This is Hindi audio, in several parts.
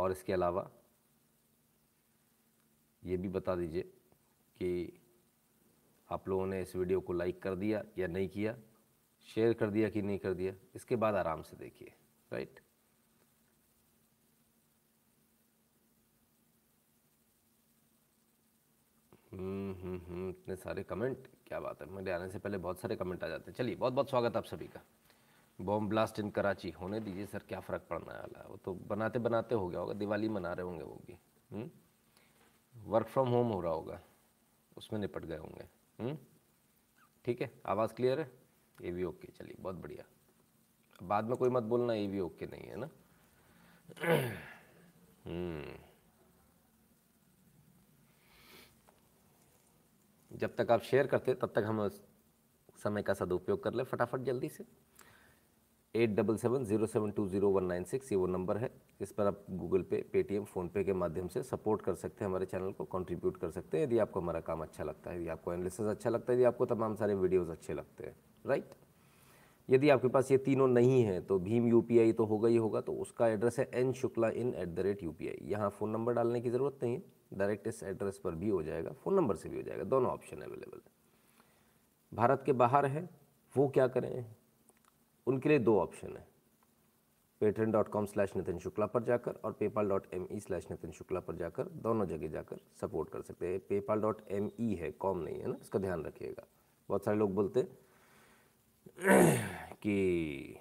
और इसके अलावा ये भी बता दीजिए कि आप लोगों ने इस वीडियो को लाइक कर दिया या नहीं किया, शेयर कर दिया कि नहीं कर दिया, इसके बाद आराम से देखिए राइट हम्म हम्म हम्म इतने सारे कमेंट क्या बात है मेरे आने से पहले बहुत सारे कमेंट आ जाते हैं। चलिए बहुत बहुत स्वागत आप सभी का। बॉम्ब ब्लास्ट इन कराची, होने दीजिए सर, क्या फ़र्क पड़ने वाला? वो तो बनाते बनाते हो गया होगा, दिवाली मना रहे होंगे वो भी। वर्क फ्रॉम होम हो रहा होगा, उसमें निपट गए होंगे। हम्म? ठीक है, आवाज़ क्लियर है? ये भी ओके चलिए, बहुत बढ़िया। बाद में कोई मत बोलना ये भी ओके नहीं है ना? हम्म। जब तक आप शेयर करते, तब तक हम समय का सदुपयोग कर ले, फटाफट जल्दी से। Eight double seven zero seven two zero one nine six ये वो नंबर है। इस पर आप गूगल पे, पेटीएम, फ़ोनपे के माध्यम से सपोर्ट कर सकते हैं, हमारे चैनल को कंट्रीब्यूट कर सकते हैं। यदि आपको हमारा काम अच्छा लगता है, यदि आपको एनालिसिस अच्छा लगता है, यदि आपको तमाम सारे वीडियोज़ अच्छे लगते हैं, राइट? यदि आपके पास ये तीनों नहीं है तो भीम UPI तो होगा ही होगा तो उसका एड्रेस है N Shukla in at the rate U P I यहाँ फ़ोन नंबर डालने की ज़रूरत नहीं है, डायरेक्ट इस एड्रेस पर भी हो जाएगा, फ़ोन नंबर से भी हो जाएगा, दोनों ऑप्शन अवेलेबल है। भारत के बाहर है, वो क्या करें? उनके लिए दो ऑप्शन है। Patreon dot com slash Nitin Shukla पर जाकर और PayPal dot M E slash Nitin Shukla पर जाकर दोनों जगह जाकर सपोर्ट कर सकते हैं। पेपाल डॉट एम ई है कॉम नहीं है ना, इसका ध्यान रखिएगा। बहुत सारे लोग बोलते कि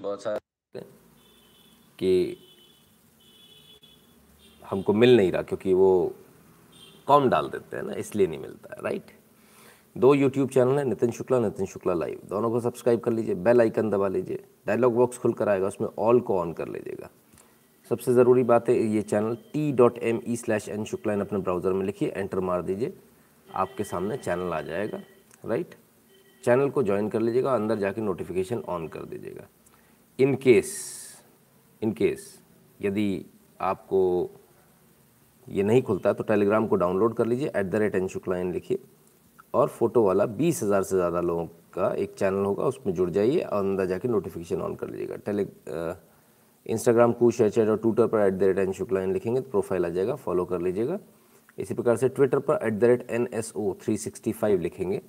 बहुत सारे कि हमको मिल नहीं रहा क्योंकि वो कॉम डाल देते हैं ना, इसलिए नहीं मिलता है राइट दो यूट्यूब चैनल है, नितिन शुक्ला नितिन शुक्ला लाइव दोनों को सब्सक्राइब कर लीजिए बेल आइकन दबा लीजिए। डायलॉग बॉक्स खुल कर आएगा, उसमें ऑल को ऑन कर लीजिएगा। सबसे ज़रूरी बात है, ये channel T dot M E slash N Shukla in अपने ब्राउज़र में लिखिए एंटर मार दीजिए, आपके सामने चैनल आ जाएगा राइट चैनल को ज्वाइन कर लीजिएगा, अंदर जाके नोटिफिकेशन ऑन कर दीजिएगा। इन केस इन केस यदि आपको ये नहीं खुलता तो टेलीग्राम को डाउनलोड कर लीजिए at the rate N Shukla in लिखिए। और फ़ोटो वाला बीस हज़ार से ज़्यादा लोगों का एक चैनल होगा, उसमें जुड़ जाइए और अंदर जाके नोटिफिकेशन ऑन कर लीजिएगा। टेली इंस्टाग्राम कू शेयर और ट्विटर पर at the rate N Shukla in लिखेंगे तो प्रोफ़ाइल आ जाएगा फॉलो कर लीजिएगा। इसी प्रकार से ट्विटर पर at the rate N S O three sixty five लिखेंगे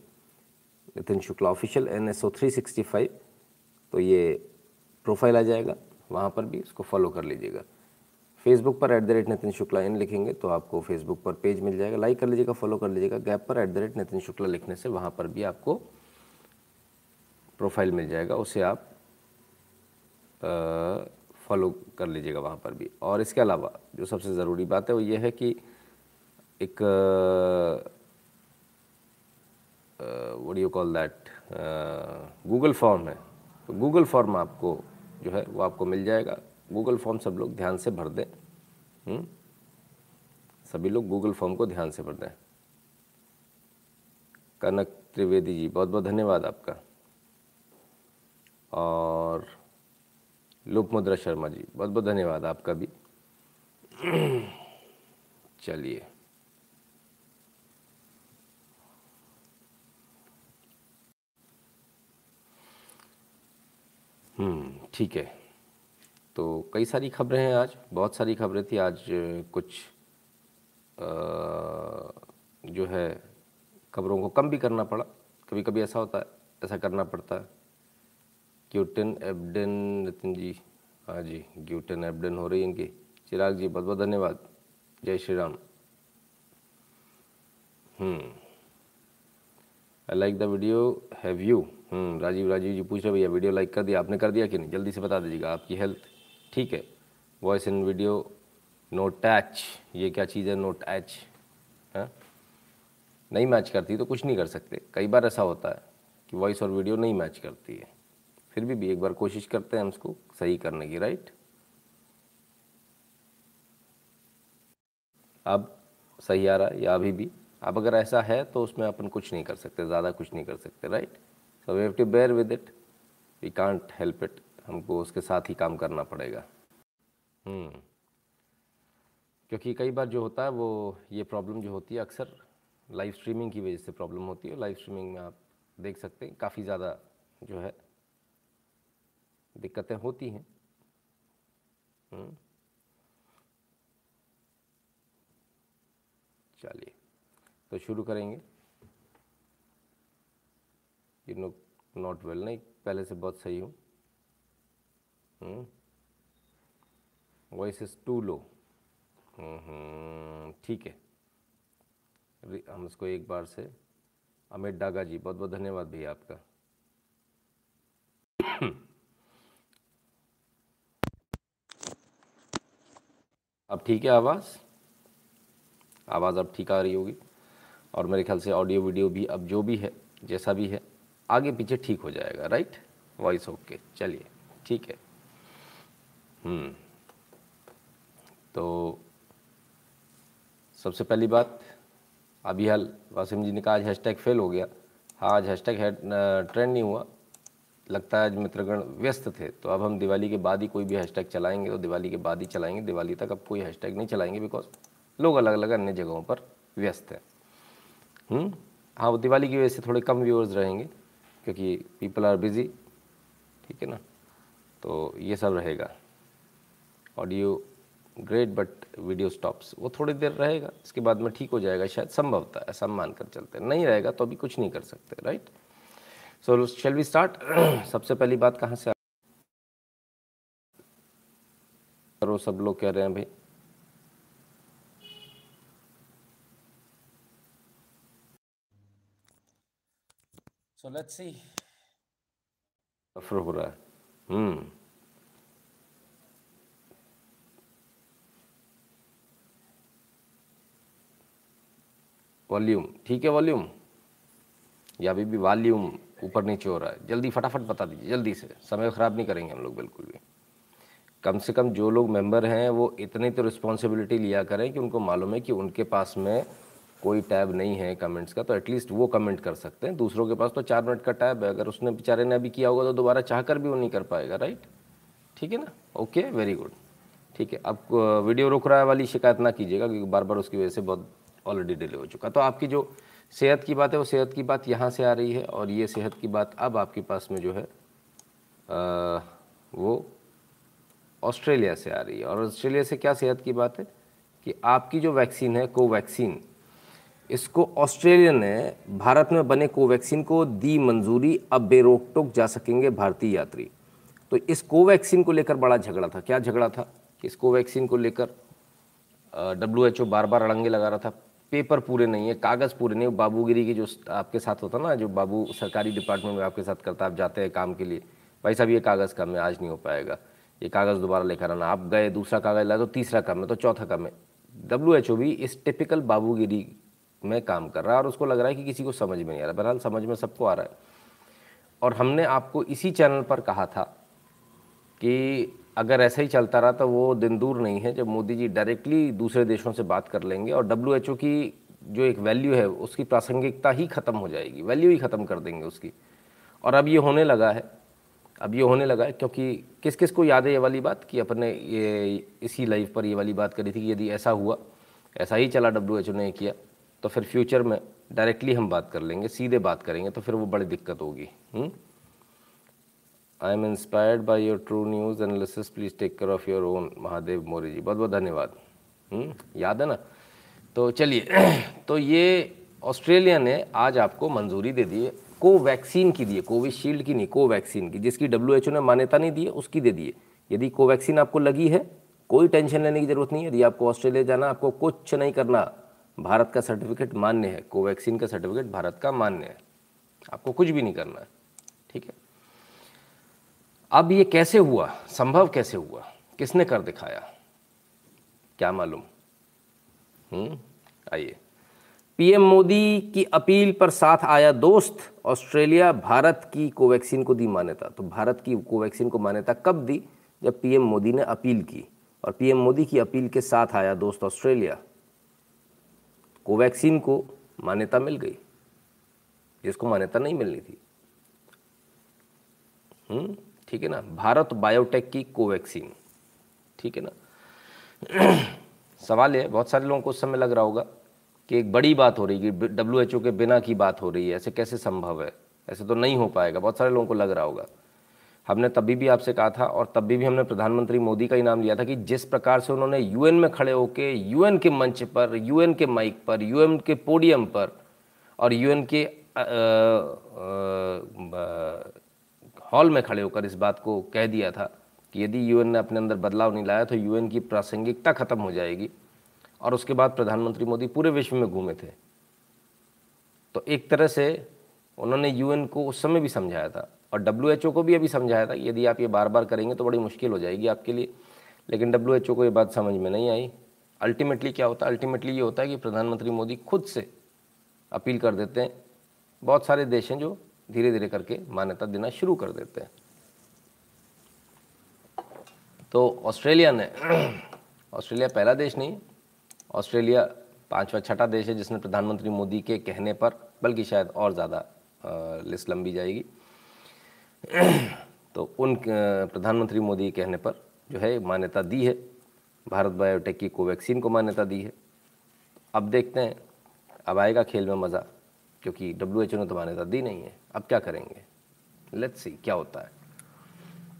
Nitin Shukla official N S O three sixty five तो ये प्रोफ़ाइल आ जाएगा, वहाँ पर भी इसको फॉलो कर लीजिएगा। फेसबुक पर at the rate Nitin Shukla in लिखेंगे तो आपको फेसबुक पर पेज मिल जाएगा। लाइक कर लीजिएगा फॉलो कर लीजिएगा। गैप पर at the rate Nitin Shukla लिखने से वहाँ पर भी आपको प्रोफ़ाइल मिल जाएगा। उसे आप फॉलो कर लीजिएगा वहाँ पर भी। और इसके अलावा जो सबसे ज़रूरी बात है, वो ये है कि एक video call that Google form है। तो गूगल फॉर्म आपको जो है, वो आपको मिल जाएगा। गूगल फॉर्म सब लोग ध्यान से भर दें? हम्म? सभी लोग गूगल फॉर्म को ध्यान से भर दें। कनक त्रिवेदी जी बहुत बहुत धन्यवाद आपका। और लुप मुद्रा शर्मा जी बहुत बहुत धन्यवाद आपका भी। चलिए। हम्म ठीक है। तो कई सारी खबरें हैं आज बहुत सारी खबरें थी। आज कुछ आ, जो है खबरों को कम भी करना पड़ा। कभी कभी ऐसा होता है ऐसा करना पड़ता है। क्यूटन एबडन नितिन जी। हाँ जी ग्यूटन एबडन हो रही है इनकी। चिराग जी बहुत बहुत धन्यवाद। जय Shri Ram. I like the video have you Rajiv Rajiv ji पूछ रहे भैया वीडियो लाइक कर दिया? आपने कर दिया कि नहीं? जल्दी से बता दीजिएगा आपकी हेल्थ ठीक है। Voice in video not touch ये क्या चीज़ है नोट एच है? नहीं मैच करती तो कुछ नहीं कर सकते। कई बार ऐसा होता है कि वॉइस और वीडियो नहीं मैच करती है। फिर भी भी एक बार कोशिश करते हैं हम उसको सही करने की राइट अब सही आ रहा है या अभी भी। अब अगर ऐसा है तो उसमें अपन कुछ नहीं कर सकते, ज़्यादा कुछ नहीं कर सकते right so we have to bear with it we can't help it हमको उसके साथ ही काम करना पड़ेगा हम्म। क्योंकि कई बार जो होता है, वो ये प्रॉब्लम जो होती है, अक्सर लाइव स्ट्रीमिंग की वजह से प्रॉब्लम होती है लाइव स्ट्रीमिंग में आप देख सकते हैं, काफ़ी ज़्यादा जो है दिक्कतें होती हैं हम्म? चलिए तो शुरू करेंगे यू नो नॉट वेल नहीं, पहले से बहुत सही हूँ वॉइस इज़ टू लो ठीक है। हम इसको एक बार से, अमित डागा जी, बहुत बहुत धन्यवाद भैया आपका। अब ठीक है आवाज़? आवाज़ अब ठीक आ रही होगी। और मेरे ख्याल से ऑडियो वीडियो भी अब जो भी है, जैसा भी है, आगे पीछे ठीक हो जाएगा राइट वॉइस ओके चलिए, ठीक है। तो सबसे पहली बात अभी हाल वासिम जी ने कहा आज हैशटैग फेल हो गया। हाँ आज हैशटैग है, ट्रेंड नहीं हुआ। लगता है आज मित्रगण व्यस्त थे। तो अब हम दिवाली के बाद ही कोई भी हैशटैग चलाएँगे तो दिवाली के बाद ही चलाएँगे। दिवाली तक अब कोई हैशटैग नहीं चलाएँगे बिकॉज़ लोग अलग अलग अन्य जगहों पर व्यस्त हैं। हम्म? हाँ वो दिवाली की वजह से थोड़े कम व्यूअर्स रहेंगे क्योंकि पीपल आर बिज़ी ठीक है ना? तो ये सब रहेगा। Audio great but video stops वो थोड़ी देर रहेगा इसके बाद में ठीक हो जाएगा शायद संभवतः ऐसा मान कर चलते नहीं रहेगा तो अभी कुछ नहीं कर सकते right so shall we start सबसे पहली बात कहाँ से करो सब लोग कह रहे हैं भाई। सो लेट्स सी सफ़र हो रहा है। हम्म। वॉल्यूम, ठीक है वॉल्यूम? या अभी भी वॉल्यूम ऊपर नीचे हो रहा है। जल्दी फटाफट बता दीजिए, जल्दी से। समय ख़राब नहीं करेंगे हम लोग, बिल्कुल भी। कम से कम जो लोग मेंबर हैं, वो इतनी तो रिस्पॉन्सिबिलिटी लिया करें कि उनको मालूम है कि उनके पास में कोई टैब नहीं है कमेंट्स का तो एटलीस्ट वो कमेंट कर सकते हैं। दूसरों के पास तो चार मिनट का टैब है। अगर उसने बेचारे ने अभी किया होगा तो दोबारा चाह कर भी वो नहीं कर पाएगा राइट ठीक है ना? ओके वेरी गुड ठीक है, अब वीडियो रुक रहा है वाली, शिकायत ना कीजिएगा, क्योंकि बार बार उसकी वजह से बहुत ऑलरेडी डिले हो चुका। तो आपकी जो सेहत की बात है वो सेहत की बात यहाँ से आ रही है और ये सेहत की बात अब आपके पास में जो है आ, वो ऑस्ट्रेलिया से आ रही है। और ऑस्ट्रेलिया से क्या सेहत की बात है कि आपकी जो वैक्सीन है कोवैक्सीन इसको ऑस्ट्रेलिया ने भारत में बने कोवैक्सीन को दी मंजूरी अब बेरोक टोक जा सकेंगे भारतीय यात्री। तो इस कोवैक्सीन को लेकर बड़ा झगड़ा था। क्या झगड़ा था कि इस कोवैक्सीन को लेकर डब्ल्यू एच ओ बार बार अड़ंगे लगा रहा था। पेपर पूरे नहीं है, कागज़ पूरे नहीं बाबूगिरी की जो आपके साथ होता ना, जो बाबू सरकारी डिपार्टमेंट में आपके साथ करता है, आप जाते हैं काम के लिए, भाई साहब, ये कागज़ कम है, आज नहीं हो पाएगा। ये कागज़ दोबारा लेकर आना। आप गए, दूसरा कागज़ लाए तो तीसरा कम है तो चौथा कम है। डब्ल्यू एच ओ भी इस टिपिकल बाबूगिरी में काम कर रहा है और उसको लग रहा है कि किसी को समझ में नहीं आ रहा। बहरहाल, समझ में सबको आ रहा है। और हमने आपको इसी चैनल पर कहा था कि अगर ऐसा ही चलता रहा तो वो दिन दूर नहीं है जब मोदी जी डायरेक्टली दूसरे देशों से बात कर लेंगे और डब्ल्यू की जो एक वैल्यू है, उसकी प्रासंगिकता ही ख़त्म हो जाएगी वैल्यू ही ख़त्म कर देंगे उसकी। और अब ये होने लगा है, अब ये होने लगा है क्योंकि किस किस को याद है ये वाली बात कि अपने ये, इसी लाइफ पर ये वाली बात करी थी कि यदि ऐसा हुआ, ऐसा ही चला डब्ल्यू एच ओ ने किया तो फिर फ्यूचर में डायरेक्टली हम बात कर लेंगे, सीधे बात करेंगे तो फिर वो बड़ी दिक्कत होगी। I am inspired by your true news analysis please take care of your own Mahadev Mori ji बहुत बहुत धन्यवाद। हम्म, याद है ना? तो चलिए तो ये ऑस्ट्रेलिया ने आज आपको मंजूरी दे दी है। कोवैक्सीन की दी है कोविशील्ड की नहीं कोवैक्सीन की जिसकी डब्ल्यू एच ओ ने मान्यता नहीं दी है उसकी दे दी है। यदि कोवैक्सीन आपको लगी है कोई टेंशन लेने की ज़रूरत नहीं है। यदि आपको ऑस्ट्रेलिया जाना आपको कुछ नहीं करना भारत का सर्टिफिकेट मान्य है कोवैक्सीन का सर्टिफिकेट भारत का मान्य है। आपको कुछ भी नहीं करना है। अब ये कैसे हुआ? संभव कैसे हुआ? किसने कर दिखाया? क्या मालूम? हम्म आइए। पीएम मोदी की अपील पर साथ आया दोस्त, ऑस्ट्रेलिया भारत की कोवैक्सीन को दी मान्यता। तो भारत की कोवैक्सीन को मान्यता कब दी? जब पीएम मोदी ने अपील की। और पीएम मोदी की अपील के साथ आया दोस्त ऑस्ट्रेलिया। कोवैक्सीन को मान्यता मिल गई। जिसको मान्यता नहीं मिलनी थी। हम्म ठीक है ना? भारत बायोटेक की कोवैक्सीन ठीक है ना? सवाल है, बहुत सारे लोगों को उस समय लग रहा होगा कि एक बड़ी बात हो रही है कि डब्ल्यू के बिना की बात हो रही है, ऐसे कैसे संभव है? ऐसे तो नहीं हो पाएगा, बहुत सारे लोगों को लग रहा होगा। हमने तभी भी आपसे कहा था और तभी भी हमने प्रधानमंत्री मोदी का ही नाम लिया था कि जिस प्रकार से उन्होंने यूएन में खड़े होकर यूएन के मंच पर यूएन के माइक पर यूएन के पोडियम पर और यूएन के हॉल में खड़े होकर इस बात को कह दिया था कि यदि यूएन ने अपने अंदर बदलाव नहीं लाया तो यूएन की प्रासंगिकता खत्म हो जाएगी। और उसके बाद प्रधानमंत्री मोदी पूरे विश्व में घूमे थे। तो एक तरह से उन्होंने यूएन को उस समय भी समझाया था और डब्ल्यू को भी अभी समझाया था यदि आप ये बार बार करेंगे तो बड़ी मुश्किल हो जाएगी आपके लिए। लेकिन डब्ल्यूएचओ को ये बात समझ में नहीं आई। अल्टीमेटली क्या होता है? अल्टीमेटली ये होता है कि प्रधानमंत्री मोदी खुद से अपील कर देते हैं। बहुत सारे देश हैं जो धीरे धीरे करके मान्यता देना शुरू कर देते हैं। तो ऑस्ट्रेलिया ने, ऑस्ट्रेलिया पहला देश नहीं, ऑस्ट्रेलिया पांचवा, छठा देश है जिसने प्रधानमंत्री मोदी के कहने पर, बल्कि शायद और ज़्यादा लिस्ट लंबी जाएगी। तो उन प्रधानमंत्री मोदी के कहने पर जो है मान्यता दी है। भारत बायोटेक की कोवैक्सीन को मान्यता दी है। अब देखते हैं, अब आएगा खेल में मज़ा। क्योंकि डब्ल्यू एच ओ ने तो मान्यता दी नहीं है। अब क्या करेंगे? लेट्स सी क्या होता है?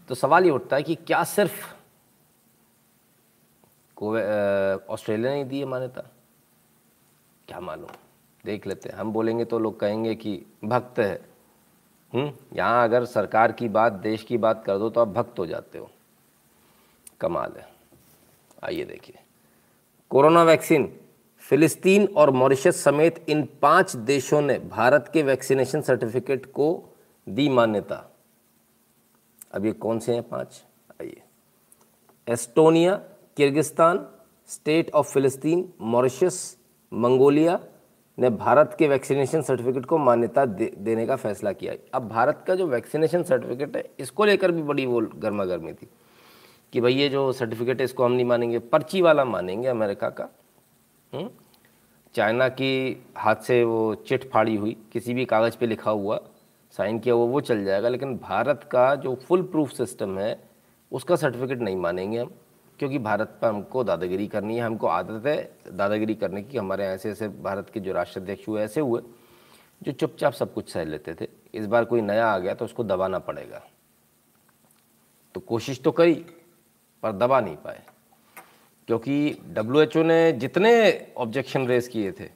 तो सवाल ये उठता है कि क्या सिर्फ़ ऑस्ट्रेलिया ने दी है मान्यता? क्या मालूम? देख लेते हैं। हम बोलेंगे तो लोग कहेंगे कि भक्त है। हम्म, यहाँ अगर सरकार की बात देश की बात कर दो तो आप भक्त हो जाते हो। कमाल है। आइए देखिए। Corona vaccine. फिलिस्तीन और मॉरिशस समेत इन पाँच देशों ने भारत के वैक्सीनेशन सर्टिफिकेट को दी मान्यता। अब ये कौन से हैं पाँच? आइए। एस्टोनिया किर्गिस्तान स्टेट ऑफ़ फिलिस्तीन मॉरिशस मंगोलिया ने भारत के वैक्सीनेशन सर्टिफिकेट को मान्यता दे, देने का फैसला किया। अब भारत का जो वैक्सीनेशन सर्टिफिकेट है इसको लेकर भी बड़ी वो गर्मा गर्मी थी कि भाई ये जो सर्टिफिकेट है इसको हम नहीं मानेंगे। पर्ची वाला मानेंगे अमेरिका का। हम्म? चाइना की हाथ से वो चिट फाड़ी हुई, किसी भी कागज़ पे लिखा हुआ, साइन किया हुआ, वो चल जाएगा, लेकिन भारत का जो फुल प्रूफ सिस्टम है, उसका सर्टिफिकेट नहीं मानेंगे हम, क्योंकि भारत पर हमको दादागिरी करनी है, हमको आदत है दादागिरी करने की, हमारे ऐसे ऐसे भारत के जो राष्ट्राध्यक्ष हुए, ऐसे हुए, जो चुपचाप सब कुछ सह लेते थे। इस बार कोई नया आ गया तो उसको दबाना पड़ेगा। तो कोशिश तो करी, पर दबा नहीं पाए। क्योंकि डब्ल्यू ने जितने ऑब्जेक्शन रेज किए थे,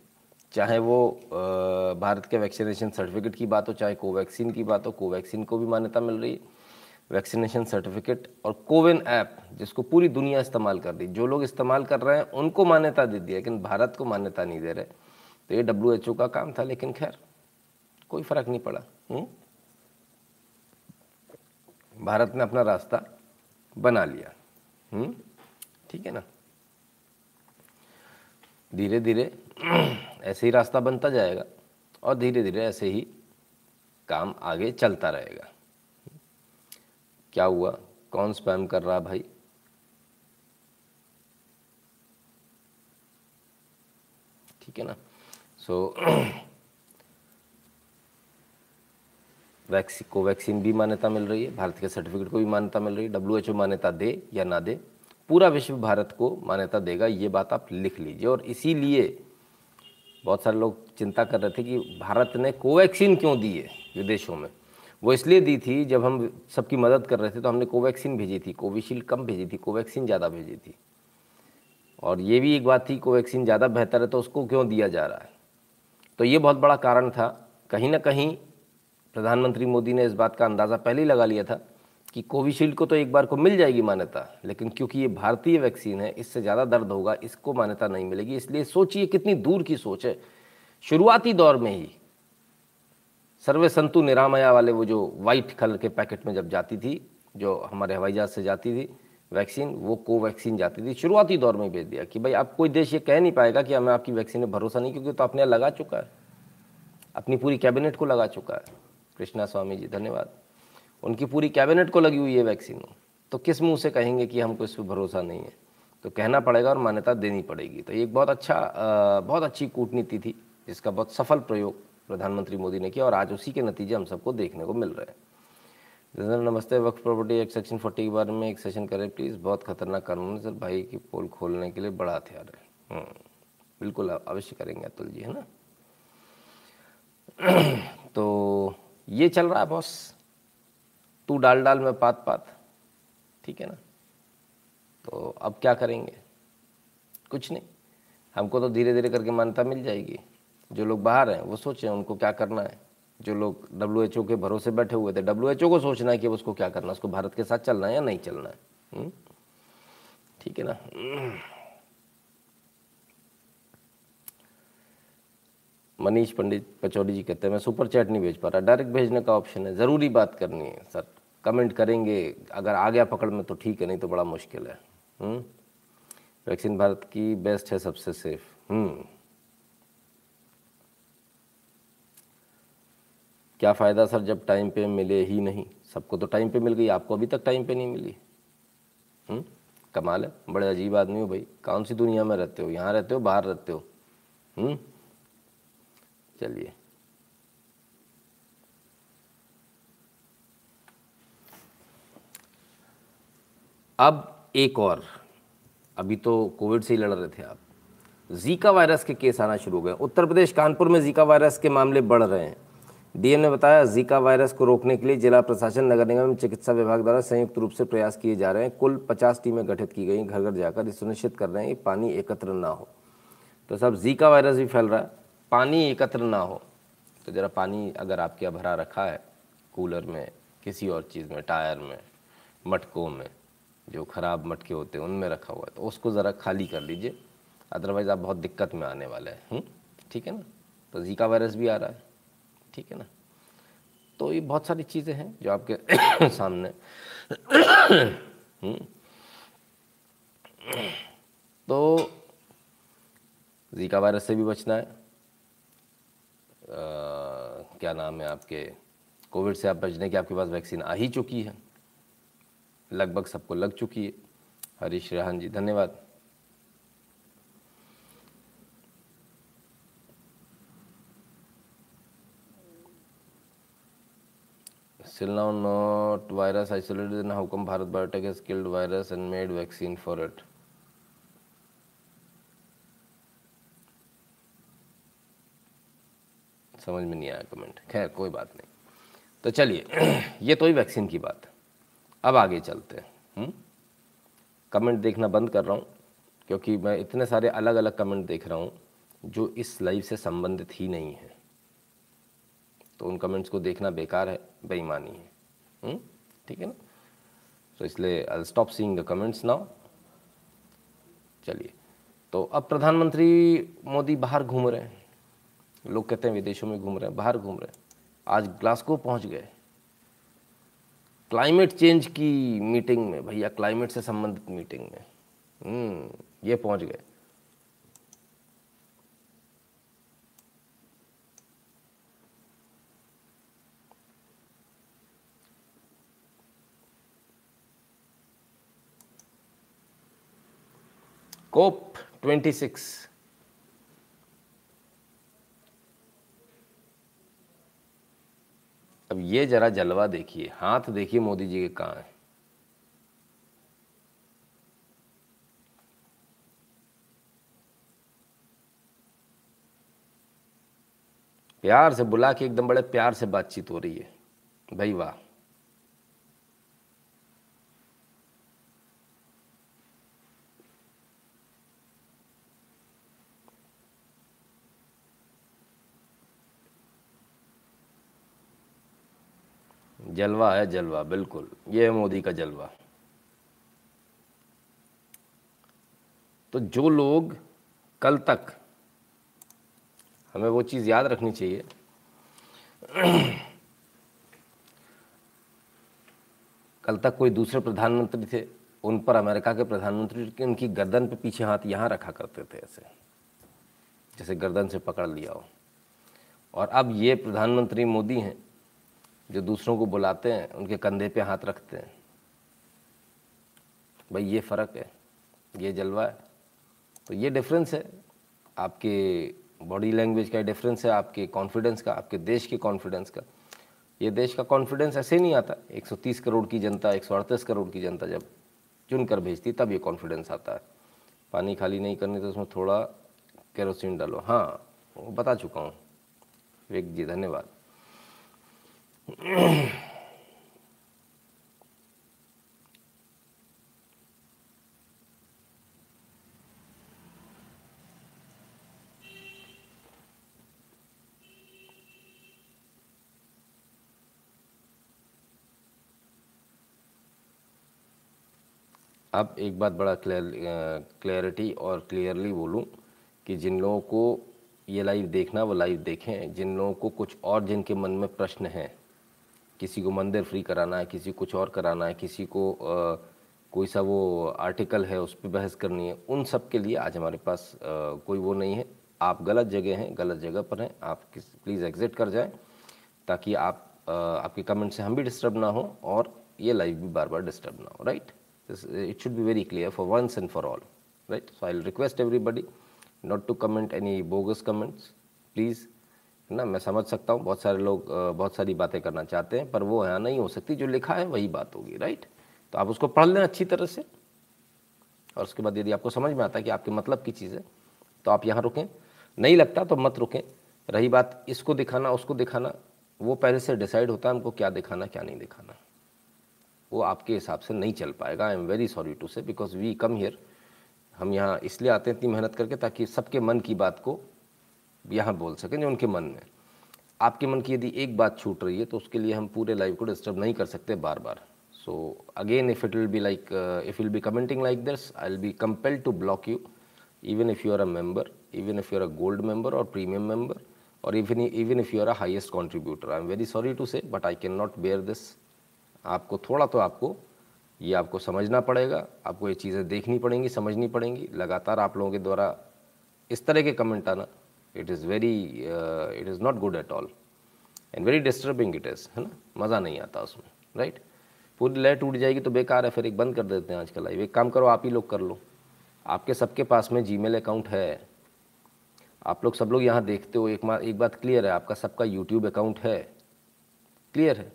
चाहे वो भारत के वैक्सीनेशन सर्टिफिकेट की बात हो, चाहे कोवैक्सीन की बात हो कोवैक्सीन को भी मान्यता मिल रही है। वैक्सीनेशन सर्टिफिकेट और कोविन ऐप जिसको पूरी दुनिया इस्तेमाल कर रही जो लोग इस्तेमाल कर रहे हैं, उनको मान्यता दे दी लेकिन भारत को मान्यता नहीं दे रहे। तो ये डब्ल्यूएचओ का काम था, लेकिन खैर, कोई फ़र्क नहीं पड़ा। हुँ? भारत ने अपना रास्ता बना लिया। हम्म? ठीक है ना? धीरे धीरे ऐसे ही रास्ता बनता जाएगा और धीरे धीरे ऐसे ही काम आगे चलता रहेगा। क्या हुआ? कौन स्पैम कर रहा भाई? ठीक है ना? सो वैक्सी कोवैक्सीन भी मान्यता मिल रही है। भारत के सर्टिफिकेट को भी मान्यता मिल रही है। डब्ल्यूएचओ मान्यता दे या ना दे। पूरा विश्व भारत को मान्यता देगा, ये बात आप लिख लीजिए। और इसीलिए बहुत सारे लोग चिंता कर रहे थे कि भारत ने कोवैक्सीन क्यों दी है विदेशों में? वो इसलिए दी थी, जब हम सबकी मदद कर रहे थे तो हमने कोवैक्सीन भेजी थी, कोविशील्ड कम भेजी थी, कोवैक्सीन ज़्यादा भेजी थी। और ये भी एक बात थी, कोवैक्सीन ज़्यादा बेहतर है तो उसको क्यों दिया जा रहा है? तो ये बहुत बड़ा कारण था। कहीं ना कहीं प्रधानमंत्री मोदी ने इस बात का अंदाज़ा पहले ही लगा लिया था कि कोविशील्ड को तो एक बार को मिल जाएगी मान्यता, लेकिन क्योंकि ये भारतीय वैक्सीन है, इससे ज़्यादा दर्द होगा, इसको मान्यता नहीं मिलेगी। इसलिए सोचिए कितनी दूर की सोच है। शुरुआती दौर में ही सर्वे संतु निरामया वाले वो जो वाइट कलर के पैकेट में जब जाती थी, जो हमारे हवाई जहाज़ से जाती थी वैक्सीन, वो कोवैक्सीन जाती थी। शुरुआती दौर में भेज दिया कि भाई, आप कोई देश ये कह नहीं पाएगा कि हमें आपकी वैक्सीन में भरोसा नहीं, क्योंकि तो अपने लगा चुका है। अपनी पूरी कैबिनेट को लगा चुका है। कृष्णा स्वामी जी, धन्यवाद। उनकी पूरी कैबिनेट को लगी हुई है वैक्सीन। तो किस मुँह से कहेंगे कि हमको इस पर भरोसा नहीं है? तो कहना पड़ेगा और मान्यता देनी पड़ेगी। तो ये एक बहुत अच्छा बहुत अच्छी कूटनीति थी जिसका बहुत सफल प्रयोग प्रधानमंत्री मोदी ने किया और आज उसी के नतीजे हम सबको देखने को मिल रहे हैं। नमस्ते वक्त प्रॉपर्टी एक्ट सेक्शन फोर्टी के बारे में एक सेशन करें प्लीज़। बहुत खतरनाक कानून है सर भाई की पोल खोलने के लिए बड़ा हथियार है। हम्म, बिल्कुल अवश्य करेंगे अतुल जी है ना? तो ये चल रहा है बॉस। तू डाल डाल में पात पात। ठीक है ना? तो अब क्या करेंगे? कुछ नहीं। हमको तो धीरे धीरे करके मान्यता मिल जाएगी। जो लोग बाहर हैं, वो सोचें उनको क्या करना है। जो लोग डब्ल्यू एच ओ के भरोसे बैठे हुए थे डब्ल्यू एच ओ को सोचना है कि उसको क्या करना है? उसको भारत के साथ चलना है या नहीं चलना है? हम्म? ठीक है ना? मनीष पंडित पचौरी जी कहते हैं, मैं सुपर चैट नहीं भेज पा रहा। डायरेक्ट भेजने का ऑप्शन है। ज़रूरी बात करनी है, सर। कमेंट करेंगे, अगर आ गया पकड़ में तो ठीक है, नहीं तो बड़ा मुश्किल है। वैक्सीन हम्म? भारत की बेस्ट है सबसे सेफ़। हम्म। क्या फ़ायदा सर जब टाइम पे मिले ही नहीं? सबको तो टाइम पे मिल गई, आपको अभी तक टाइम पे नहीं मिली। हुँ? कमाल है, बड़े अजीब आदमी हो भाई। कौन सी दुनिया में रहते हो? यहाँ रहते हो, बाहर रहते हुँ? चलिए। अब एक और। अभी तो कोविड से ही लड़ रहे थे आप। जीका वायरस के केस आना शुरू हो गए। उत्तर प्रदेश, कानपुर में जीका वायरस के मामले बढ़ रहे हैं। डीएम ने बताया जीका वायरस को रोकने के लिए जिला प्रशासन, नगर निगम चिकित्सा विभाग द्वारा संयुक्त रूप से प्रयास किए जा रहे हैं। कुल 50 टीमें गठित की गई। घर घर जाकर ये सुनिश्चित कर रहे हैं कि पानी एकत्र ना हो। तो सब जीका वायरस भी फैल रहा है। पानी एकत्र ना हो। तो ज़रा पानी अगर आपके यहाँ भरा रखा है, कूलर में, किसी और चीज़ में, टायर में, मटकों में जो ख़राब मटके होते हैं उनमें रखा हुआ है। तो उसको ज़रा खाली कर लीजिए। अदरवाइज़ आप बहुत दिक्कत में आने वाले हैं। हम्म? ठीक है ना? तो जीका वायरस भी आ रहा है। ठीक है ना? तो ये बहुत सारी चीज़ें हैं जो आपके सामने। हम्म? तो जीका वायरस से भी बचना है। आ, क्या नाम है आपके? कोविड से आप बचने की आपके पास वैक्सीन आ ही चुकी है। लगभग सबको लग चुकी है। हरीश रहन जी, धन्यवाद। Not virus isolated in how come Bharat Biotech has killed virus and made vaccine for it समझ में नहीं आया कमेंट खैर, कोई बात नहीं। तो चलिए, ये तो ही वैक्सीन की बात है। अब आगे चलते हैं कमेंट हम्म? देखना बंद कर रहा हूँ, क्योंकि मैं इतने सारे अलग अलग कमेंट देख रहा हूँ, जो इस लाइव से संबंधित ही नहीं है। तो उन कमेंट्स को देखना बेकार है, बेईमानी है हम्म? ठीक है ना? तो इसलिए I stop seeing the comments now चलिए तो अब प्रधानमंत्री मोदी बाहर घूम रहे हैं, लोग कहते हैं विदेशों में घूम रहे हैं, बाहर घूम रहे हैं। आज ग्लासको पहुँच गए। क्लाइमेट चेंज की मीटिंग में भैया क्लाइमेट से संबंधित मीटिंग में। हम्म, ये पहुँच गए। कोप 26 अब ये जरा जलवा देखिए, हाथ देखिए मोदी जी के कहाँ है। प्यार से बुला के एकदम बड़े प्यार से बातचीत हो रही है। भाई वाह। जलवा है, जलवा, बिल्कुल। ये है मोदी का जलवा। तो जो लोग कल तक, हमें वो चीज़ याद रखनी चाहिए। कल तक कोई दूसरे प्रधानमंत्री थे, उन पर अमेरिका के प्रधानमंत्री उनकी गर्दन पे पीछे हाथ यहाँ रखा करते थे ऐसे, जैसे गर्दन से पकड़ लिया हो। और अब ये प्रधानमंत्री मोदी हैं जो दूसरों को बुलाते हैं, उनके कंधे पे हाथ रखते हैं। भाई, ये फ़र्क है, ये जलवा है। तो ये डिफरेंस है। आपके बॉडी लैंग्वेज का डिफरेंस है, आपके कॉन्फिडेंस का, आपके देश के कॉन्फिडेंस का। ये देश का कॉन्फिडेंस ऐसे नहीं आता। 130 करोड़ की जनता, एक सौ अड़तीस करोड़ की जनता जब चुन कर भेजती, तब ये कॉन्फिडेंस आता है। पानी खाली नहीं करनी तो उसमें थोड़ा केरोसिन डालो। हाँ बता चुका हूँ। विवेक जी, धन्यवाद। अब एक बात बड़ा क्लियर क्लैरिटी और क्लियरली बोलूँ कि जिन लोगों को ये लाइव देखना, वो लाइव देखें। जिन लोगों को कुछ और जिनके मन में प्रश्न हैं किसी को मंदिर फ्री कराना है किसी को कुछ और कराना है किसी को आ, कोई सा वो आर्टिकल है उस पर बहस करनी है उन सब के लिए आज हमारे पास आ, कोई वो नहीं है। आप गलत जगह हैं गलत जगह पर हैं आप किस प्लीज़ एग्ज़िट कर जाएँ ताकि आप आ, आपके कमेंट से हम भी डिस्टर्ब ना हो और ये लाइव भी बार बार डिस्टर्ब ना हो right it should be very clear for once and for all right so I request everybody not to comment any bogus comments please ना, मैं समझ सकता हूँ, बहुत सारे लोग बहुत सारी बातें करना चाहते हैं, पर वो यहाँ नहीं हो सकती, जो लिखा है वही बात होगी, राइट? तो आप उसको पढ़ लें अच्छी तरह से। और उसके बाद यदि आपको समझ में आता है कि आपके मतलब की चीज़ है तो आप यहाँ रुकें। नहीं लगता तो मत रुकें। रही बात, इसको दिखाना, उसको दिखाना, वो पहले से डिसाइड होता है हमको क्या दिखाना, क्या नहीं दिखाना। वो आपके हिसाब से नहीं चल पाएगा। I am very sorry to say because we come here हम यहाँ इसलिए आते हैं, इतनी मेहनत करके, ताकि सबके मन की बात को यहाँ बोल सकें जो उनके मन में। आपके मन की यदि एक बात छूट रही है तो उसके लिए हम पूरे लाइव को डिस्टर्ब नहीं कर सकते बार बार so again if it will be like if will be commenting like this I will be compel to block you even if you are a member even if you are a gold member और प्रीमियम मेंबर और even even if you are a highest contributor I am very sorry to say but I can not bear this आपको, थोड़ा तो आपको, ये आपको समझना पड़ेगा, आपको ये चीज़ें देखनी पड़ेंगी, समझनी पड़ेंगी। लगातार आप लोगों के द्वारा इस तरह के कमेंट आना it is very it is not good at all and very disturbing it is है ना? मज़ा नहीं आता उसमें राइट? पूरी लय टूट जाएगी तो बेकार है, फिर एक बंद कर देते हैं आजकल लाइव एक काम करो, आप ही लोग कर लो। आपके सबके पास में जी अकाउंट है। आप लोग सब लोग यहाँ देखते हो, एक एक बात क्लियर है, आपका सबका यूट्यूब अकाउंट है। क्लियर है?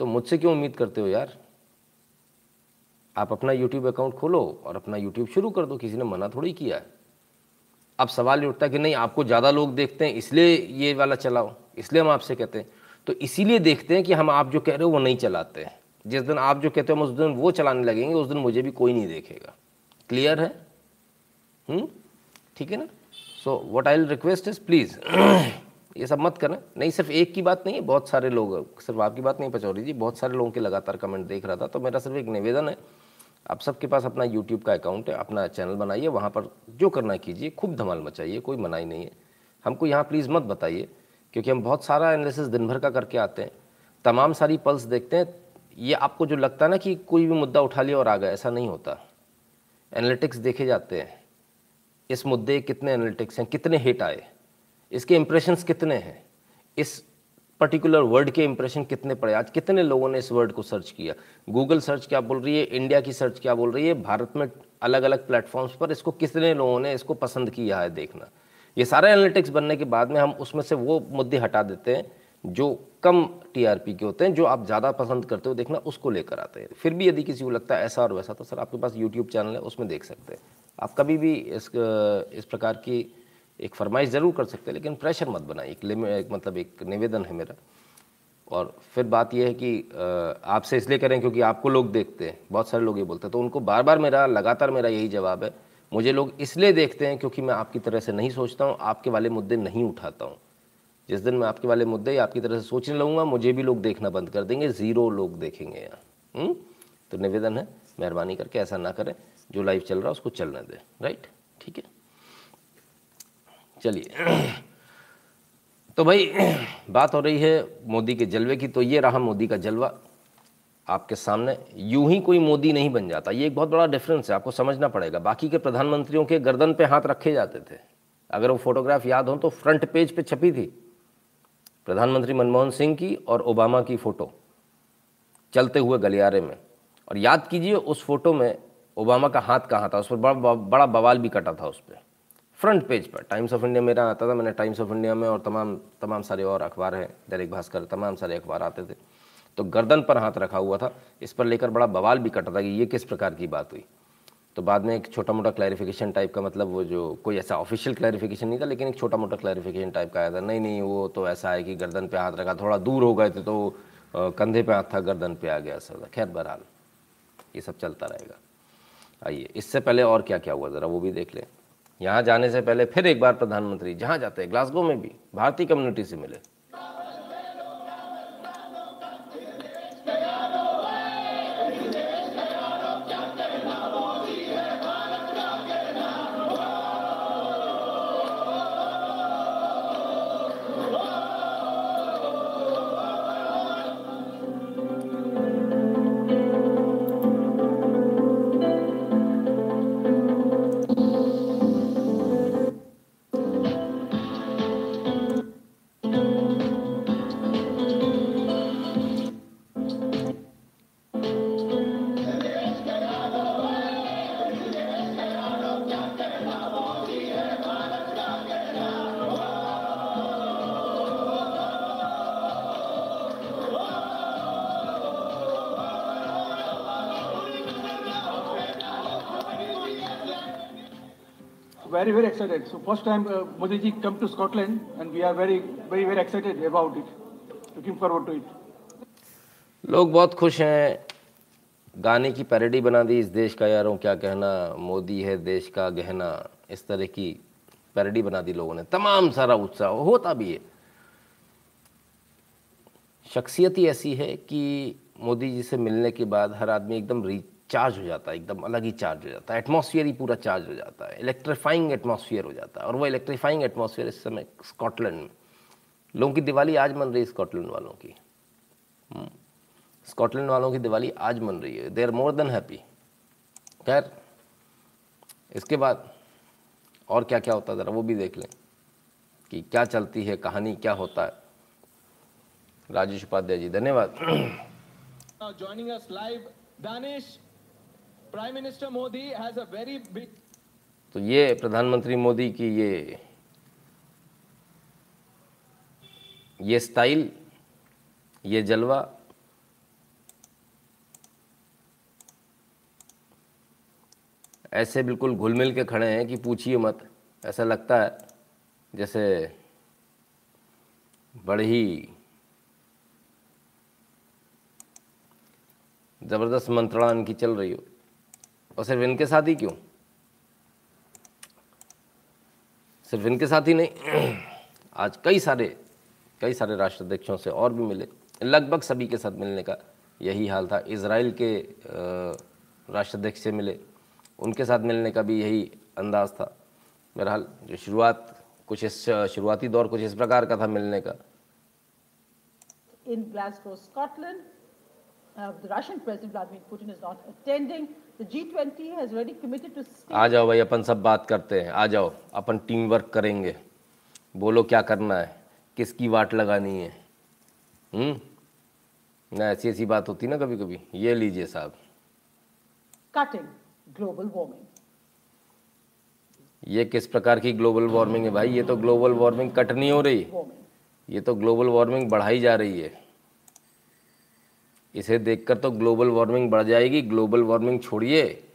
तो मुझसे क्यों उम्मीद करते हो यार? आप अपना यूट्यूब अकाउंट खोलो और अपना यूट्यूब शुरू कर दो, किसी ने मना थोड़ी किया है। अब सवाल ये उठता है कि नहीं, आपको ज़्यादा लोग देखते हैं, इसलिए ये वाला चलाओ, इसलिए हम आपसे कहते हैं। तो इसीलिए देखते हैं कि हम आप जो कह रहे हो वो नहीं चलाते। हैं जिस दिन आप जो कहते हो हम उस दिन वो चलाने लगेंगे, उस दिन मुझे भी कोई नहीं देखेगा। क्लियर है? हम्म? ठीक है ना? So what I request is please ये सब मत करें नहीं, सिर्फ़ एक की बात नहीं है, बहुत सारे लोग, सिर्फ़ आपकी बात नहीं, पचौरी जी, बहुत सारे लोगों के लगातार कमेंट देख रहा था तो मेरा सिर्फ़ एक निवेदन है आप सबके पास अपना यूट्यूब का अकाउंट है, अपना चैनल बनाइए, वहाँ पर जो करना कीजिए, खूब धमाल मचाइए, कोई मनाई नहीं है। हमको यहाँ प्लीज़ मत बताइए, क्योंकि हम बहुत सारा एनालिसिस दिन भर का करके आते हैं। तमाम सारी पल्स देखते हैं, ये आपको जो लगता है ना कि कोई भी मुद्दा उठा लिया और आ गया, ऐसा नहीं होता। एनालिटिक्स देखे जाते हैं। इस मुद्दे कितने एनालिटिक्स हैं, कितने हिट आए, इसके इंप्रेशंस कितने हैं, इस पर्टिकुलर वर्ड के इंप्रेशन कितने पड़े? आज कितने लोगों ने इस वर्ड को सर्च किया? गूगल सर्च क्या बोल रही है? इंडिया की सर्च क्या बोल रही है? भारत में अलग अलग प्लेटफॉर्म्स पर इसको कितने लोगों ने इसको पसंद किया है देखना? ये सारे एनालिटिक्स बनने के बाद में हम उसमें से वो मुद्दे हटा देते हैं, जो कम टीआरपी के होते हैं, जो आप ज़्यादा पसंद करते हो देखना, उसको लेकर आते हैं। फिर भी यदि किसी को लगता है ऐसा और वैसा तो सर आपके पास यूट्यूब चैनल है, उसमें देख सकते हैं। आप कभी भी इस इस प्रकार की एक फरमाइश ज़रूर कर सकते हैं लेकिन प्रेशर मत बनाए। एक, एक मतलब एक निवेदन है मेरा। और फिर बात यह है कि आपसे इसलिए करें क्योंकि आपको लोग देखते हैं। बहुत सारे लोग ये बोलते हैं। तो उनको बार बार मेरा लगातार मेरा यही जवाब है। मुझे लोग इसलिए देखते हैं क्योंकि मैं आपकी तरह से नहीं सोचता हूँ आपके वाले मुद्दे नहीं उठाता हूँ। जिस दिन मैं आपके वाले मुद्दे आपकी तरह से सोचने लगूँगा मुझे भी लोग देखना बंद कर देंगे। ज़ीरो लोग देखेंगे यहाँ? तो निवेदन है मेहरबानी करके ऐसा ना करें। जो लाइव चल रहा है उसको चलने दें। राइट ठीक है? चलिए। तो भाई, बात हो रही है मोदी के जलवे की तो ये रहा मोदी का जलवा। आपके सामने यूँ ही कोई मोदी नहीं बन जाता। ये एक बहुत बड़ा डिफरेंस है, आपको समझना पड़ेगा। बाकी के प्रधानमंत्रियों के गर्दन पे हाथ रखे जाते थे। अगर वो फोटोग्राफ याद हो तो फ्रंट पेज पे छपी थी। प्रधानमंत्री मनमोहन सिंह की और ओबामा की फ़ोटो चलते हुए गलियारे में। और याद कीजिए, उस फ़ोटो में ओबामा का हाथ कहाँ था? उस पर बड़ा बड़ा बवाल भी कटा था उस पर फ्रंट पेज पर टाइम्स ऑफ़ इंडिया मेरा आता था, मैंने टाइम्स ऑफ़ इंडिया में और तमाम तमाम सारे और अखबार हैं दैनिक भास्कर तमाम सारे अखबार आते थे। तो गर्दन पर हाथ रखा हुआ था, इस पर लेकर बड़ा बवाल भी कटा था कि ये किस प्रकार की बात हुई। तो बाद में एक छोटा मोटा क्लैरिफिकेशन टाइप का मतलब वो जो कोई ऐसा ऑफिशियल क्लैरिफिकेशन नहीं था, लेकिन एक छोटा मोटा क्लैरिफिकेशन टाइप का आया था, नहीं नहीं, वो तो ऐसा है कि गर्दन पे हाथ रखा, थोड़ा दूर हो गए थे तो कंधे पे हाथ था, गर्दन पे आ गया सर। खैर, बहरहाल, ये सब चलता रहेगा। आइए, इससे पहले और क्या क्या हुआ, ज़रा वो भी देख लें। यहाँ जाने से पहले फिर एक बार प्रधानमंत्री जहाँ जाते हैं, ग्लासगो में भी, भारतीय कम्युनिटी से मिले। Excited. So first time uh, Modi ji come to Scotland and we are very, very, very excited about it. Looking forward to it. लोग बहुत खुश हैं गाने की पैरोडी बना दी इस देश का यारों क्या कहना मोदी है देश का गहना इस तरह की पैरोडी बना दी लोगों ने तमाम सारा उत्साह होता भी है शख्सियत ही ऐसी है कि मोदी जी से मिलने के बाद हर आदमी एकदम रिचार्ज हो जाता है, एकदम अलग ही चार्ज हो जाता है। एटमॉस्फेयर ही पूरा चार्ज हो जाता है। इलेक्ट्रीफाइंग एटमॉस्फेयर हो जाता है। और वो इलेक्ट्रीफाइंग एटमॉस्फेयर इस समय स्कॉटलैंड में। लोगों की दिवाली आज मन रही है स्कॉटलैंड वालों की। हम्म। स्कॉटलैंड वालों की दिवाली आज मन रही है। They are more than happy खैर, इसके बाद और क्या क्या होता है, ज़रा वो भी देख लें कि क्या चलती है, कहानी क्या होता है। राजेश उपाध्याय जी, धन्यवाद। Joining us live, danish prime minister modi has a very big तो ये प्रधानमंत्री मोदी की ये ये स्टाइल ये जलवा, ऐसे बिल्कुल घुल मिल के खड़े हैं कि पूछिए मत। ऐसा लगता है, जैसे बड़ी ही ज़बरदस्त मंत्रणा इनकी चल रही हो। और सिर्फ़ इनके साथ ही क्यों? सिर्फ़ इनके साथ ही नहीं। आज कई सारे कई सारे राष्ट्राध्यक्षों से और भी मिले। लगभग सभी के साथ मिलने का यही हाल था। इसराइल के राष्ट्राध्यक्ष से मिले। उनके साथ मिलने का भी यही अंदाज था। बहरहाल जो शुरुआत कुछ इस शुरुआती दौर कुछ इस प्रकार का था मिलने का। In Glasgow, Scotland, uh, the Russian President Vladimir Putin is not. The G20 has already committed to. आ जाओ भाई अपन सब बात करते हैं। आ जाओ अपन टीम वर्क करेंगे। बोलो क्या करना है किसकी वाट लगानी है? हम्म? ना ऐसी ऐसी बात होती ना कभी कभी ये लीजिए साहब। Cutting global warming. ये किस प्रकार की ग्लोबल वार्मिंग है भाई? ये तो ग्लोबल वार्मिंग कट नहीं हो रही। ये तो ग्लोबल वार्मिंग बढ़ाई जा रही है। इसे देखकर तो ग्लोबल वार्मिंग बढ़ जाएगी। ग्लोबल वार्मिंग छोड़िए।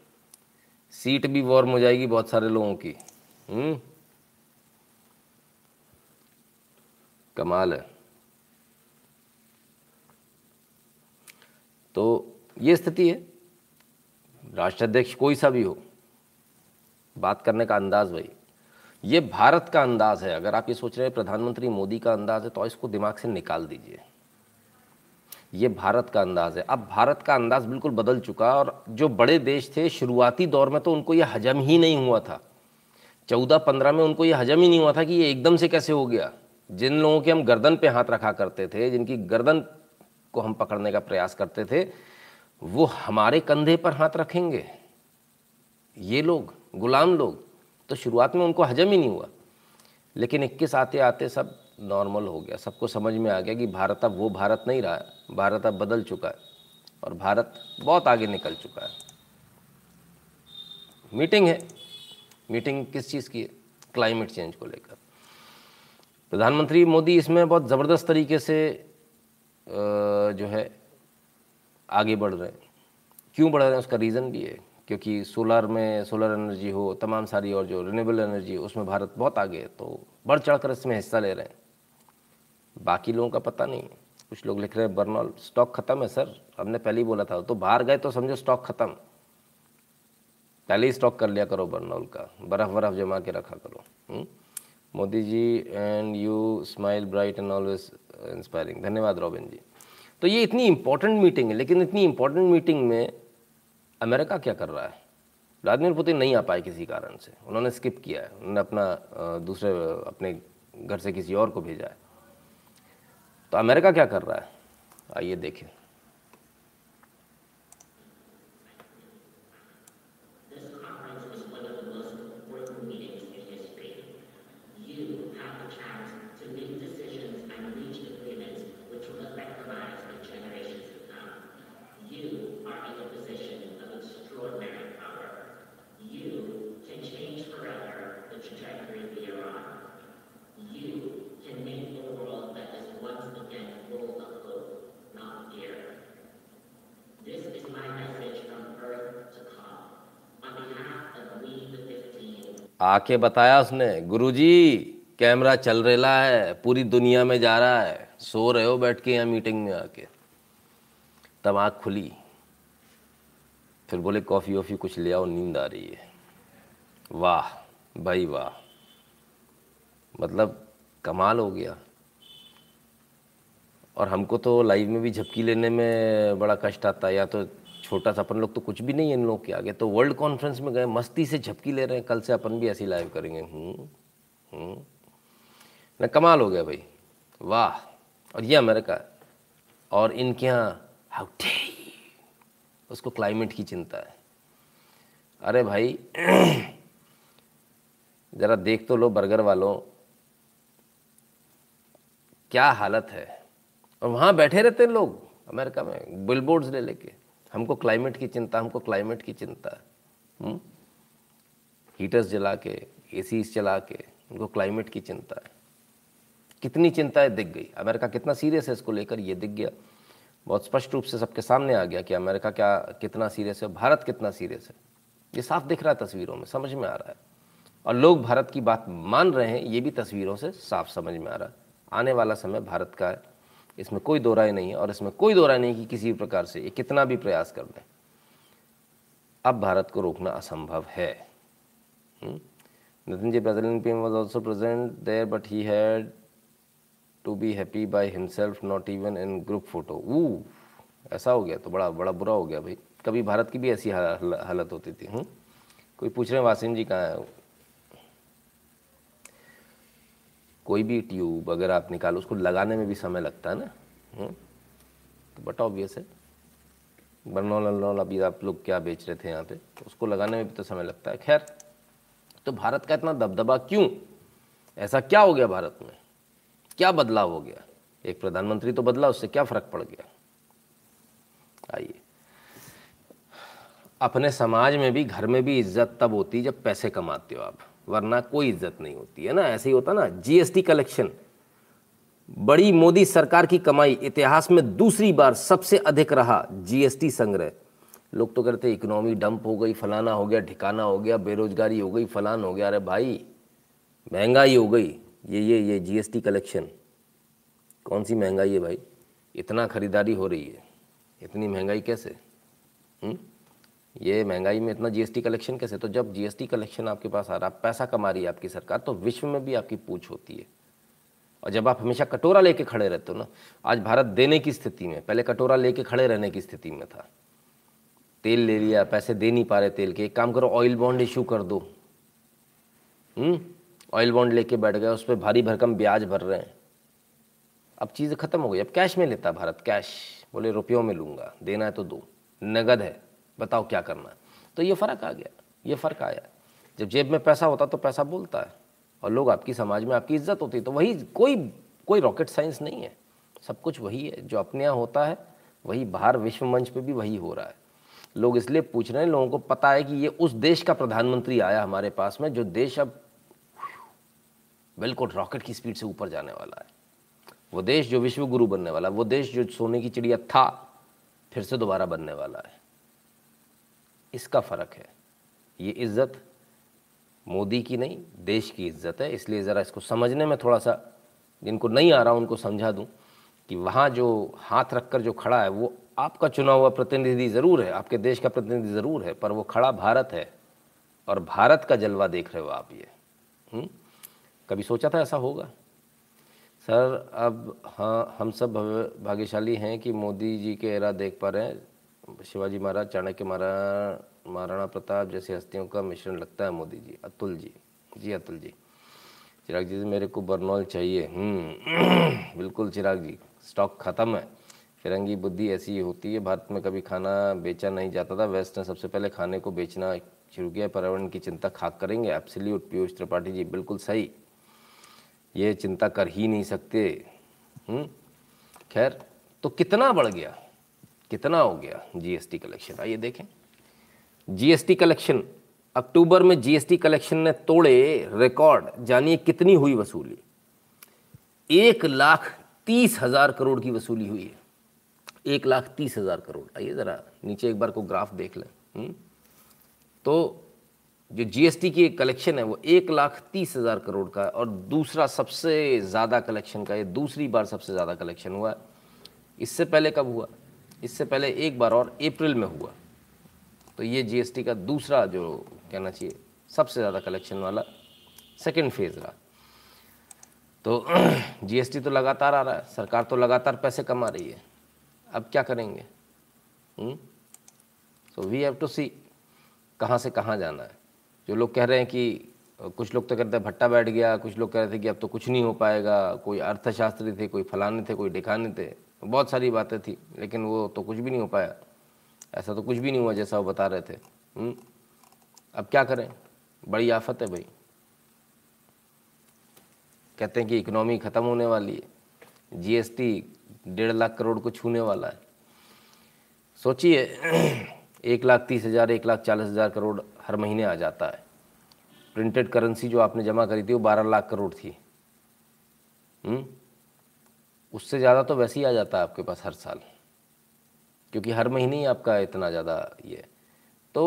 सीट भी वार्म हो जाएगी बहुत सारे लोगों की। हम्म। कमाल है। तो ये स्थिति है। राष्ट्राध्यक्ष कोई सा भी हो। बात करने का अंदाज वही। ये भारत का अंदाज है। अगर आप ये सोच रहे हैं, प्रधानमंत्री मोदी का अंदाज है तो इसको दिमाग से निकाल दीजिए। ये भारत का अंदाज है। अब भारत का अंदाज बिल्कुल बदल चुका और जो बड़े देश थे, शुरुआती दौर में तो उनको ये हजम ही नहीं हुआ था। चौदह पंद्रह में उनको ये हजम ही नहीं हुआ था कि ये एकदम से कैसे हो गया। जिन लोगों के हम गर्दन पे हाथ रखा करते थे, जिनकी गर्दन को हम पकड़ने का प्रयास करते थे, वो हमारे कंधे पर हाथ रखेंगे। ये लोग, गुलाम लोग तो शुरुआत में उनको हजम ही नहीं हुआ। लेकिन इक्कीस आते आते सब नॉर्मल हो गया। सबको समझ में आ गया कि भारत अब वो भारत नहीं रहा, भारत अब बदल चुका है और भारत बहुत आगे निकल चुका है। मीटिंग है। मीटिंग किस चीज़ की है? क्लाइमेट चेंज को लेकर। प्रधानमंत्री मोदी इसमें बहुत ज़बरदस्त तरीके से जो है, आगे बढ़ रहे हैं। क्यों बढ़ रहे हैं? उसका रीज़न भी है। क्योंकि सोलर में सोलर एनर्जी हो, तमाम सारी और जो रिन्यूएबल एनर्जी है, उसमें भारत बहुत आगे है। तो बढ़ चढ़ कर इसमें हिस्सा ले रहे हैं। बाकी लोगों का पता नहीं। कुछ लोग लिख रहे हैं, बर्नॉल स्टॉक ख़त्म है सर हमने पहले ही बोला था तो बाहर गए तो समझो स्टॉक ख़त्म। पहले ही स्टॉक कर लिया करो बर्नॉल का। बर्फ़ बर्फ़ जमा के रखा करो? हम्म? Modi ji and you smile bright and always inspiring धन्यवाद, रॉबिन जी। तो ये इतनी इंपॉर्टेंट मीटिंग है, लेकिन इतनी इंपॉर्टेंट मीटिंग में अमेरिका क्या कर रहा है? व्लादिमिर पुतिन नहीं आ पाए किसी कारण से। उन्होंने स्किप किया है। उन्होंने अपना दूसरे, अपने घर से किसी और को भेजा है। तो अमेरिका क्या कर रहा है? आइए देखें You can make the world that is once again full of hope, not fear. आके बताया उसने, गुरुजी, कैमरा चल रेला है, पूरी दुनिया में जा रहा है, सो रहे हो बैठ के यहाँ मीटिंग में आके? तब आँख खुली। फिर बोले, कॉफ़ी वॉफ़ी कुछ ले आओ, नींद आ रही है। वाह, भाई वाह। मतलब कमाल हो गया। और हमको तो लाइव में भी झपकी लेने में बड़ा कष्ट आता है, या तो छोटा सा, अपन लोग तो कुछ भी नहीं है इन लोग के आगे। तो वर्ल्ड कॉन्फ्रेंस में गए, मस्ती से झपकी ले रहे हैं, कल से अपन भी ऐसी लाइव करेंगे। हम्म हम्म। ना, कमाल हो गया भाई। वाह। और ये अमेरिका और इनके यहाँ हाउ उसको क्लाइमेट की चिंता है। अरे भाई, ज़रा देख तो लो बर्गर वालों। क्या हालत है? और वहाँ बैठे रहते हैं लोग, अमेरिका में बिलबोर्ड्स ले लेके। हमको क्लाइमेट की चिंता, हमको क्लाइमेट की चिंता। हम्म? हीटर्स जला के ए चला के उनको क्लाइमेट की चिंता है। कितनी चिंताएँ दिख गई। अमेरिका कितना सीरियस है इसको लेकर, ये दिख गया। बहुत स्पष्ट रूप से सबके सामने आ गया कि अमेरिका क्या, कितना सीरियस है, भारत कितना सीरियस है। ये साफ़ दिख रहा है तस्वीरों में, समझ में आ रहा है। और लोग भारत की बात मान रहे हैं, ये भी तस्वीरों से साफ़ समझ में आ रहा है। आने वाला समय भारत का है। इसमें कोई दो राय नहीं है और इसमें कोई दो राय नहीं कि किसी प्रकार से ये कितना भी प्रयास कर दें अब भारत को रोकना असंभव है। Nitin ji, president PM was also present there, but he had to be happy by himself, not even in group photo. वो ऐसा हो गया तो बड़ा बड़ा बुरा हो गया भाई। कभी भारत की भी ऐसी हालत होती थी। हूँ कोई पूछ रहे हैं, वासिम जी कहाँ है? कोई भी ट्यूब अगर आप निकालो, उसको लगाने में भी समय लगता है ना? तो बट ऑब्वियस है। बर्नौल अभी आप लोग क्या बेच रहे थे यहाँ पे? तो उसको लगाने में भी तो समय लगता है। खैर तो भारत का इतना दबदबा क्यों? ऐसा क्या हो गया भारत में? क्या बदलाव हो गया? एक प्रधानमंत्री तो बदला, उससे क्या फ़र्क पड़ गया? आइए। अपने समाज में भी, घर में भी इज़्ज़त तब होती जब पैसे कमाते हो आप। वरना कोई इज़्ज़त नहीं होती, है ना? ऐसे ही होता ना जीएसटी कलेक्शन बड़ी मोदी सरकार की कमाई, इतिहास में दूसरी बार सबसे अधिक रहा जीएसटी संग्रह। लोग तो कहते इकोनॉमी डंप हो गई, फलाना हो गया, ठिकाना हो गया, बेरोजगारी हो गई, फलान हो गया। अरे भाई, महँगाई हो गई। ये ये ये जीएसटी कलेक्शन कौन सी महँगाई है भाई? इतना खरीदारी हो रही है। इतनी महँगाई कैसे? हुँ? हम्म? ये महँगाई में इतना जीएसटी कलेक्शन कैसे? तो जब जीएसटी कलेक्शन आपके पास आ रहा पैसा कमा रही है आपकी सरकार तो विश्व में भी आपकी पूछ होती है। और जब आप हमेशा कटोरा लेके खड़े रहते हो ना, आज भारत देने की स्थिति में, पहले कटोरा लेके खड़े रहने की स्थिति में था। तेल ले लिया, पैसे दे नहीं पा रहे तेल के। एक काम करो ऑयल बॉन्ड इशू कर दो। हम्म? ऑयल बॉन्ड लेके बैठ गए, उस पर भारी भरकम ब्याज भर रहे हैं। अब चीज़ खत्म हो गई। अब कैश में लेता भारत कैश बोले, रुपयों में लूँगा, देना है तो दो। नगद है। बताओ क्या करना है। तो ये फ़र्क आ गया, ये फ़र्क आया। जब जेब में पैसा होता तो पैसा बोलता है, और लोग आपकी समाज में आपकी इज़्ज़त होती है तो वही कोई कोई रॉकेट साइंस नहीं है। सब कुछ वही है, जो अपने यहाँ होता है, वही बाहर विश्व मंच पे भी वही हो रहा है। लोग इसलिए पूछ रहे हैं, लोगों को पता है कि ये उस देश का प्रधानमंत्री आया हमारे पास में, जो देश अब, बिल्कुल रॉकेट की स्पीड से ऊपर जाने वाला है। वो देश जो विश्व गुरु बनने वाला है, वो देश जो सोने की चिड़िया था, फिर से दोबारा बनने वाला है। इसका फ़र्क है ये इज़्ज़त मोदी की नहीं, देश की इज़्ज़त है इसलिए ज़रा इसको समझने में थोड़ा सा जिनको नहीं आ रहा उनको समझा दूँ कि वहाँ जो हाथ रख कर जो खड़ा है, वो आपका चुना हुआ प्रतिनिधि ज़रूर है, आपके देश का प्रतिनिधि ज़रूर है, पर वो खड़ा भारत है और भारत का जलवा देख रहे हो आप ये हुँ? हम्म? कभी सोचा था ऐसा होगा सर, अब हाँ हम सब भाग्यशाली हैं कि मोदी जी के एरा देख पा रहे हैं शिवाजी महाराज चाणक्य महाराज महाराणा प्रताप जैसी हस्तियों का मिश्रण लगता है मोदी जी अतुल जी। जी अतुल जी। चिराग जी मेरे को बर्नौल चाहिए। हम्म, बिल्कुल चिराग जी। स्टॉक ख़त्म है। फिरंगी बुद्धि ऐसी होती है भारत में कभी खाना बेचा नहीं जाता था। वेस्ट ने सबसे पहले खाने को बेचना शुरू किया। पर्यावरण की चिंता खाक करेंगे। एब्सोल्यूट पीयूष त्रिपाठी जी बिल्कुल सही। ये चिंता कर ही नहीं सकते। हम्म? खैर तो कितना बढ़ गया? कितना हो गया जीएसटी कलेक्शन आइए देखें। जीएसटी कलेक्शन अक्टूबर में जीएसटी कलेक्शन ने तोड़े रिकॉर्ड जानिए कितनी हुई वसूली। एक लाख तीस हज़ार करोड़ की वसूली हुई है। एक लाख तीस हज़ार करोड़। आइए ज़रा नीचे एक बार को ग्राफ देख लें। हम्म? तो जो जीएसटी की कलेक्शन है, वो एक लाख तीस हज़ार करोड़ का है और दूसरा सबसे ज़्यादा कलेक्शन का, ये दूसरी बार सबसे ज़्यादा कलेक्शन हुआ है। इससे पहले कब हुआ? इससे पहले एक बार और अप्रैल में हुआ। तो ये जीएसटी का दूसरा जो कहना चाहिए, सबसे ज़्यादा कलेक्शन वाला सेकेंड फ़ेज़ रहा। तो जीएसटी तो लगातार आ रहा है, सरकार तो लगातार पैसे कमा रही है। अब क्या करेंगे? So we have to see कहाँ से कहाँ जाना है। जो लोग कह रहे हैं कि, कुछ लोग तो कहते हैं भट्टा बैठ गया, कुछ लोग कह रहे थे कि अब तो कुछ नहीं हो पाएगा, कोई अर्थशास्त्री थे, कोई फलाने थे, कोई ढिकाने थे। बहुत सारी बातें थी, लेकिन वो तो कुछ भी नहीं हो पाया। ऐसा तो कुछ भी नहीं हुआ जैसा वो बता रहे थे। हुँ? अब क्या करें? बड़ी आफत है भाई। कहते हैं कि इकोनॉमी ख़त्म होने वाली है। जीएसटी डेढ़ लाख करोड़ को छूने वाला है। सोचिए, एक लाख तीस हज़ार, एक लाख चालीस हज़ार करोड़ हर महीने आ जाता है। प्रिंटेड करेंसी जो आपने जमा करी थी, वो बारह लाख करोड़ थी। हुँ? उससे ज़्यादा तो वैसे ही आ जाता है आपके पास हर साल, क्योंकि हर महीने ही आपका इतना ज़्यादा ये तो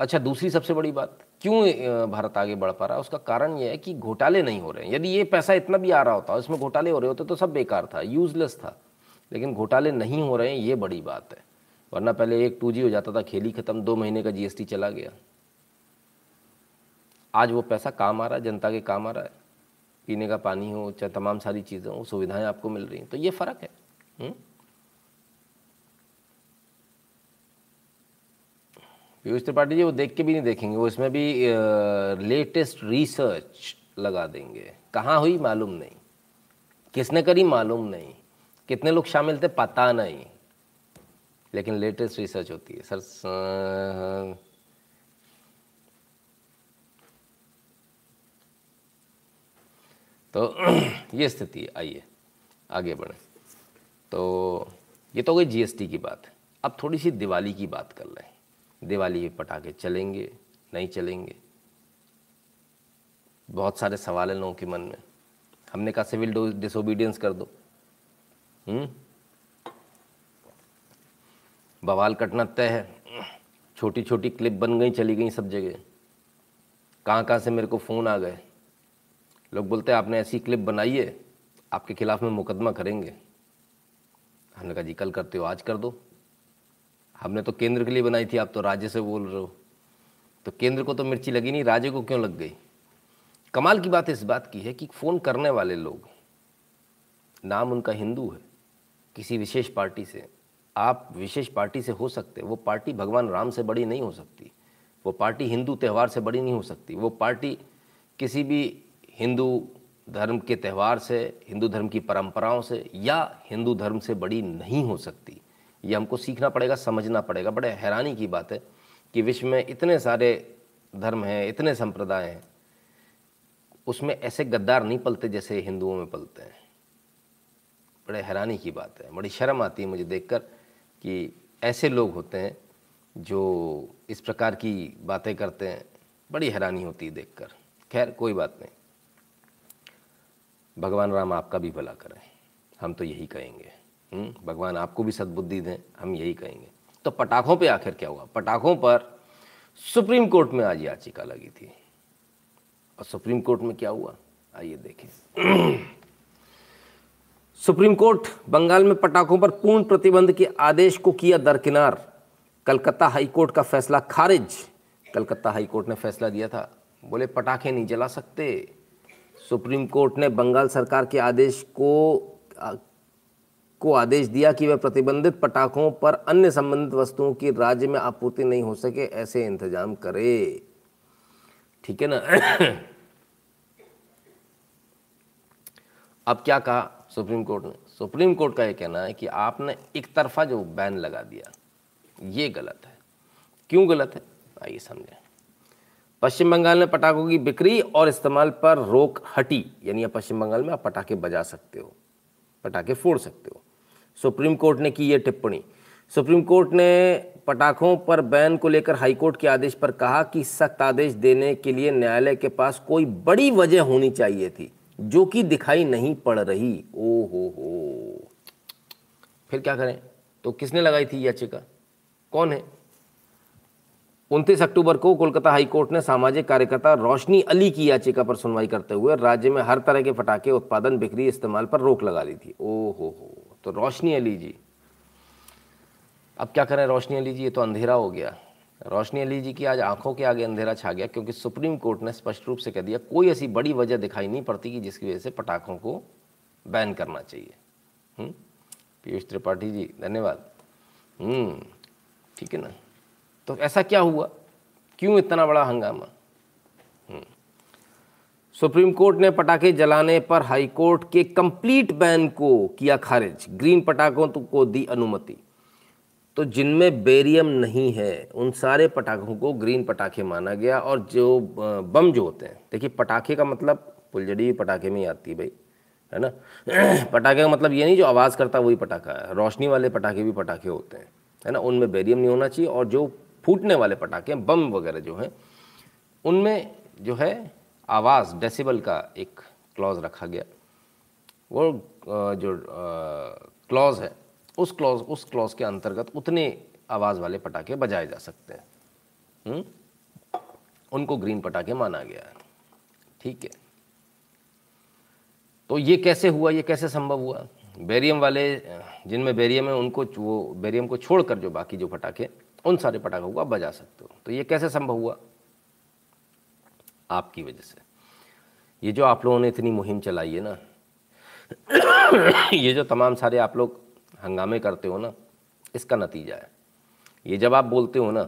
अच्छा दूसरी सबसे बड़ी बात, क्यों भारत आगे बढ़ पा रहा है? उसका कारण ये है कि घोटाले नहीं हो रहे हैं। यदि ये पैसा इतना भी आ रहा होता, इसमें घोटाले हो रहे होते तो सब बेकार था यूजलेस था। लेकिन घोटाले नहीं हो रहे हैं, ये बड़ी बात है। वरना पहले एक टू हो जाता था, खेली खत्म, दो महीने का जीएसटी चला गया। आज वो पैसा काम आ रहा है, जनता के काम आ रहा है। पीने का पानी हो, चाहे तमाम सारी चीज़ें हो, सुविधाएँ आपको मिल रही हैं। तो ये फ़र्क है। हुँ? पीयूष त्रिपाठी जी, वो देख के भी नहीं देखेंगे। वो इसमें भी लेटेस्ट रिसर्च लगा देंगे। कहाँ हुई मालूम नहीं। किसने करी मालूम नहीं। कितने लोग शामिल थे पता नहीं। लेकिन लेटेस्ट रिसर्च होती है। सर तो ये स्थिति है आइए, आगे बढ़ें। तो ये तो हो गई जीएसटी की बात। है अब थोड़ी सी दिवाली की बात कर हैं दिवाली के पटाखे चलेंगे, नहीं चलेंगे? बहुत सारे सवाल हैं लोगों के मन में। हमने कहा सिविल डिसोबीडियंस कर दो। हम्म? बवाल कटना तय है। छोटी छोटी क्लिप बन गई, चली गई सब जगह। कहाँ कहाँ से मेरे को फ़ोन आ गए? लोग बोलते हैं, आपने ऐसी क्लिप बनाई है, आपके खिलाफ़ में मुकदमा करेंगे। हमने कहा, जी, कल करते हो, आज कर दो। हमने तो केंद्र के लिए बनाई थी, आप तो राज्य से बोल रहे हो। तो केंद्र को तो मिर्ची लगी नहीं, राज्य को क्यों लग गई? कमाल की बात इस बात की है कि फ़ोन करने वाले लोग, नाम उनका हिंदू है, किसी विशेष पार्टी से। आप विशेष पार्टी से हो सकते, वो पार्टी भगवान राम से बड़ी नहीं हो सकती। वो पार्टी हिंदू त्यौहार से बड़ी नहीं हो सकती। वो पार्टी किसी भी हिंदू धर्म के त्यौहार से, हिंदू धर्म की परंपराओं से या हिंदू धर्म से बड़ी नहीं हो सकती। ये हमको सीखना पड़ेगा, समझना पड़ेगा। बड़े हैरानी की बात है कि विश्व में इतने सारे धर्म हैं, इतने संप्रदाय हैं, उसमें ऐसे गद्दार नहीं पलते जैसे हिंदुओं में पलते हैं। बड़े हैरानी की बात है, बड़ी शर्म आती है मुझे देखकर कि ऐसे लोग होते हैं जो इस प्रकार की बातें करते हैं। बड़ी हैरानी होती है देखकर। खैर, कोई बात नहीं। भगवान राम आपका भी भला करें। हम तो यही कहेंगे। हम्म, भगवान आपको भी सद्बुद्धि दें हम यही कहेंगे। तो पटाखों पे आखिर क्या हुआ? पटाखों पर सुप्रीम कोर्ट में आज याचिका लगी थी। और सुप्रीम कोर्ट में क्या हुआ? आइए देखें। सुप्रीम कोर्ट बंगाल में पटाखों पर पूर्ण प्रतिबंध के आदेश को किया दरकिनार। कलकत्ता हाईकोर्ट का फैसला खारिज। कलकत्ता हाईकोर्ट ने फैसला दिया था। बोले पटाखे नहीं जला सकते। सुप्रीम कोर्ट ने बंगाल सरकार के आदेश को को आदेश दिया कि वह प्रतिबंधित पटाखों पर अन्य संबंधित वस्तुओं की राज्य में आपूर्ति नहीं हो सके, ऐसे इंतज़ाम करे। ठीक है ना? अब क्या कहा सुप्रीम कोर्ट ने? सुप्रीम कोर्ट का ये कहना है कि आपने एक तरफा जो बैन लगा दिया, ये गलत है। क्यों गलत है? आइए समझें। पश्चिम बंगाल में पटाखों की बिक्री और इस्तेमाल पर रोक हटी। यानी आप पश्चिम बंगाल में आप पटाखे बजा सकते हो, पटाखे फोड़ सकते हो। सुप्रीम कोर्ट ने की ये टिप्पणी। सुप्रीम कोर्ट ने पटाखों पर बैन को लेकर हाईकोर्ट के आदेश पर कहा कि सख्त आदेश देने के लिए न्यायालय के पास कोई बड़ी वजह होनी चाहिए थी, जो कि दिखाई नहीं पड़ रही। ओ हो हो। फिर क्या करें? तो किसने लगाई थी याचिका? कौन है? उनतीस अक्टूबर को कोलकाता हाई कोर्ट ने सामाजिक कार्यकर्ता रोशनी अली की याचिका पर सुनवाई करते हुए राज्य में हर तरह के पटाखे उत्पादन, बिक्री इस्तेमाल पर रोक लगा ली थी। ओ हो हो तो रोशनी अली जी। अब क्या करें रोशनी अली जी? ये तो अंधेरा हो गया। रोशनी अली जी की आज आँखों के आगे अंधेरा छा गया, क्योंकि सुप्रीम कोर्ट ने स्पष्ट रूप से कह दिया, कोई ऐसी बड़ी वजह दिखाई नहीं पड़ती कि जिसकी वजह से पटाखों को बैन करना चाहिए। हम्म? पीयूष त्रिपाठी जी, धन्यवाद। हम्म ठीक है ना? तो ऐसा क्या हुआ? क्यों इतना बड़ा हंगामा? हम्म। सुप्रीम कोर्ट ने पटाखे जलाने पर हाई कोर्ट के कंप्लीट बैन को किया खारिज। ग्रीन पटाखों तो को दी अनुमति। तो जिनमें बेरियम नहीं है, उन सारे पटाखों को ग्रीन पटाखे माना गया और जो बम जो होते हैं। देखिए, पटाखे का मतलब फुलझड़ी पटाखे में ही आती है भाई, है ना? पटाखे का मतलब ये नहीं, जो आवाज़ करता वही पटाखा है। रोशनी वाले पटाखे भी पटाखे होते हैं, है ना? उनमें बेरियम नहीं होना चाहिए और जो फूटने वाले पटाखे, बम वगैरह जो हैं, उनमें जो है आवाज़ डेसिबल का एक क्लॉज रखा गया। वो जो क्लॉज है, उस क्लॉज उस क्लॉज के अंतर्गत उतने आवाज़ वाले पटाखे बजाए जा सकते हैं। हुँ? उनको ग्रीन पटाखे माना गया है। ठीक है। तो ये कैसे हुआ? ये कैसे संभव हुआ? बेरियम वाले, जिनमें बेरियम है, उनको वो बेरियम को छोड़कर जो बाकी जो पटाखे उन सारे पटाखों को आप बजा सकते हो। तो ये कैसे संभव हुआ? आपकी वजह से। ये जो आप लोगों ने इतनी मुहिम चलाई है ना, ये जो तमाम सारे आप लोग हंगामे करते हो ना, इसका नतीजा है। ये जब आप बोलते हो ना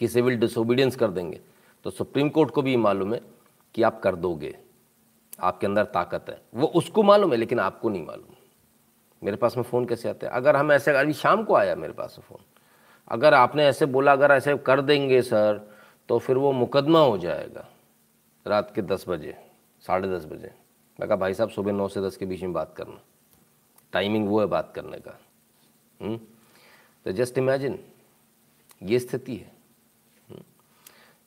कि सिविल डिसोबीडियंस कर देंगे तो सुप्रीम कोर्ट को भी मालूम है कि आप कर दोगे। आपके अंदर ताकत है। वो उसको मालूम है, लेकिन आपको नहीं मालूम। मेरे पास में फ़ोन कैसे आते हैं? अगर हम ऐसे, अभी शाम को आया मेरे पास फ़ोन। अगर आपने ऐसे बोला, अगर ऐसे कर देंगे सर तो फिर वो मुकदमा हो जाएगा रात के दस बजे, साढ़े दस बजे। मैं कहा, भाई साहब, सुबह नौ से दस के बीच में बात करना। टाइमिंग वो है बात करने का। हुँ? तो जस्ट इमेजिन, ये स्थिति है।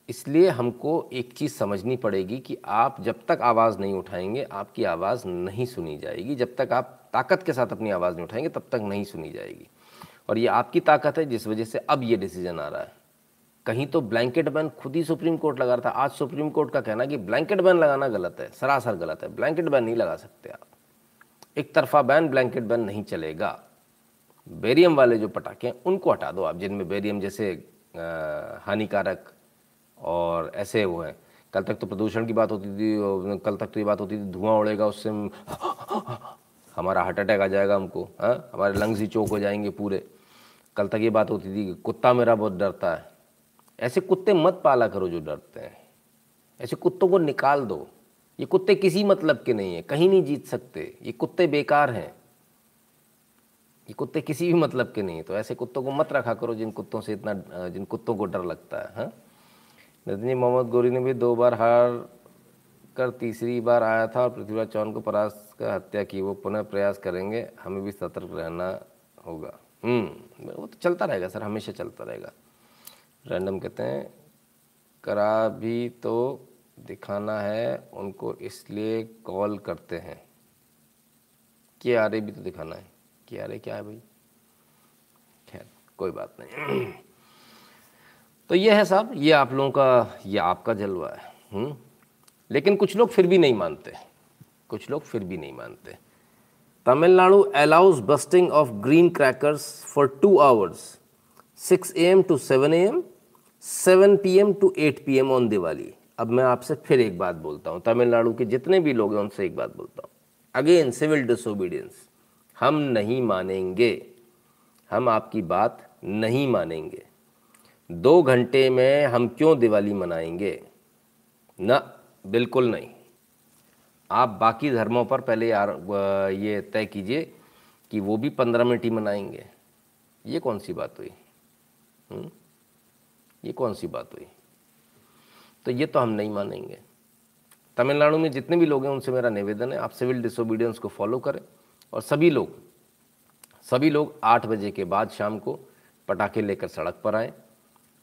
इसलिए हमको एक चीज़ समझनी पड़ेगी कि आप जब तक आवाज़ नहीं उठाएँगे, आपकी आवाज़ नहीं सुनी जाएगी। जब तक आप ताकत के साथ अपनी आवाज़ नहीं उठाएँगे, तब तक नहीं सुनी जाएगी। और ये आपकी ताकत है, जिस वजह से अब ये डिसीज़न आ रहा है। कहीं तो ब्लैंकेट बैन खुद ही सुप्रीम कोर्ट लगा रहा था। आज सुप्रीम कोर्ट का कहना कि ब्लैंकेट बैन लगाना गलत है, सरासर गलत है। ब्लैंकेट बैन नहीं लगा सकते आप। एक तरफा बैन ब्लैंकेट बैन नहीं चलेगा। बेरियम वाले जो पटाखे हैं, उनको हटा दो आप, जिनमें बेरियम जैसे हानिकारक और ऐसे वो हैं। कल तक तो प्रदूषण की बात होती थी कल तक तो ये बात होती थी, धुआँ उड़ेगा, उससे हमारा हार्ट अटैक आ जाएगा हमको हाँ? हमारे लंग्स ही चौक हो जाएँगे पूरे। कल तक ये बात होती थी कि कुत्ता मेरा बहुत डरता है। ऐसे कुत्ते मत पाला करो जो डरते हैं। ऐसे कुत्तों को निकाल दो। ये कुत्ते किसी मतलब के नहीं है, कहीं नहीं जीत सकते। ये कुत्ते बेकार हैं। ये कुत्ते किसी भी मतलब के नहीं है। तो ऐसे कुत्तों को मत रखा करो जिन कुत्तों से इतना, जिन कुत्तों को डर लगता है हाँ? नदनी मोहम्मद गोरी ने भी दो बार हार कर तीसरी बार आया था और पृथ्वीराज चौहान को परास्त कर हत्या की। वो पुनः प्रयास करेंगे। हमें भी सतर्क रहना होगा। वो तो चलता रहेगा सर, हमेशा चलता रहेगा। रैंडम कहते हैं, करा भी तो दिखाना है, उनको इसलिए कॉल करते हैं। के आ रही भी तो दिखाना है। के आ रही क्या है भाई? खैर, कोई बात नहीं। तो ये है साहब, ये आप लोगों का, ये आपका जलवा है हुँ? हम्म? लेकिन कुछ लोग फिर भी नहीं मानते। कुछ लोग फिर भी नहीं मानते। Tamil Nadu allows bursting of green crackers for two hours six A M to seven A M seven P M to eight P M on Diwali अब मैं आपसे फिर एक बात बोलता हूँ। तमिलनाडु के जितने भी लोग हैं, उनसे एक बात बोलता हूँ। अगेन सिविल डिसोबीडियंस हम नहीं मानेंगे। हम आपकी बात नहीं मानेंगे। दो घंटे में हम क्यों दिवाली मनाएँगे? ना, बिल्कुल नहीं। आप बाकी धर्मों पर पहले यार ये तय कीजिए कि वो भी पंद्रह मिनट ही मनाएँगे ये कौन सी बात हुई? हुँ? हम्म? ये कौन सी बात हुई? तो ये तो हम नहीं मानेंगे। तमिलनाडु में जितने भी लोग हैं, उनसे मेरा निवेदन है, आप सिविल डिसोबीडियंस को फॉलो करें और सभी लोग सभी लोग आठ बजे के बाद शाम को पटाखे लेकर सड़क पर आएँ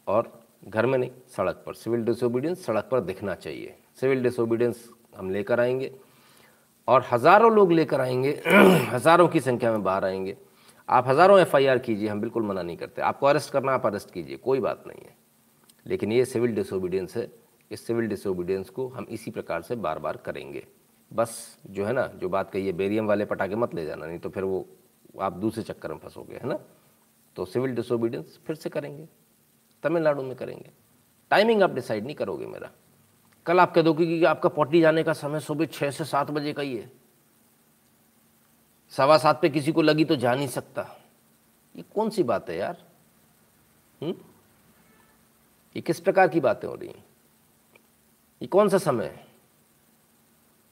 और घर में नहीं, सड़क पर। सिविल डिसोबीडियंस सड़क पर दिखना चाहिए। सिविल डिसोबीडियंस हम लेकर आएँगे। और हज़ारों लोग लेकर आएँगे, हज़ारों की संख्या में बाहर आएँगे। आप हज़ारों एफआईआर कीजिए, हम बिल्कुल मना नहीं करते। आपको अरेस्ट करना आप अरेस्ट कीजिए, कोई बात नहीं है। लेकिन ये सिविल डिसोबीडियंस है, इस सिविल डिसोबीडियंस को हम इसी प्रकार से बार बार करेंगे। बस जो है ना, जो बात कही है, बेरियम वाले पटाखे मत ले जाना, नहीं तो फिर वो, आप दूसरे चक्कर में फंसोगे, है ना? तो सिविल डिसोबीडियंस फिर से करेंगे, तमिलनाडु में करेंगे। टाइमिंग आप डिसाइड नहीं करोगे मेरा। कल आप कह दोगे कि आपका पॉटी जाने का समय सुबह छः से सात बजे का ही है। सवा सात पे किसी को लगी तो जा नहीं सकता। ये कौन सी बात है यार? हुँ? ये किस प्रकार की बातें हो रही हैं? ये कौन सा समय है?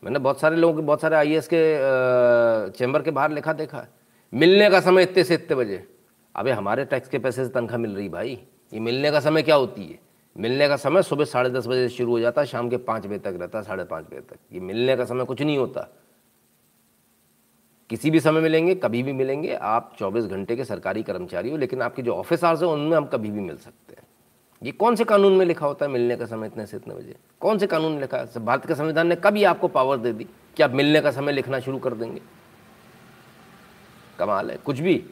मैंने बहुत सारे लोगों के, बहुत सारे आई के चैम्बर के बाहर लिखा देखा। मिलने का समय इतने से इतने बजे। अबे हमारे टैक्स के पैसे से तनख्वाह मिल रही भाई। ये मिलने का समय क्या होती है? मिलने का समय सुबह साढ़े दस बजे से शुरू हो जाता है शाम के पाँच बजे तक रहता है साढ़े पाँच बजे तक। ये मिलने का समय कुछ नहीं होता। किसी भी समय मिलेंगे, कभी भी मिलेंगे, आप 24 घंटे के सरकारी कर्मचारी हो, लेकिन आपके जो ऑफ़िस आवर्स हैं, उनमें हम कभी भी मिल सकते हैं। ये कौन से कानून में लिखा होता है मिलने का समय इतने से इतने बजे? कौन से कानून में लिखा है? भारत के संविधान ने कभी आपको पावर दे दी कि आप मिलने का समय लिखना शुरू कर देंगे। कमाल है। कुछ भी।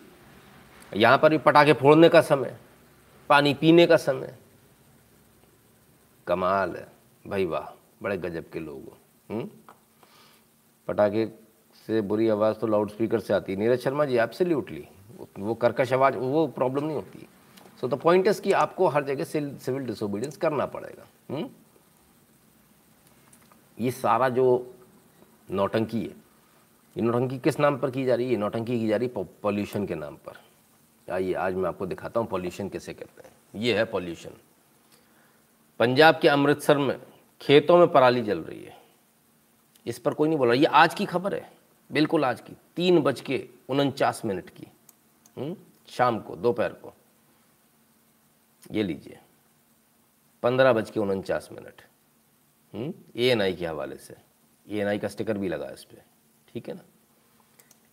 यहाँ पर भी पटाखे फोड़ने का समय, पानी पीने का समय कमाल है। भाई वाह, बड़े गजब के लोग हो। पटाखे से बुरी आवाज़ तो लाउड स्पीकर से आती है। नीरज शर्मा जी आपसे एब्सोल्युटली वो कर्कश आवाज़, वो प्रॉब्लम नहीं होती। सो द पॉइंट इज़ कि आपको हर जगह सिविल डिसोबीडियंस करना पड़ेगा। हुँ? ये सारा जो नौटंकी है, ये नौटंकी किस नाम पर की जा रही है? नौटंकी की जा रही है पॉल्यूशन के नाम पर। आइए, आज मैं आपको दिखाता हूँ पॉल्यूशन कैसे कहते हैं। ये है पॉल्यूशन। पंजाब के अमृतसर में खेतों में पराली जल रही है। इस पर कोई नहीं बोल रहा। ये आज की खबर है। बिल्कुल आज की। तीन बज के उनचास मिनट की। हुँ? हम्म, शाम को दोपहर को। ये लीजिए। पंद्रह बज के उनचास मिनट। ए एन आई के हवाले से। ए एन आई का स्टिकर भी लगा इस पर ठीक है ना?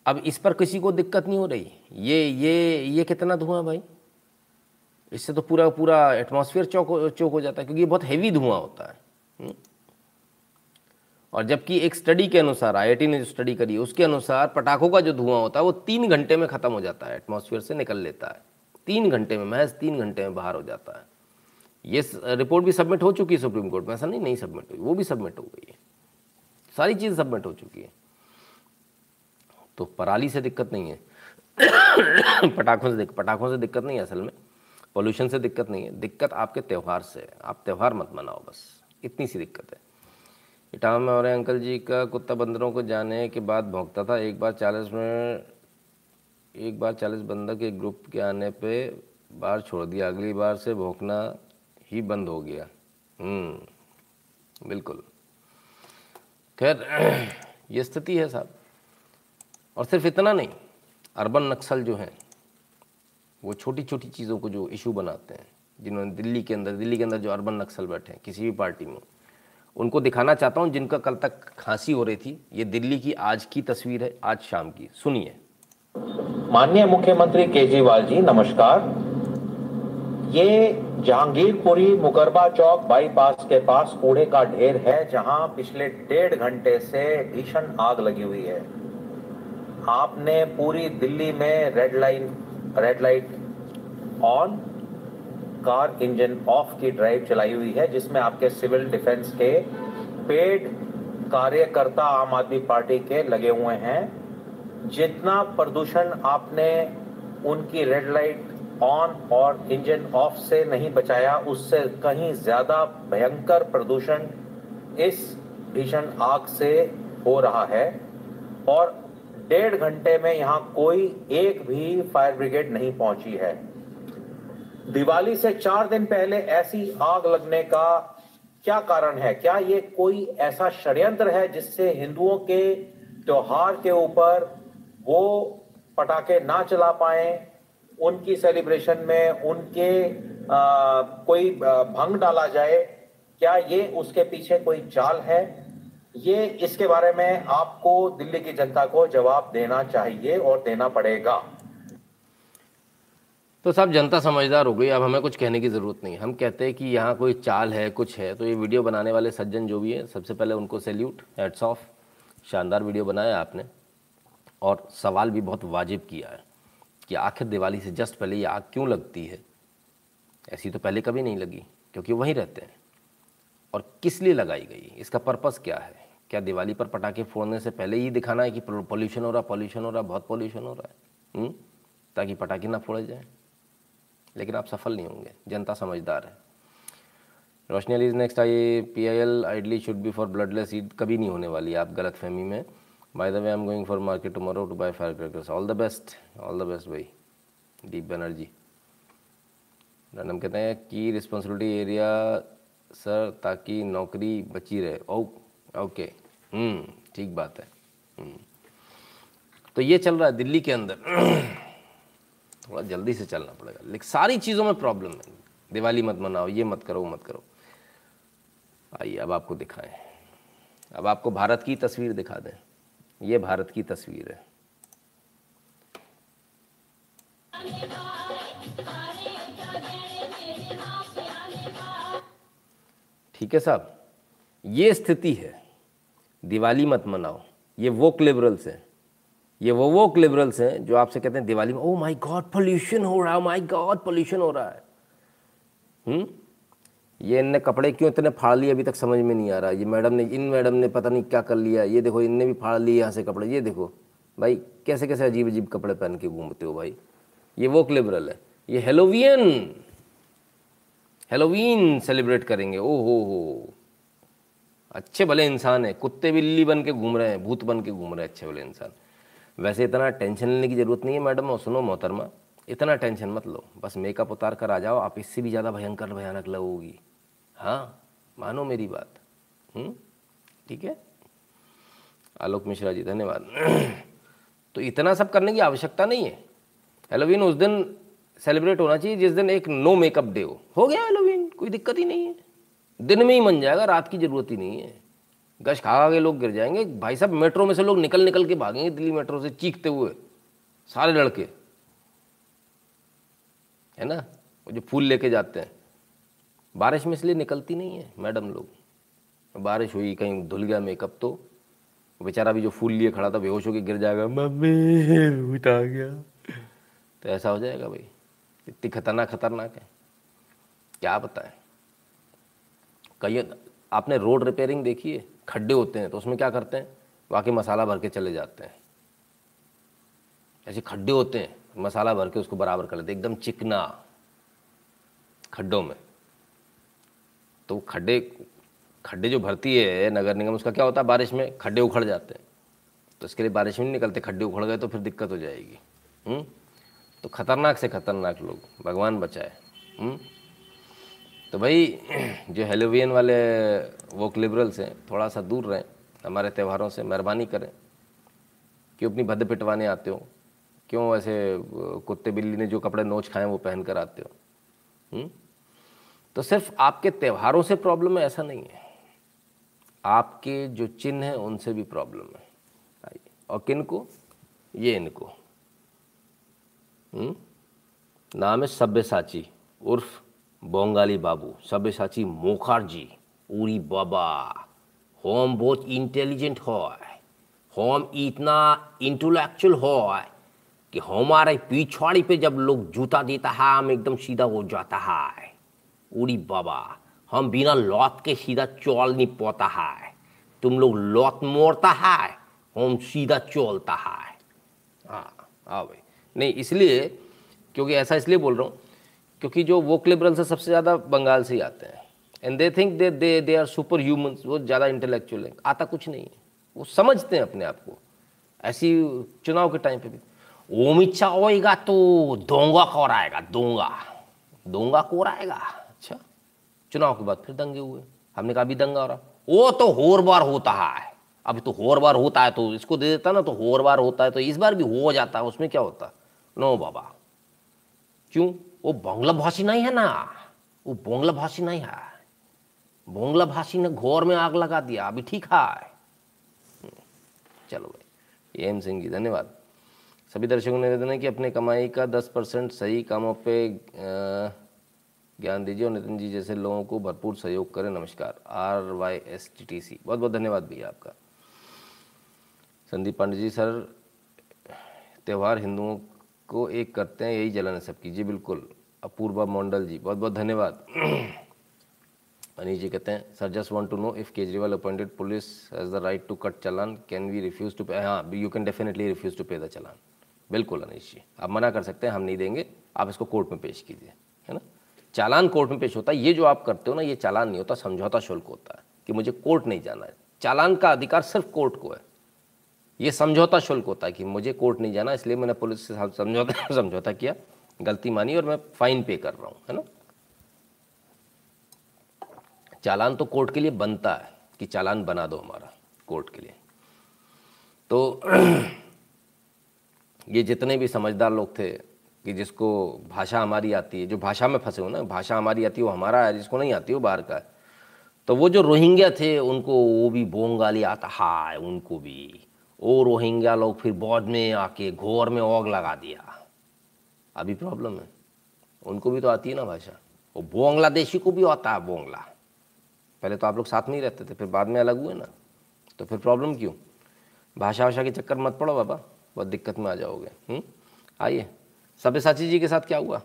अब इस पर किसी को दिक्कत नहीं हो रही। ये ये ये कितना धुआँ भाई? इससे तो पूरा पूरा एटमॉस्फेयर चौक चौक हो जाता है, क्योंकि बहुत हैवी धुआँ होता है। हम्म। और जबकि एक स्टडी के अनुसार आई ने जो स्टडी करी है, उसके अनुसार पटाखों का जो धुआँ होता है, वो तीन घंटे में ख़त्म हो जाता है एटमॉस्फेयर से निकल लेता है। तीन घंटे में, महज तीन घंटे में बाहर हो जाता है। ये रिपोर्ट भी सबमिट हो चुकी है सुप्रीम कोर्ट में, ऐसा नहीं नहीं सबमिट हुई, वो भी सबमिट हो गई है। सारी चीज़ सबमिट हो चुकी है। तो पराली से दिक्कत नहीं है। पटाखों से पटाखों से दिक्कत नहीं है असल में। पोल्यूशन से दिक्कत नहीं है। दिक्कत आपके त्यौहार से है। आप त्यौहार मत मनाओ बस। इतनी सी दिक्कत है। इटावा में और अंकल जी का कुत्ता बंदरों को जाने के बाद भोंकता था। एक बार चालीस में एक बार चालीस बंदर के ग्रुप के आने पे बाहर छोड़ दिया। अगली बार से भोंकना ही बंद हो गया। हम्म, बिल्कुल। खैर ये स्थिति है साहब। और सिर्फ़ इतना नहीं अर्बन नक्सल जो हैं वो छोटी छोटी चीज़ों को जो इशू बनाते हैं, जिन्होंने दिल्ली के अंदर, दिल्ली के अंदर जो अर्बन नक्सल बैठे हैं, किसी भी पार्टी में, उनको दिखाना चाहता हूँ, जिनका कल तक खांसी हो रही थी, ये दिल्ली की आज की तस्वीर है, आज शाम की। सुनिए। माननीय मुख्यमंत्री केजरीवाल जी, नमस्कार। ये जहांगीरपुरी मुकरबा चौक बाईपास के पास कूड़े का ढेर है, जहाँ पिछले डेढ़ घंटे से भीषण आग लगी हुई है। आपने पूरी दिल्ली में red line red light on car engine off की ड्राइव चलाई हुई है, जिसमें आपके सिविल डिफेंस के पेड कार्यकर्ता आम आदमी पार्टी के लगे हुए हैं। जितना प्रदूषण आपने उनकी रेड लाइट ऑन और इंजन ऑफ़ से नहीं बचाया, उससे कहीं ज़्यादा भयंकर प्रदूषण इस भीषण आग से हो रहा है। और डेढ़ घंटे में यहाँ कोई एक भी फायर ब्रिगेड नहीं पहुँची है। दिवाली से चार दिन पहले ऐसी आग लगने का क्या कारण है? क्या ये कोई ऐसा षड्यंत्र है जिससे हिंदुओं के त्योहार के ऊपर वो पटाखे ना चला पाए उनकी सेलिब्रेशन में उनके आ, कोई भंग डाला जाए? क्या ये उसके पीछे कोई चाल है? ये इसके बारे में आपको दिल्ली की जनता को जवाब देना चाहिए और देना पड़ेगा। तो साहब जनता समझदार हो गई, अब हमें कुछ कहने की ज़रूरत नहीं हम कहते हैं कि यहाँ कोई चाल है, कुछ है तो ये वीडियो बनाने वाले सज्जन जो भी है, सबसे पहले उनको सैल्यूट हेड्स ऑफ़। शानदार वीडियो बनाया आपने। और सवाल भी बहुत वाजिब किया है कि आखिर दिवाली से जस्ट पहले ये आग क्यों लगती है? ऐसी तो पहले कभी नहीं लगी, क्योंकि वहीं रहते हैं। और किस लिए लगाई गई इसका पर्पस क्या है? क्या दिवाली पर पटाखे फोड़ने से पहले ही दिखाना है कि पोल्यूशन हो रहा, पोल्यूशन हो रहा, बहुत पोल्यूशन हो रहा है? हुँ? ताकि पटाखे ना फोड़े जाएँ। लेकिन आप सफल नहीं होंगे, जनता समझदार है। Roshni Ali next I P I L ideally should be for bloodless Eid कभी नहीं होने वाली आप गलत फहमी में। By the way I am going for market tomorrow to buy fire crackers all the best all the best भाई दीप बनर्जी रनम कहते हैं की रिस्पॉन्सिबिलिटी एरिया सर ताकि नौकरी बची रहे। ओ ओके हम्म ठीक बात है। हम्म। तो ये चल रहा है दिल्ली के अंदर। थोड़ा जल्दी से चलना पड़ेगा। लेकिन सारी चीज़ों में प्रॉब्लम है। दिवाली मत मनाओ, ये मत करो मत करो। आइए, अब आपको दिखाएँ। अब आपको भारत की तस्वीर दिखा दें। ये भारत की तस्वीर है। ठीक है साहब, ये स्थिति है। दिवाली मत मनाओ। ये वो लिबरल्स हैं। ये वो वो लिबरल्स हैं जो आपसे कहते हैं दिवाली में ओ माय गॉड पोल्यूशन हो रहा है माय गॉड पोल्यूशन हो रहा है। हम्म ये इनने कपड़े क्यों इतने फाड़ लिए? अभी तक समझ में नहीं आ रहा। ये मैडम ने, इन मैडम ने पता नहीं क्या कर लिया। ये देखो, इनने भी फाड़ लिए यहाँ से कपड़े। ये देखो, भाई कैसे कैसे अजीब अजीब कपड़े पहन के घूमते हो भाई? ये वो लिबरल है। ये हेलोवियन हेलोवीन सेलिब्रेट करेंगे। ओ हो हो। अच्छे भले इंसान है। कुत्ते बिल्ली बन के घूम रहे हैं, भूत बन के घूम रहे हैं अच्छे भले इंसान। वैसे इतना टेंशन लेने की ज़रूरत नहीं है मैडम, और सुनो मोहतरमा, इतना टेंशन मत लो। बस मेकअप उतार कर आ जाओ, आप इससे भी ज़्यादा भयंकर भयानक लगोगी। हाँ मानो मेरी बात। हम्म? ठीक है? आलोक मिश्रा जी, धन्यवाद। तो इतना सब करने की आवश्यकता नहीं है। हेलोवीन उस दिन सेलिब्रेट होना चाहिए, जिस दिन एक नो मेकअप डे हो। हो गया हेलोवीन कोई दिक्कत ही नहीं है। दिन में ही मन जाएगा, रात की ज़रूरत ही नहीं है। गश खा के लोग गिर जाएँगे। भाई साहब, मेट्रो में से लोग निकल निकल के भागेंगे दिल्ली मेट्रो से चीखते हुए। सारे लड़के। है ना? वो जो फूल लेके जाते हैं। बारिश में इसलिए निकलती नहीं है, मैडम लोग। बारिश हुई, कहीं धुल गया मेकअप तो। बेचारा भी जो फूल लिए खड़ा था, बेहोश होकर गिर जाएगा, मम्मी, उठा गया। तो ऐसा हो जाएगा भाई। इतनी खतरनाक खतरनाक है। क्या बताएँ कई आपने रोड रिपेयरिंग देखी है? खड्डे होते हैं तो उसमें क्या करते हैं? वाकई मसाला भर के चले जाते हैं। ऐसे खड्डे होते हैं, मसाला भर के उसको बराबर कर लेते एकदम चिकना खड्डों में। तो खड्डे खड्डे जो भरती है नगर निगम, उसका क्या होता है? बारिश में खड्डे उखड़ जाते हैं। तो इसके लिए बारिश में नहीं निकलते, खड्डे उखड़ गए तो फिर दिक्कत हो जाएगी। हुँ? तो खतरनाक से खतरनाक लोग, भगवान बचाए। हुँ? तो भाई, जो हेलोवियन वाले वो लिबरल्स हैं थोड़ा सा दूर रहें, हमारे त्योहारों से मेहरबानी करें। क्यों अपनी भद्द पिटवाने आते हो? क्यों ऐसे कुत्ते बिल्ली ने जो कपड़े नोच खाए वो पहन कर आते हो? हुँ? तो सिर्फ़ आपके त्योहारों से प्रॉब्लम है, ऐसा नहीं है। आपके जो चिन्ह हैं, उनसे भी प्रॉब्लम है। और किन को ये इनको। हुँ? नाम है सभ्य साची, उर्फ़ बंगाली बाबू सभ्यसाची मुखार्जी, उरी बाबा, होम बहुत इंटेलिजेंट है हम इतना इंटेलेक्चुअल है कि हमारे पिछवाड़ी पे जब लोग जूता देता है, हम एकदम सीधा हो जाता है। उड़ी बाबा, हम बिना लौट के सीधा चौल नहीं पोता है। तुम लोग लौट मोड़ता है, हम सीधा चोलता है। हाँ हाँ भाई। नहीं, इसलिए, क्योंकि ऐसा इसलिए बोल रहा हूँ क्योंकि जो वो लिबरल से सबसे ज़्यादा बंगाल से ही आते हैं। And they think they they they are super human वो ज़्यादा इंटेलेक्चुअल है। आता कुछ नहीं है। वो समझते हैं अपने आप को। ऐसी चुनाव के टाइम पे भी। ओमिच्छा होएगा तो दोंगा कौर आएगा, दोंगा। दोंगा कौर आएगा। अच्छा। चुनाव के बाद फिर दंगे हुए। हमने कहा, अभी दंगा हो रहा। वो तो होर बार होता है। अभी तो होर बार होता है तो इसको दे देता ना तो होर बार होता है तो इस बार भी हो जाता है। उसमें क्या होता? नो बाबा। क्यों? वो बांग्ला भाषी नहीं है ना। वो बांग्ला भाषी नहीं है। बांग्ला भाषी ने घोर में आग लगा दिया, अभी ठीक है। चलो भाई एम सिंह जी, धन्यवाद। सभी दर्शकों ने निवेदन है कि अपने कमाई का दस परसेंट सही कामों पे ज्ञान दीजिए और नितिन जी जैसे लोगों को भरपूर सहयोग करें। नमस्कार। R Y S T T C. बहुत बहुत धन्यवाद भैया आपका। संदीप पांडे जी, सर, त्यौहार हिंदुओं को एक करते हैं, यही जलन है सबकी। जी, बिल्कुल। अपूर्वा मंडल जी, बहुत बहुत धन्यवाद। अनिश जी कहते हैं sir just want to know if Kejriwal appointed police has the right to cut challan can we refuse to pay हाँ you can definitely refuse to pay the challan. बिल्कुल अनिश जी, आप मना कर सकते हैं, हम नहीं देंगे, आप इसको कोर्ट में पेश कीजिए, है ना? चालान कोर्ट में पेश होता है, ये जो आप करते हो ना, ये चालान नहीं होता, समझौता शुल्क होता है कि मुझे कोर्ट नहीं जाना है। चालान का अधिकार सिर्फ़ कोर्ट को है। ये समझौता शुल्क होता है कि मुझे कोर्ट नहीं जाना, इसलिए मैंने पुलिस के साथ समझौता समझौता किया। गलती मानी और मैं फाइन पे कर रहा हूँ, है ना? चालान तो कोर्ट के लिए बनता है कि चालान बना दो हमारा कोर्ट के लिए। तो ये जितने भी समझदार लोग थे कि जिसको भाषा हमारी आती है, जो भाषा में फंसे हो ना, भाषा हमारी आती है, वो हमारा है, जिसको नहीं आती वो बाहर का है। तो वो जो रोहिंग्या थे, उनको वो भी बोंगाली आता, हाय, उनको भी। वो रोहिंग्या लोग फिर बौद्ध में आके घोर में ओग लगा दिया। अभी प्रॉब्लम है। उनको भी तो आती है ना भाषा। वो बांग्लादेशी को भी आता है बोंगला। पहले तो आप लोग साथ में ही रहते थे, फिर बाद में अलग हुए ना। तो फिर प्रॉब्लम क्यों? भाषा भाषा के चक्कर मत पड़ो बाबा, बहुत दिक्कत में आ जाओगे। हम्म? आइए। सब्यसाची जी के साथ क्या हुआ?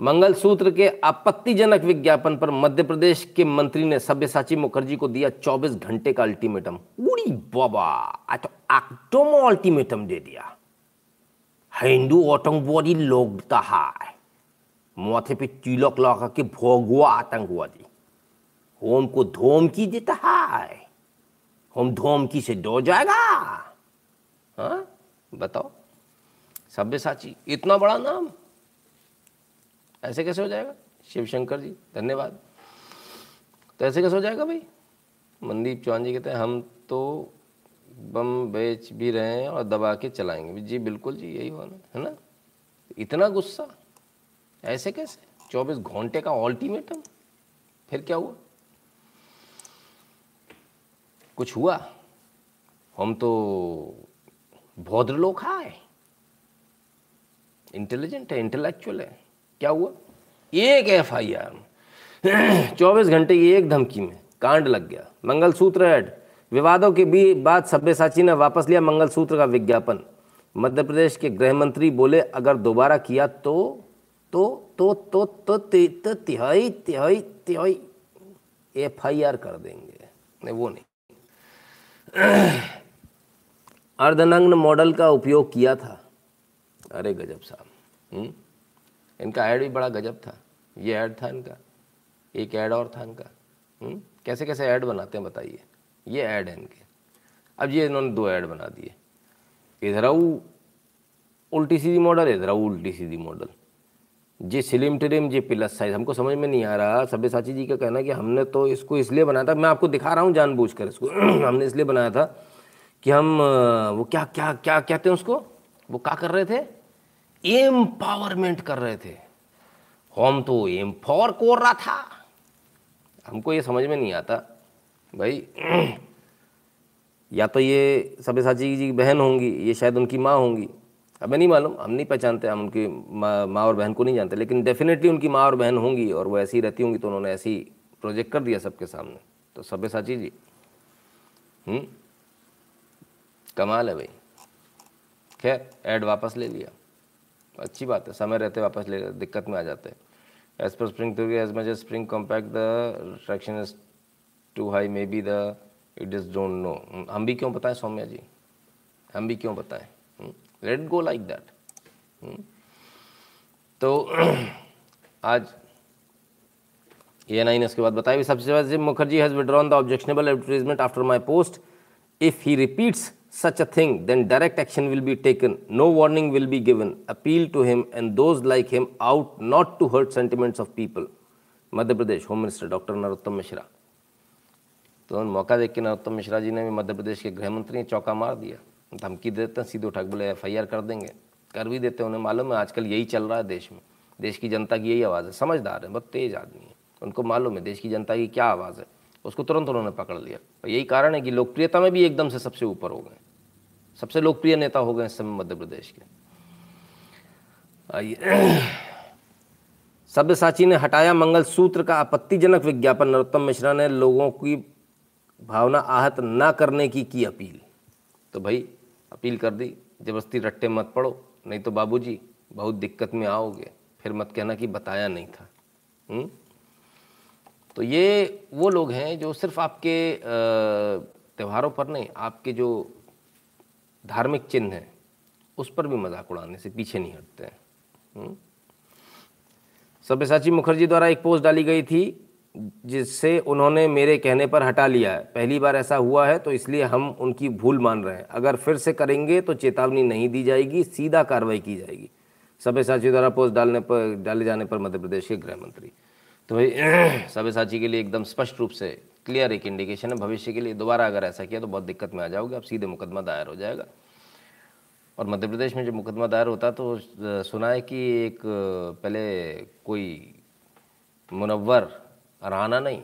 मंगलसूत्र के आपत्तिजनक विज्ञापन पर मध्य प्रदेश के मंत्री ने सब्यसाची मुखर्जी को दिया 24 घंटे का अल्टीमेटम उड़ी बाबा! तो अल्टीमेटम दे दिया। हिंदू आतंकवादी लोग है माथे पे तिलक लगा के भोगुआ आतंकवादी हमको धमकी देता है हम धमकी से डो जाएगा हाँ बताओ सब्यसाची इतना बड़ा नाम ऐसे कैसे हो जाएगा शिवशंकर जी धन्यवाद तो ऐसे कैसे हो जाएगा भाई मनदीप चौहान जी कहते हैं हम तो बम बेच भी रहे हैं और दबा के चलाएँगे। जी, बिल्कुल जी, यही होना है ना? इतना गुस्सा? ऐसे कैसे? चौबीस घंटे का अल्टीमेटम फिर क्या हुआ? कुछ हुआ? हम तो भौद्र लोग है इंटेलिजेंट है इंटेलेक्चुअल है। क्या हुआ? एक एफ़ आई आर चौबीस घंटे की एक धमकी में कांड लग गया। मंगलसूत्र ऐड। विवादों के बीच बाद सब्यसाची ने वापस लिया मंगलसूत्र का विज्ञापन। मध्य प्रदेश के गृह मंत्री बोले, अगर दोबारा किया तो तो तो तो तो तो तिहाई तिहाई तिहाई एफ़ आई आर कर देंगे। नहीं, वो नहीं। अर्धनग्न मॉडल का उपयोग किया था। अरे गजब साहब इनका ऐड भी बड़ा गजब था। ये ऐड था इनका, एक ऐड और था इनका। हुँ? कैसे कैसे ऐड बनाते हैं, बताइए। ये ऐड है इनके। अब ये इन्होंने दो ऐड बना दिए। इधर आऊ उल्टी सीधी मॉडल, इधर आऊ उल्टी सीधी मॉडल। जे स्लिम ट्रिम जे प्लस साइज़ हमको समझ में नहीं आ रहा। सब्यसाची जी का कहना कि हमने तो इसको इसलिए बनाया था, मैं आपको दिखा रहा हूँ जानबूझकर इसको। हमने इसलिए बनाया था कि हम, वो क्या क्या क्या कहते हैं उसको? वो क्या कर रहे थे? एम्पावरमेंट कर रहे थे। हम तो एम्पावर कोर रहा था। हमको ये समझ में नहीं आता। भाई, या तो ये सब्यसाची जी की बहन होंगी, ये शायद उनकी माँ होंगी। हमें नहीं मालूम, हम नहीं पहचानते, हम उनकी माँ माँ और बहन को नहीं जानते, लेकिन डेफिनेटली उनकी माँ और बहन होंगी और वो ऐसी रहती होंगी तो उन्होंने ऐसी प्रोजेक्ट कर दिया सबके सामने। तो सब्यसाची जी हुँ? कमाल है भाई। खैर ऐड वापस ले लिया। अच्छी बात है, समय रहते वापस ले, दिक्कत में आ जाते हैं। As per spring theory as much as spring compact the traction too high may be the it is don't know हम भी क्यों बताएँ सौम्या जी हम भी क्यों बताएँ लेट गो लाइक दैट तो आज ए एन ने इसके बाद बताया सबसे पहले Mukherjee has withdrawn the objectionable advertisement after my post if he repeats such a thing, then direct action will be taken. No warning will be given. Appeal to him and those like him out not to hurt sentiments of people. Madhya Pradesh home minister doctor Narottam Mishra तो मौका देख के नरोत्तम मिश्रा जी ने भी मध्य प्रदेश के गृह मंत्री ने चौका मार दिया। धमकी देते हैं, सीधे उठा बोले, एफआईआर कर देंगे। कर भी देते हैं उन्हें, मालूम है आजकल यही चल रहा है देश में। देश की जनता की यही आवाज़ है, समझदार है, बहुत तेज़ आदमी है। उनको मालूम है देश की जनता की क्या आवाज़ है। उसको तुरंत उन्होंने पकड़ लिया। और यही कारण है कि लोकप्रियता में भी एकदम से सबसे ऊपर हो गए। सबसे लोकप्रिय नेता हो गए इस समय मध्य प्रदेश के। आइए। सब्यसाची ने हटाया मंगलसूत्र का आपत्तिजनक विज्ञापन नरोत्तम मिश्रा ने लोगों की भावना आहत ना करने की की अपील तो भाई, अपील कर दी, ज़बरदस्ती रट्टे मत पड़ो, नहीं तो बाबूजी, बहुत दिक्कत में आओगे फिर मत कहना कि बताया नहीं था हुँ? तो ये वो लोग हैं जो सिर्फ़ आपके त्योहारों पर नहीं, आपके जो धार्मिक चिन्ह हैं, उस पर भी मज़ाक उड़ाने से पीछे नहीं हटते हैं हम्म? सब्यसाची मुखर्जी द्वारा एक पोस्ट डाली गई थी जिससे उन्होंने मेरे कहने पर हटा लिया है। पहली बार ऐसा हुआ है तो इसलिए हम उनकी भूल मान रहे हैं। अगर फिर से करेंगे तो चेतावनी नहीं दी जाएगी, सीधा कार्रवाई की जाएगी। सब्यसाची द्वारा पोस्ट डालने पर, डाले जाने पर मध्य प्रदेश के गृह मंत्री। तो भाई सब्यसाची के लिए एकदम स्पष्ट रूप से क्लियर एक इंडिकेशन है। भविष्य के लिए दोबारा अगर ऐसा किया तो बहुत दिक्कत में आ जाओगे। अब सीधे मुकदमा दायर हो जाएगा। और मध्य प्रदेश में जब मुकदमा दायर होता तो सुना है कि एक, पहले कोई मुनव्वर राना नहीं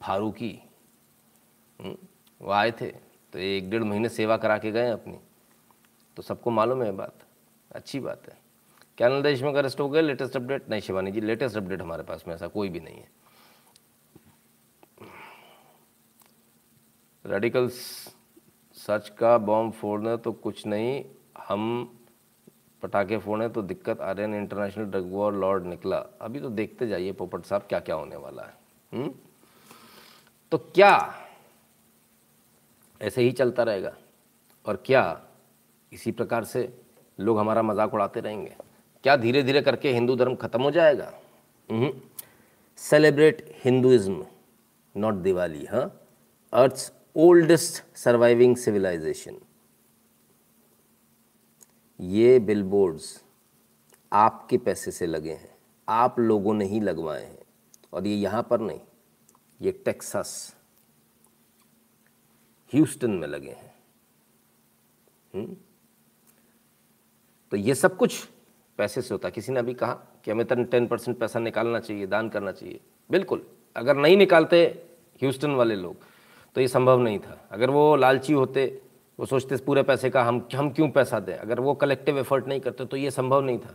फारूकी। हम्म, वो आए थे तो एक डेढ़ महीने सेवा करा के गए अपनी। तो सबको मालूम है बात अच्छी बात है। क्या देश में अरेस्ट हो गए लेटेस्ट अपडेट नहीं शिवानी जी लेटेस्ट अपडेट हमारे पास में ऐसा कोई भी नहीं है। रेडिकल्स सच का बॉम्ब फोड़ना तो कुछ नहीं हम पटाखे फोड़े तो दिक्कत Aryan international drug war lord निकला। अभी तो देखते जाइए पोपट साहब क्या क्या होने वाला है। हुँ? तो क्या ऐसे ही चलता रहेगा? और क्या इसी प्रकार से लोग हमारा मज़ाक उड़ाते रहेंगे? क्या धीरे धीरे करके हिंदू धर्म खत्म हो जाएगा? सेलिब्रेट हिंदुइज्म नॉट दिवाली हाँ? अर्थ्स ओल्डेस्ट सर्वाइविंग सिविलाइजेशन ये बिलबोर्ड्स आपके पैसे से लगे हैं। आप लोगों ने ही लगवाए हैं। और ये यहाँ पर नहीं, ये टेक्सास, ह्यूस्टन में लगे हैं। हम्म? तो ये सब कुछ पैसे से होता है। किसी ने अभी कहा कि हमें तो टेन परसेंट पैसा निकालना चाहिए, दान करना चाहिए। बिल्कुल, अगर नहीं निकालते ह्यूस्टन वाले लोग तो ये संभव नहीं था। अगर वो लालची होते, वो सोचते पूरे पैसे का हम हम क्यों पैसा दें? अगर वो कलेक्टिव एफर्ट नहीं करते तो ये संभव नहीं था।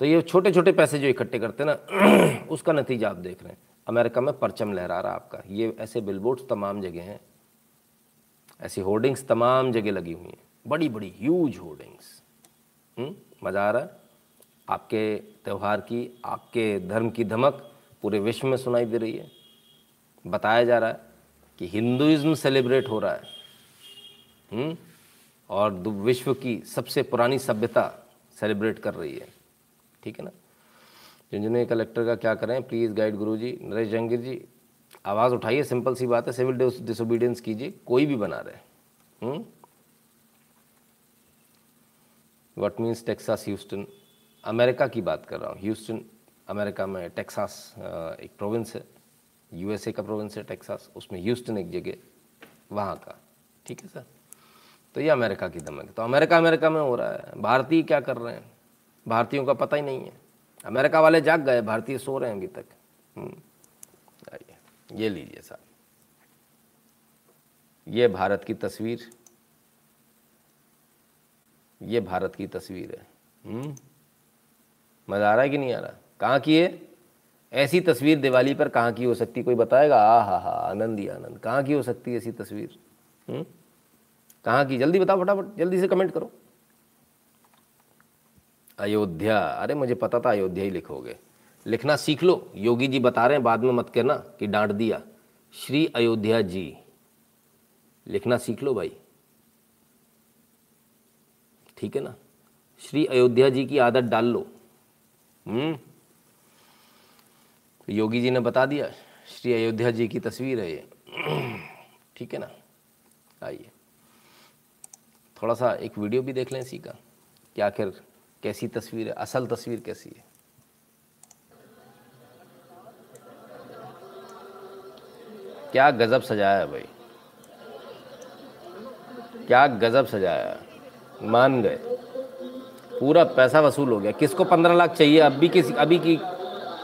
तो ये छोटे छोटे पैसे जो इकट्ठे करते हैं ना, उसका नतीजा आप देख रहे हैं। अमेरिका में परचम लहरा रहा आपका। ये ऐसे बिलबोर्ड्स तमाम जगह हैं। ऐसी होर्डिंग्स तमाम जगह लगी हुई हैं। बड़ी बड़ी ह्यूज होर्डिंग्स मज़ा आ रहा है? आपके त्यौहार की, आपके धर्म की धमक पूरे विश्व में सुनाई दे रही है। बताया जा रहा है कि हिंदुइज्म सेलिब्रेट हो रहा है। हुँ? और विश्व की सबसे पुरानी सभ्यता सेलिब्रेट कर रही है। ठीक है ना? झुंझुनू कलेक्टर का क्या करें प्लीज़ गाइड गुरु जी नरेश जहांगीर जी, आवाज़ उठाइए सिंपल सी बात है सिविल डिसोबीडियंस कीजिए, कोई भी बना रहे what means Texas Houston America की बात कर रहा हूँ ह्यूस्टन अमेरिका में टेक्सास एक प्रोविंस है यूएसए का प्रोविंस है टेक्सास उसमें ह्यूस्टन एक जगह, वहाँ का, ठीक है सर तो ये अमेरिका की धमक है तो अमेरिका अमेरिका में हो रहा है, भारतीय क्या कर रहे हैं? भारतीयों का पता ही नहीं है। अमेरिका वाले जाग गए भारतीय सो रहे हैं अभी तक। हम्म, ये लीजिए साहब। ये भारत की तस्वीर। ये भारत की तस्वीर है। हम्म? मज़ा आ रहा है कि नहीं आ रहा? कहाँ की है? ऐसी तस्वीर दिवाली पर कहाँ की हो सकती? कोई बताएगा? आ हा हा आनंद ही आनंद। कहाँ की हो सकती है ऐसी तस्वीर? हम्म? कहाँ की? जल्दी बताओ फटाफट जल्दी से कमेंट करो। अयोध्या। अरे मुझे पता था अयोध्या ही लिखोगे। लिखना सीख लो। योगी जी बता रहे हैं, बाद में मत कहना कि डांट दिया। श्री अयोध्या जी, लिखना सीख लो भाई। ठीक है ना? श्री अयोध्या जी की आदत डाल लो। हम्म? योगी जी ने बता दिया, श्री अयोध्या जी की तस्वीर है ये। ठीक है ना? आइए। थोड़ा सा एक वीडियो भी देख लें इसी का, कि आखिर कैसी तस्वीर है? असल तस्वीर कैसी है? क्या गजब सजाया भाई। क्या गजब सजाया मान गए। पूरा पैसा वसूल हो गया। किसको पंद्रह लाख चाहिए? अब भी किसी, अभी की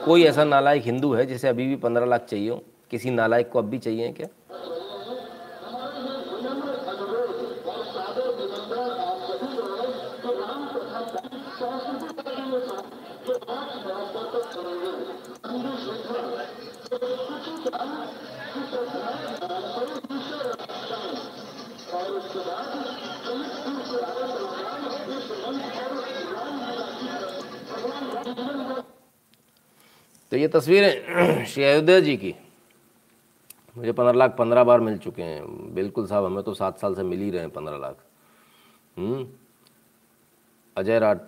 कोई ऐसा नालायक हिंदू है जिसे अभी भी पंद्रह लाख चाहिए हो? किसी नालायक को अब भी चाहिए क्या? तो ये तस्वीरें श्री अयोध्या जी की। मुझे पंद्रह लाख पंद्रह बार मिल चुके हैं। बिल्कुल साहब, हमें तो सात साल से मिल ही रहे हैं पंद्रह लाख। हम्म? अजय राठ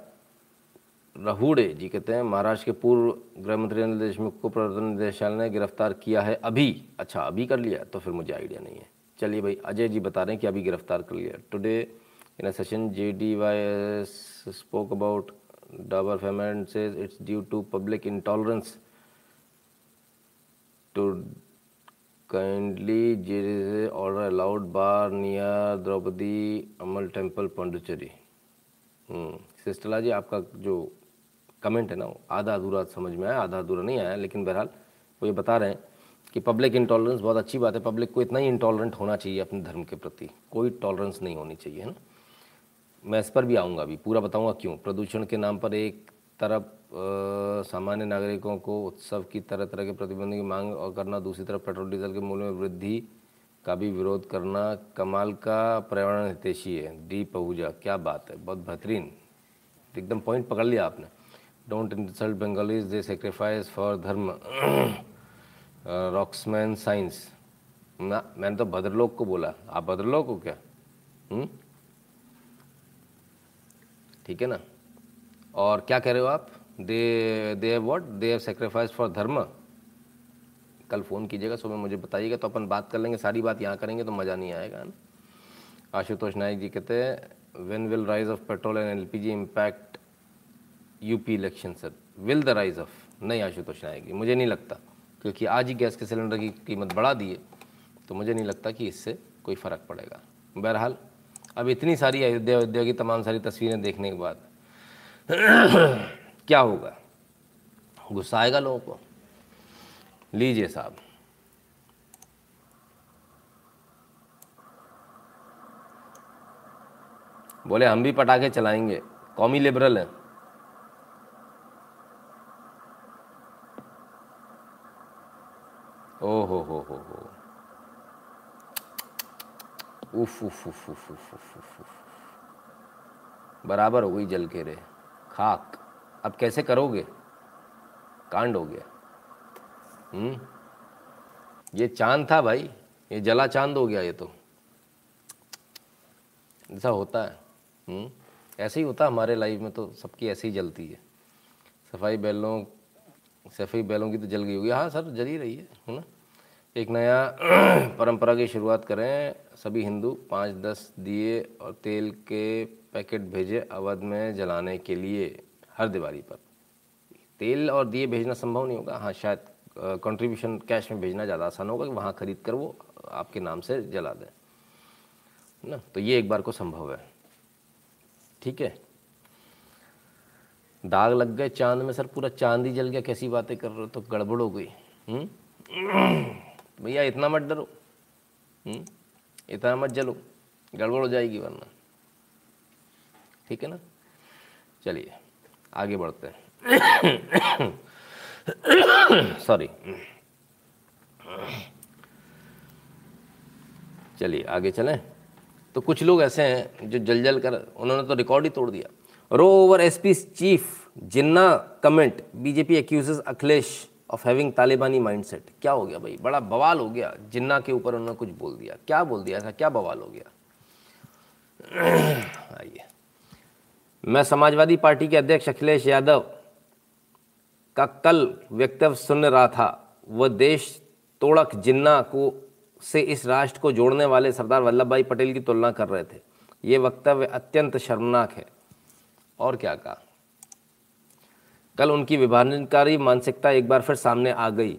रहूड़े जी कहते हैं, महाराष्ट्र के पूर्व गृह मंत्री अनिल देशमुख को प्रवर्तन निदेशालय ने गिरफ़्तार किया है अभी। अच्छा अभी कर लिया तो फिर मुझे आइडिया नहीं है। चलिए भाई, अजय जी बता रहे हैं कि अभी गिरफ़्तार कर लिया। Today in session J D Y spoke about Dabur Fem ad say it's due to public intolerance to kindly J order allowed bar near Draupadi Amman temple Puducherry Sistla ji आपका जो कमेंट है ना आधा अधूरा समझ में आया, आधा अधूरा नहीं आया, लेकिन बहरहाल वो ये बता रहे हैं कि पब्लिक इंटॉलरेंस बहुत अच्छी बात है। पब्लिक को इतना ही इंटॉलरेंट होना चाहिए अपने धर्म के प्रति। कोई टॉलरेंस नहीं होनी चाहिए, है ना? मैं इस पर भी आऊँगा अभी। पूरा बताऊँगा क्यों? प्रदूषण के नाम पर एक तरफ़ सामान्य नागरिकों को उत्सव की तरह तरह के प्रतिबंध की मांग और करना, दूसरी तरफ़ पेट्रोल, डीजल के मूल्य में वृद्धि का भी विरोध करना कमाल का पर्यावरण हितेशी है। डी पहूजा क्या बात है, बहुत बेहतरीन। एकदम पॉइंट पकड़ लिया आपने। Don't insult Bengalis they sacrifice for dharma. Roxman science ना, मैंने तो भद्रलोक को बोला। आप भद्रलोक हो क्या? हुँ? ठीक है ना? और क्या कह रहे हो आप? They they have what they have sacrifice for dharma. कल फ़ोन कीजिएगा, सुबह मुझे बताइएगा तो अपन बात कर लेंगे, सारी बात यहाँ करेंगे तो मज़ा नहीं आएगा ना। आशुतोष नायक जी कहते हैं when will rise of petrol and L P G impact U P election sir will the rise of नहीं, आशुतोष नायक जी, मुझे नहीं लगता, क्योंकि आज ही गैस के सिलेंडर की कीमत बढ़ा दी है तो मुझे नहीं लगता कि इससे कोई फ़र्क पड़ेगा। बहरहाल अब इतनी सारी अयोध्या अयोध्या की तमाम सारी तस्वीरें देखने के बाद क्या होगा? गुस्सा आएगा लोगों को। लीजिए साहब। बोले, हम भी पटाखे चलाएँगे। कौमी लिबरल है। ओ हो हो हो हो। उफ उफ उफ उफ उफ उफ उफ बराबर हो गई जल के रे। खाक। अब कैसे करोगे? कांड हो गया। हम्म? ये चाँद था भाई। ये जला चाँद हो गया ये तो। ऐसा होता है। हम्म? ऐसे ही होता है हमारे लाइफ में तो सबकी ऐसे ही जलती है। सफ़ाई बैलों सफ़ाई बैलों की तो जल गई होगी। हाँ सर, जल ही रही है ना? एक नया परंपरा की शुरुआत करें। सभी हिंदू पाँच दस दिए और तेल के पैकेट भेजे अवध में जलाने के लिए हर दिवाली पर। तेल और दिए भेजना संभव नहीं होगा। हाँ शायद कंट्रीब्यूशन कैश में भेजना ज़्यादा आसान होगा कि वहाँ खरीद कर वो आपके नाम से जला दें। ना? तो ये एक बार को संभव है। ठीक है? दाग लग गए, चाँद में सर, पूरा चाँद ही जल गया। कैसी बातें कर रहे हो? तो गड़बड़ हो गई। भैया, इतना मत डरो। हम्म? इतना मत जलो। गड़बड़ हो जाएगी वरना। ठीक है ना? चलिए, आगे बढ़ते हैं। सॉरी चलिए, आगे चलें। तो कुछ लोग ऐसे हैं जो जल जल कर, उन्होंने तो रिकॉर्ड ही तोड़ दिया। Row over SP chief Jinnah comment BJP accuses Akhilesh of having Talibani mindset क्या हो गया भाई? बड़ा बवाल हो गया। जिन्ना के ऊपर उन्होंने कुछ बोल दिया। क्या बोल दिया ऐसा क्या बवाल हो गया? आइए। मैं समाजवादी पार्टी के अध्यक्ष अखिलेश यादव का कल वक्तव्य सुन रहा था। वह देश तोड़क जिन्ना को, से इस राष्ट्र को जोड़ने वाले सरदार वल्लभ भाई पटेल की तुलना कर रहे थे। ये वक्तव्य अत्यंत शर्मनाक है। और क्या कहा? कल उनकी विभाजनकारी मानसिकता एक बार फिर सामने आ गई,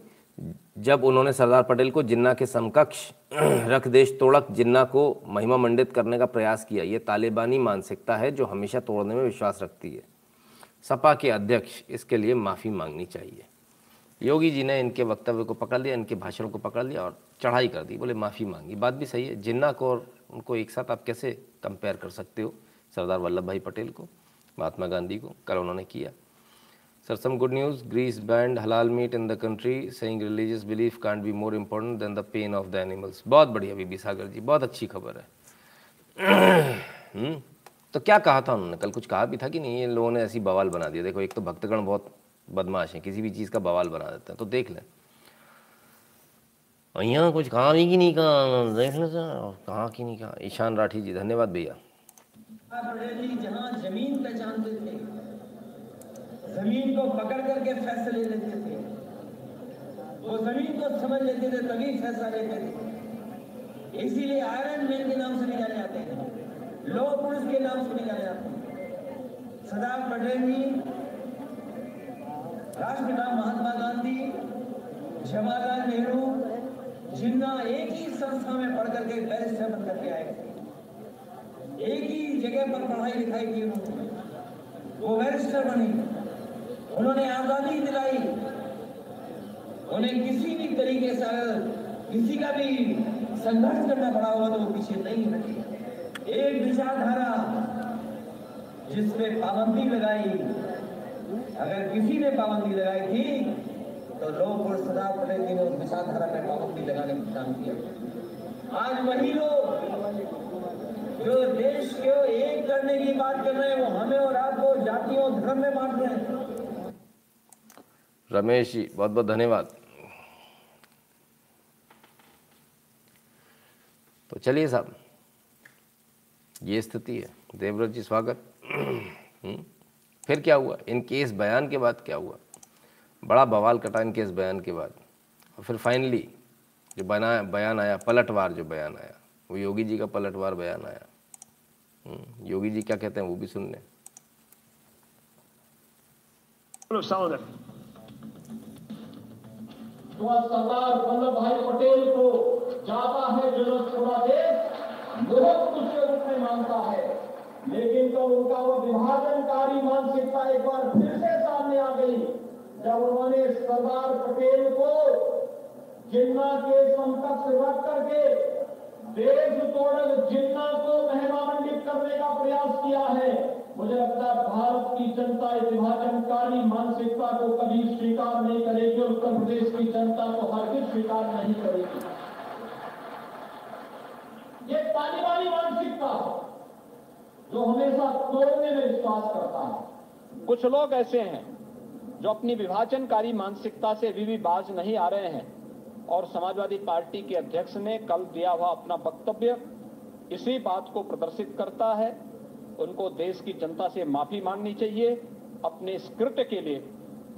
जब उन्होंने सरदार पटेल को जिन्ना के समकक्ष रख देश तोड़क, जिन्ना को महिमा मंडित करने का प्रयास किया। ये तालिबानी मानसिकता है जो हमेशा तोड़ने में विश्वास रखती है। सपा के अध्यक्ष, इसके लिए माफ़ी मांगनी चाहिए। योगी जी ने इनके वक्तव्य को पकड़ लिया, इनके भाषण को पकड़ लिया और चढ़ाई कर दी, बोले, माफ़ी मांगी। बात भी सही है, जिन्ना को और उनको एक साथ आप कैसे कंपेयर कर सकते हो? सरदार वल्लभ भाई पटेल को, महात्मा गांधी को, कल उन्होंने किया। Sir some good news Greece bans halal meat in the country saying religious belief can't be more important than the pain of the animals बहुत बढ़िया, बीबी सागर जी, बहुत अच्छी खबर है। हम्म, तो क्या कहा था उन्होंने? कल कुछ कहा भी था कि नहीं, इन लोगों ने ऐसी बवाल बना दिया देखो, एक तो भक्तगण बहुत बदमाश हैं, किसी भी चीज़ का बवाल बना देते हैं तो देख लें। यहाँ कुछ कहा भी कि नहीं कहा, देख लें सर कहा कि नहीं कहा। ईशान राठी जी, धन्यवाद भैया। ज़मीन पहचानते थे। ज़मीन को पकड़ करके फैसले लेते थे। वो ज़मीन को समझ लेते थे, तभी फैसला लेते थे। इसीलिए आयरन मैन के नाम से भी जाने जाते हैं लौह पुरुष के नाम से भी जाने जाते हैं सरदार पटेल जी, राष्ट्रपिता महात्मा गांधी, जवाहरलाल नेहरू, जिन्ना एक ही संस्था में पढ़ करके बैरिस्टर बन करके आए एक ही जगह पर पढ़ाई लिखाई की उन्होंने। वो बैरिस्टर बने। उन्होंने आज़ादी दिलाई। उन्हें किसी भी तरीके से, किसी का भी संघर्ष करना पड़ा हुआ तो वो पीछे नहीं हटे एक विचारधारा जिसपे पाबंदी लगाई, अगर किसी ने पाबंदी लगाई थी तो लोग और सदा पटेल जी ने उस विचारधारा में पाबंदी लगाने का काम किया। आज वही लोग जो देश को एक करने की बात कर रहे हैं, वो हमें और आपको जातियों धर्म में बांट रहे हैं। रमेश जी बहुत बहुत धन्यवाद। तो चलिए साहब ये स्थिति है। देवव्रत जी स्वागत। हम्म, फिर क्या हुआ? इनके इस बयान के बाद क्या हुआ? बड़ा बवाल कटा इनके इस बयान के बाद। और फिर फाइनली जो बना बयान आया पलटवार जो बयान आया वो योगी जी का पलटवार बयान आया। हम्म, योगी जी क्या कहते हैं वो भी सुन लें। वह सरदार वल्लभ भाई पटेल को जाता है जो पूरा देश बहुत कुछ के रूप में मानता है। लेकिन तो उनका वो विभाजनकारी मानसिकता एक बार फिर से सामने आ गई, जब उन्होंने सरदार पटेल को जिन्ना के समकक्ष रख करके देश तोड़ जिन्ना को महिमामंडित करने का प्रयास किया है। मुझे लगता है भारत की जनता विभाजनकारी मानसिकता को कभी स्वीकार नहीं करेगी उत्तर प्रदेश की जनता को हरगिज स्वीकार नहीं करेगी। ये तालिबानी मानसिकता जो हमेशा तोड़ने में विश्वास करता है। कुछ लोग ऐसे हैं जो अपनी विभाजनकारी मानसिकता से भी, भी बाज नहीं आ रहे हैं और समाजवादी पार्टी के अध्यक्ष ने कल दिया हुआ अपना वक्तव्य इसी बात को प्रदर्शित करता है। उनको देश की जनता से माफ़ी मांगनी चाहिए, अपने कृत्य के लिए,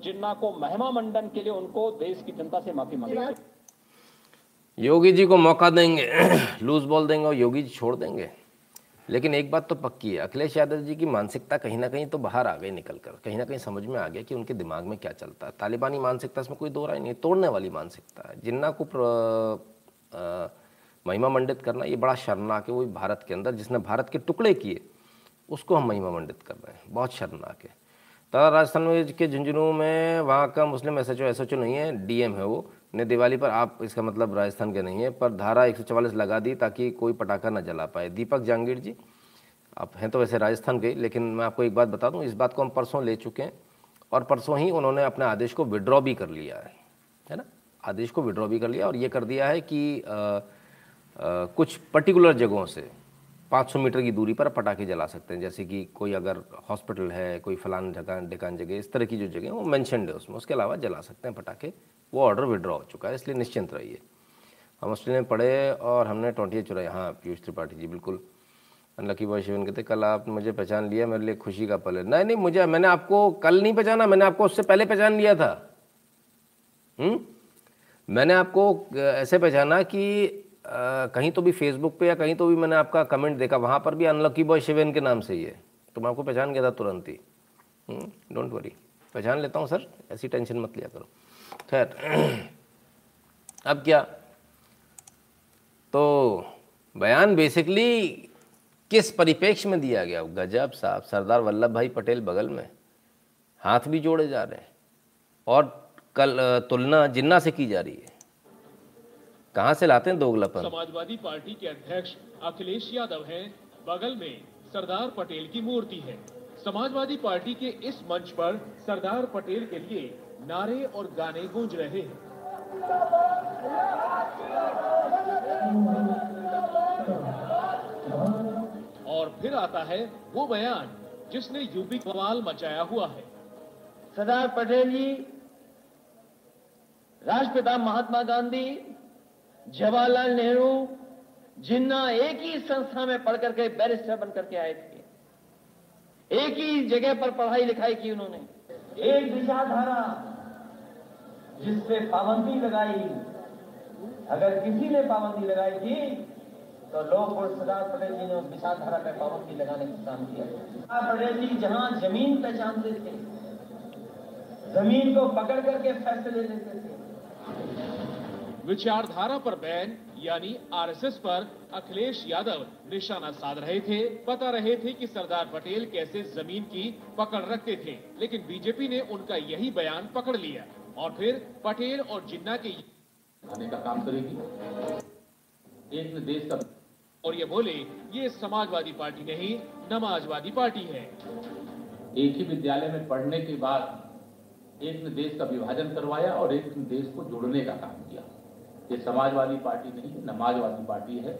जिन्ना को महिमा मंडन के लिए उनको देश की जनता से माफ़ी मांगनी चाहिए। योगी जी को मौका देंगे, लूज बॉल देंगे और योगी जी छोड़ देंगे। लेकिन एक बात तो पक्की है, अखिलेश यादव जी की मानसिकता कहीं ना कहीं तो बाहर आ गई निकल कर कहीं ना कहीं समझ में आ गया कि उनके दिमाग में क्या चलता है। तालिबानी मानसिकता इसमें कोई दो राय नहीं, तोड़ने वाली मानसिकता है। जिन्ना को महिमा मंडित करना, ये बड़ा शर्मनाक है, वो भारत के अंदर, जिसने भारत के टुकड़े किए उसको हम महिमा मंडित कर रहे हैं। बहुत शर्मनाक है। तथा राजस्थान में के झुंझुनू में वहाँ का Muslim S H O S H O नहीं है डी एम है वो। ने दिवाली पर आप इसका मतलब राजस्थान के नहीं है पर धारा एक लगा दी ताकि कोई पटाखा न जला पाए। दीपक जहांगीर जी आप हैं तो वैसे राजस्थान के लेकिन मैं आपको एक बात बता दूँ इस बात को हम परसों ले चुके हैं और परसों ही उन्होंने अपने आदेश को विड्रॉ भी कर लिया है। है ना? आदेश को विड्रॉ भी कर लिया और ये कर दिया है कि अ, अ, कुछ पर्टिकुलर जगहों से 500 मीटर की दूरी पर पटाखे जला सकते हैं। जैसे कि कोई अगर हॉस्पिटल है, कोई फलान जगह जगह, इस तरह की जो जगह है, वो मैंशनड है उसमें। उसके अलावा जला सकते हैं पटाखे। वो ऑर्डर विड्रॉ हो चुका है, इसलिए निश्चिंत रहिए। हम ऑस्ट्रेलिया में पढ़े और हमने टोंटियाँ चुराई। हाँ पीयूष त्रिपाठी जी, बिल्कुल। लकी बॉय शिवन कहते, कल आपने मुझे पहचान लिया, मेरे लिए खुशी का पल है। नहीं नहीं, मुझे, मैंने आपको कल नहीं पहचाना, मैंने आपको उससे पहले पहचान लिया था। हम्म? मैंने आपको ऐसे पहचाना कि कहीं तो भी फेसबुक पे या कहीं तो भी मैंने आपका कमेंट देखा, वहाँ पर भी अनलकी बॉय शिवेन के नाम से ही है। तो मैं आपको पहचान गया था तुरंत ही। डोंट वरी पहचान लेता हूँ, सर, ऐसी टेंशन मत लिया करो। खैर, अब क्या? तो बयान बेसिकली किस परिप्रेक्ष्य में दिया गया? गजब साहब, सरदार वल्लभ भाई पटेल बगल में। हाथ भी जोड़े जा रहे हैं। और कल तुलना जिन्ना से की जा रही है। कहाँ से लाते हैं दोगलापन? समाजवादी पार्टी के अध्यक्ष अखिलेश यादव हैं। बगल में सरदार पटेल की मूर्ति है। समाजवादी पार्टी के इस मंच पर सरदार पटेल के लिए नारे और गाने गूंज रहे हैं। और फिर आता है वो बयान जिसने यूपी बवाल मचाया हुआ है। सरदार पटेल जी राष्ट्रपिता महात्मा गांधी जवाहरलाल नेहरू जिन्ना एक ही संस्था में पढ़ करके बैरिस्टर बन करके आए थे। एक ही जगह पर पढ़ाई लिखाई की उन्होंने। एक विचारधारा जिस पे पाबंदी लगाई, अगर किसी ने पाबंदी लगाई थी तो लोग और सरदार पटेल जी ने विचारधारा पे पाबंदी लगाने का काम किया। सरदार पटेल जी जहाँ ज़मीन पहचानते थे, ज़मीन को पकड़ करके फैसले लेते थे। विचारधारा पर बैन यानी आरएसएस पर अखिलेश यादव निशाना साध रहे थे। बता रहे थे कि सरदार पटेल कैसे ज़मीन की पकड़ रखते थे लेकिन बीजेपी ने उनका यही बयान पकड़ लिया और फिर पटेल और जिन्ना के खाने का काम करेगी। एक देश का और ये बोले ये समाजवादी पार्टी नहीं नमाजवादी पार्टी है। एक ही विद्यालय में पढ़ने के बाद एक ने देश का विभाजन करवाया और एक ने देश को जोड़ने का काम किया। ये समाजवादी पार्टी नहीं नमाजवादी पार्टी है।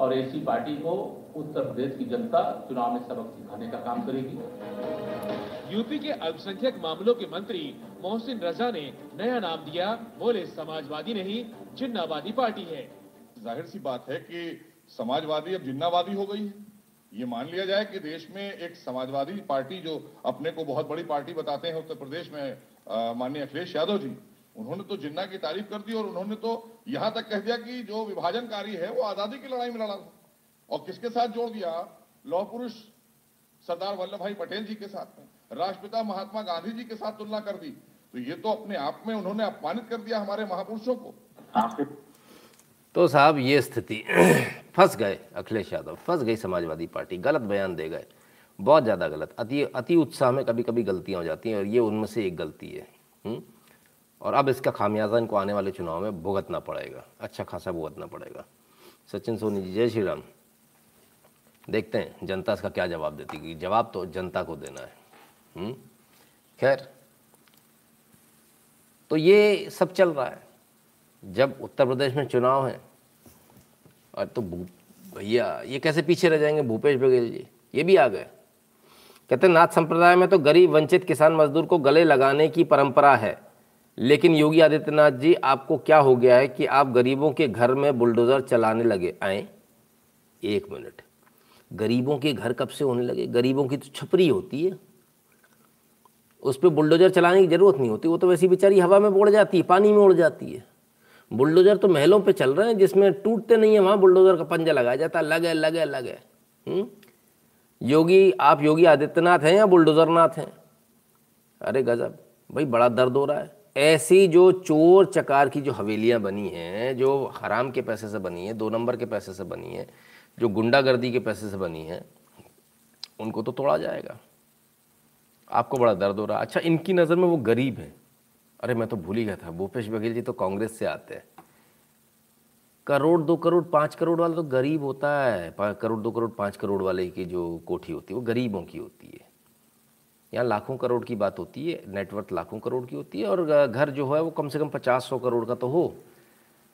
और ऐसी पार्टी को उत्तर प्रदेश की जनता चुनाव में सबक सिखाने का काम करेगी। यूपी के अल्पसंख्यक मामलों के मंत्री मोहसिन रजा ने नया नाम दिया बोले समाजवादी नहीं जिन्नावादी पार्टी है। ज़ाहिर सी बात है कि समाजवादी अब जिन्नावादी हो गई है। ये मान लिया जाए कि देश में एक समाजवादी पार्टी जो अपने को बहुत बड़ी पार्टी बताते हैं उत्तर प्रदेश में माननीय अखिलेश यादव जी उन्होंने तो जिन्ना की तारीफ़ कर दी और उन्होंने तो यहाँ तक कह दिया कि जो विभाजनकारी है वो आज़ादी की लड़ाई में लड़ा था और किसके साथ जोड़ दिया? लौह पुरुष सरदार वल्लभ भाई पटेल जी के साथ में राष्ट्रपिता महात्मा गांधी जी के साथ तुलना कर दी। तो ये तो अपने आप में उन्होंने अपमानित कर दिया हमारे महापुरुषों को। तो साहब ये स्थिति फंस गए अखिलेश यादव फंस गई समाजवादी पार्टी गलत बयान दे गए। बहुत ज़्यादा गलत अति अति उत्साह में कभी कभी गलतियाँ हो जाती हैं और ये उनमें से एक गलती है। हुँ? और अब इसका खामियाजा इनको आने वाले चुनाव में भुगतना पड़ेगा। अच्छा खासा भुगतना पड़ेगा। सचिन सोनी जी, जय श्री राम देखते हैं, जनता इसका क्या जवाब देती है जवाब तो जनता को देना है। खैर तो ये सब चल रहा है। जब उत्तर प्रदेश में चुनाव है, और तो भैया, ये कैसे पीछे रह जाएँगे भूपेश बघेल जी? ये भी आ गए। कहते नाथ संप्रदाय में तो गरीब वंचित किसान मजदूर को गले लगाने की परंपरा है। लेकिन योगी आदित्यनाथ जी, आपको क्या हो गया है कि आप गरीबों के घर में बुलडोज़र चलाने लगे? आए? एक मिनट। गरीबों के घर कब से होने लगे? गरीबों की तो छपरी होती है। उस पर बुलडोज़र चलाने की ज़रूरत नहीं होती, वो तो वैसी बेचारी हवा में उड़ जाती है, पानी में उड़ जाती है। बुलडोज़र तो महलों पे चल रहे हैं, जिसमें टूटते नहीं है, वहाँ बुलडोज़र का पंजा लगाया जाता है। लगे लगे लगे। योगी, आप योगी आदित्यनाथ हैं या बुलडोज़र नाथ हैं? अरे गजब, भाई बड़ा दर्द हो रहा है। ऐसी जो चोर चकार की जो हवेलियाँ बनी हैं, जो हराम के पैसे से बनी है, दो नंबर के पैसे से बनी है, जो गुंडागर्दी के पैसे से बनी है, उनको तो तोड़ा जाएगा। आपको बड़ा दर्द हो रहा अच्छा इनकी नज़र में वो गरीब है। अरे, मैं तो भूल ही गया था। भूपेश बघेल जी तो कांग्रेस से आते हैं। करोड़, दो करोड़, पाँच करोड़ वाला तो गरीब होता है। करोड़, दो करोड़, पाँच करोड़ वाले की जो कोठी होती है, वो गरीबों की होती है। यहाँ लाखों करोड़ की बात होती है नेटवर्थ लाखों करोड़ की होती है और घर जो है वो कम से कम पचास सौ करोड़ का तो हो।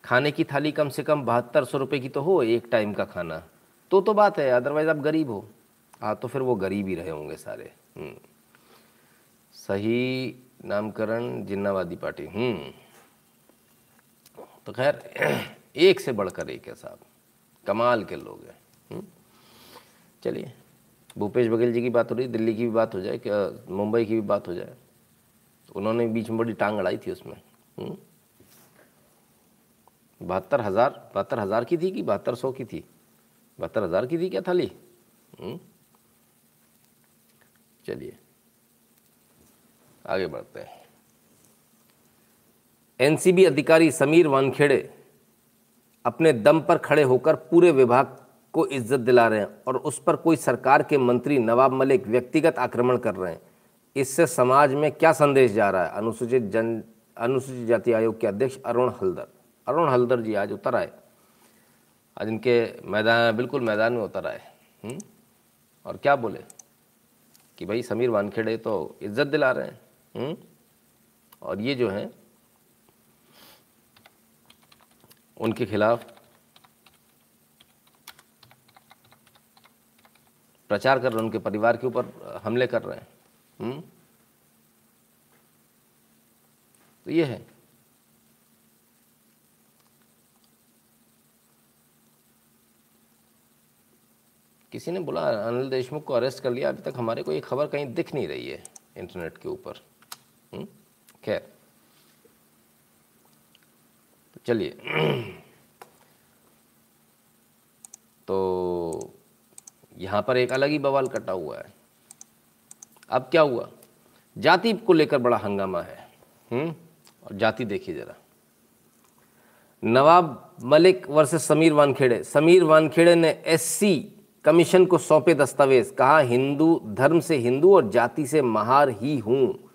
खाने की थाली कम से कम बहत्तर सौ रुपये की तो हो एक टाइम का खाना। तो तो बात है अदरवाइज़ आप गरीब हो। हाँ तो फिर वो गरीब ही रहे होंगे सारे। सही नामकरण जिन्नावादी पार्टी। हम्म। तो खैर, एक से बढ़कर एक है साहब। कमाल के लोग हैं। चलिए। भूपेश बघेल जी की बात हो रही, दिल्ली की भी बात हो जाए, क्या मुंबई की भी बात हो जाए उन्होंने बीच में बड़ी टांग अड़ाई थी उसमें। बहत्तर हज़ार बहत्तर हज़ार की थी कि बहत्तर सौ की थी? बहत्तर हज़ार की थी क्या थाली? चलिए, आगे बढ़ते हैं। एनसीबी अधिकारी समीर वानखेड़े अपने दम पर खड़े होकर पूरे विभाग को इज़्ज़त दिला रहे हैं और उस पर कोई सरकार के मंत्री नवाब मलिक व्यक्तिगत आक्रमण कर रहे हैं। इससे समाज में क्या संदेश जा रहा है? अनुसूचित जन, अनुसूचित जाति आयोग के अध्यक्ष अरुण हल्दर। अरुण हल्दर जी आज उतर आए। आज इनके मैदान, बिल्कुल मैदान में उतर आए। हुँ? और क्या बोले? कि भाई समीर वानखेड़े तो इज़्ज़त दिला रहे हैं। हुँ? और ये जो हैं, उनके खिलाफ प्रचार कर रहे हैं, उनके परिवार के ऊपर हमले कर रहे हैं। हुँ? तो ये है। किसी ने बोला, अनिल देशमुख को अरेस्ट कर लिया, अभी तक हमारे को ये खबर कहीं दिख नहीं रही है इंटरनेट के ऊपर। हम्म? खैर। तो चलिए। तो यहाँ पर एक अलग ही बवाल कटा हुआ है। अब क्या हुआ? जाति को लेकर बड़ा हंगामा है। हम्म? और जाति देखिए जरा। नवाब मलिक वर्सेस समीर वानखेड़े। समीर वानखेड़े ने एससी कमीशन को सौंपे दस्तावेज़। कहा, हिंदू धर्म से हिंदू और जाति से महार ही हूँ।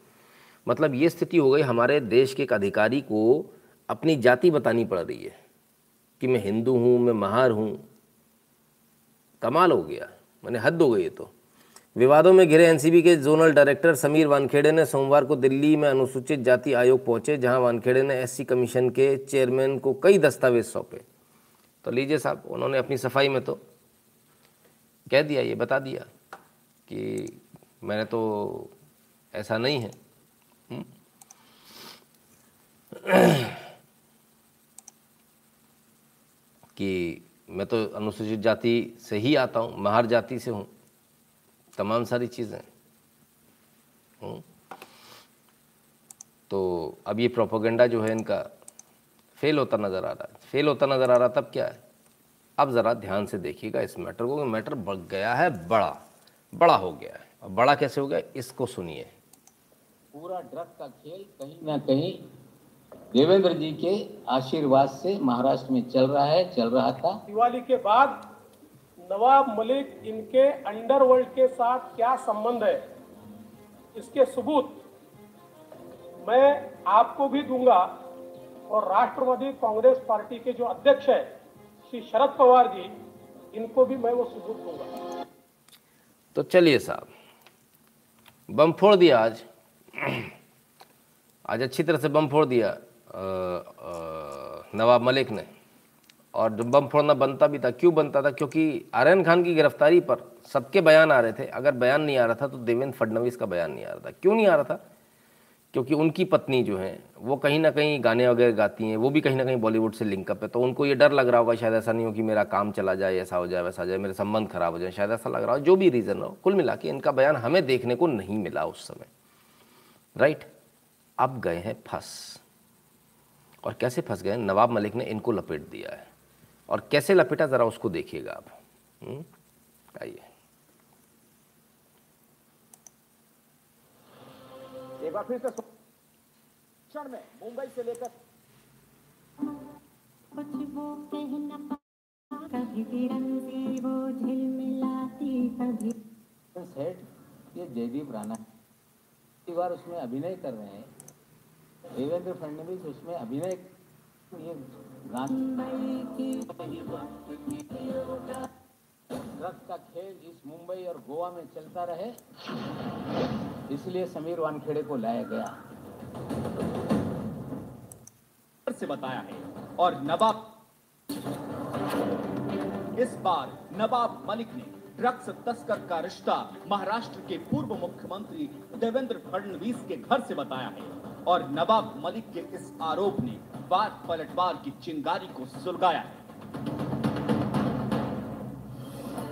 मतलब ये स्थिति हो गई, हमारे देश के एक अधिकारी को अपनी जाति बतानी पड़ रही है कि मैं हिंदू हूँ, मैं महार हूँ। कमाल हो गया। मैंने हद हो गई ये तो। विवादों में घिरे एनसीबी के जोनल डायरेक्टर समीर वानखेड़े ने सोमवार को दिल्ली में अनुसूचित जाति आयोग पहुँचे, जहाँ वानखेड़े ने एससी कमीशन के चेयरमैन को कई दस्तावेज़ सौंपे। तो लीजिए साहब, उन्होंने अपनी सफ़ाई में तो कह दिया, ये बता दिया कि मैंने तो ऐसा नहीं है। कि मैं तो अनुसूचित जाति से ही आता हूँ, महार जाति से हूँ। तमाम सारी चीज़ें। हम्म। तो अब ये प्रोपोगंडा जो है इनका फेल होता नज़र आ रहा है। फेल होता नज़र आ रहा तब क्या है? अब ज़रा ध्यान से देखिएगा इस मैटर को मैटर बढ़ गया है, बड़ा। बड़ा हो गया है। और बड़ा कैसे हो गया? इसको सुनिए। पूरा ड्रग का खेल कहीं ना कहीं देवेंद्र जी के आशीर्वाद से महाराष्ट्र में चल रहा है चल रहा था। दिवाली के बाद नवाब मलिक इनके अंडरवर्ल्ड के साथ क्या संबंध है? इसके सबूत मैं आपको भी दूँगा और राष्ट्रवादी कांग्रेस पार्टी के जो अध्यक्ष है श्री शरद पवार जी इनको भी मैं वो सबूत दूँगा। तो चलिए साहब बम फोड़ दिया आज। आज अच्छी तरह से बम फोड़ दिया। नवाब मलिक ने। और जब बम फोड़ना बनता भी था, क्यों बनता था? क्योंकि आर्यन खान की गिरफ्तारी पर सबके बयान आ रहे थे। अगर बयान नहीं आ रहा था तो देवेंद्र फडणवीस का बयान नहीं आ रहा था। क्यों नहीं आ रहा था? क्योंकि उनकी पत्नी जो है, वो कहीं ना कहीं गाने वगैरह गाती हैं, वो भी कहीं ना कहीं बॉलीवुड से लिंकअप है। तो उनको ये डर लग रहा होगा, शायद ऐसा नहीं हो कि मेरा काम चला जाए, ऐसा हो जाए, वैसा हो जाए, मेरे संबंध खराब हो जाए, शायद ऐसा लग रहा हो, जो भी रीज़न हो, कुल मिला के इनका बयान हमें देखने को नहीं मिला उस समय। राइट? अब गए हैं फंस। और कैसे फंस गए? नवाब मलिक ने इनको लपेट दिया है। और कैसे लपेटा ज़रा उसको देखिएगा आप। हम्म? आइए। एक बार फिर से क्षण में मुंबई से लेकर कुछ वो कहना कभी तिरंगी वो झिलमिलाती कभी। सेठ ये जयदीप राणा। इस बार उसमें अभिनय कर रहे हैं। देवेंद्र फडणवीस उसमें अभिनय ये ड्रग का खेल इस मुंबई और गोवा में चलता रहे, इसलिए समीर वानखेड़े को लाया गया। से बताया है, और नवाब इस बार नवाब मलिक ने ड्रग्स तस्कर का रिश्ता महाराष्ट्र के पूर्व मुख्यमंत्री देवेंद्र फडणवीस के घर से बताया है। और नवाब मलिक के इस आरोप ने बात पलटवार की चिंगारी को सुलगाया। है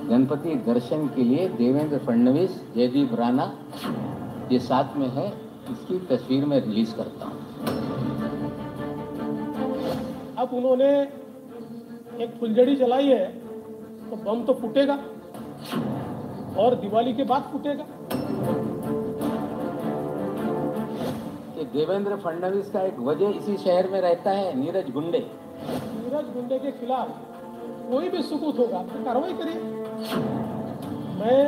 गणपति दर्शन के लिए देवेंद्र फडणवीस जयदीप राणा ये साथ में है। इसकी तस्वीर में रिलीज़ करता हूँ। अब उन्होंने एक फुलझड़ी जलाई है तो बम तो फूटेगा और दिवाली के बाद फूटेगा। देवेंद्र फडणवीस का एक वजह इसी शहर में रहता है नीरज गुंडे। नीरज गुंडे के खिलाफ कोई भी सबूत होगा तो कार्रवाई करिए मैं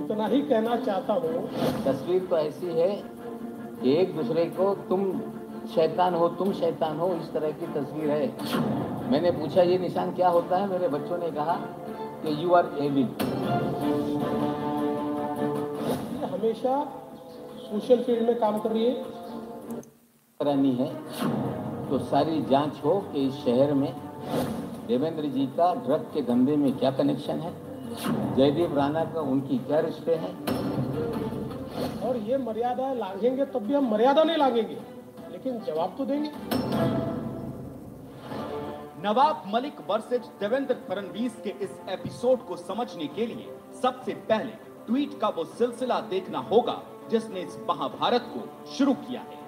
इतना ही कहना चाहता हूँ। तस्वीर तो ऐसी है कि एक दूसरे को तुम शैतान हो तुम शैतान हो इस तरह की तस्वीर है। मैंने पूछा ये निशान क्या होता है? मेरे बच्चों ने कहा कि यू आर एविल हमेशा सोशल फ़ील्ड में काम कर रही है। करानी है तो सारी जाँच हो कि इस शहर में देवेंद्र जी का ड्रग के धंधे में क्या कनेक्शन है? जयदीप राणा का उनकी क्या रिश्ते हैं? और ये मर्यादा लांघेंगे तब भी हम मर्यादा नहीं लांघेंगे लेकिन जवाब तो देंगे। नवाब मलिक वर्सेज देवेंद्र फडणवीस के इस एपिसोड को समझने के लिए सबसे पहले ट्वीट का वो सिलसिला देखना होगा जिसने इस महाभारत को शुरू किया है।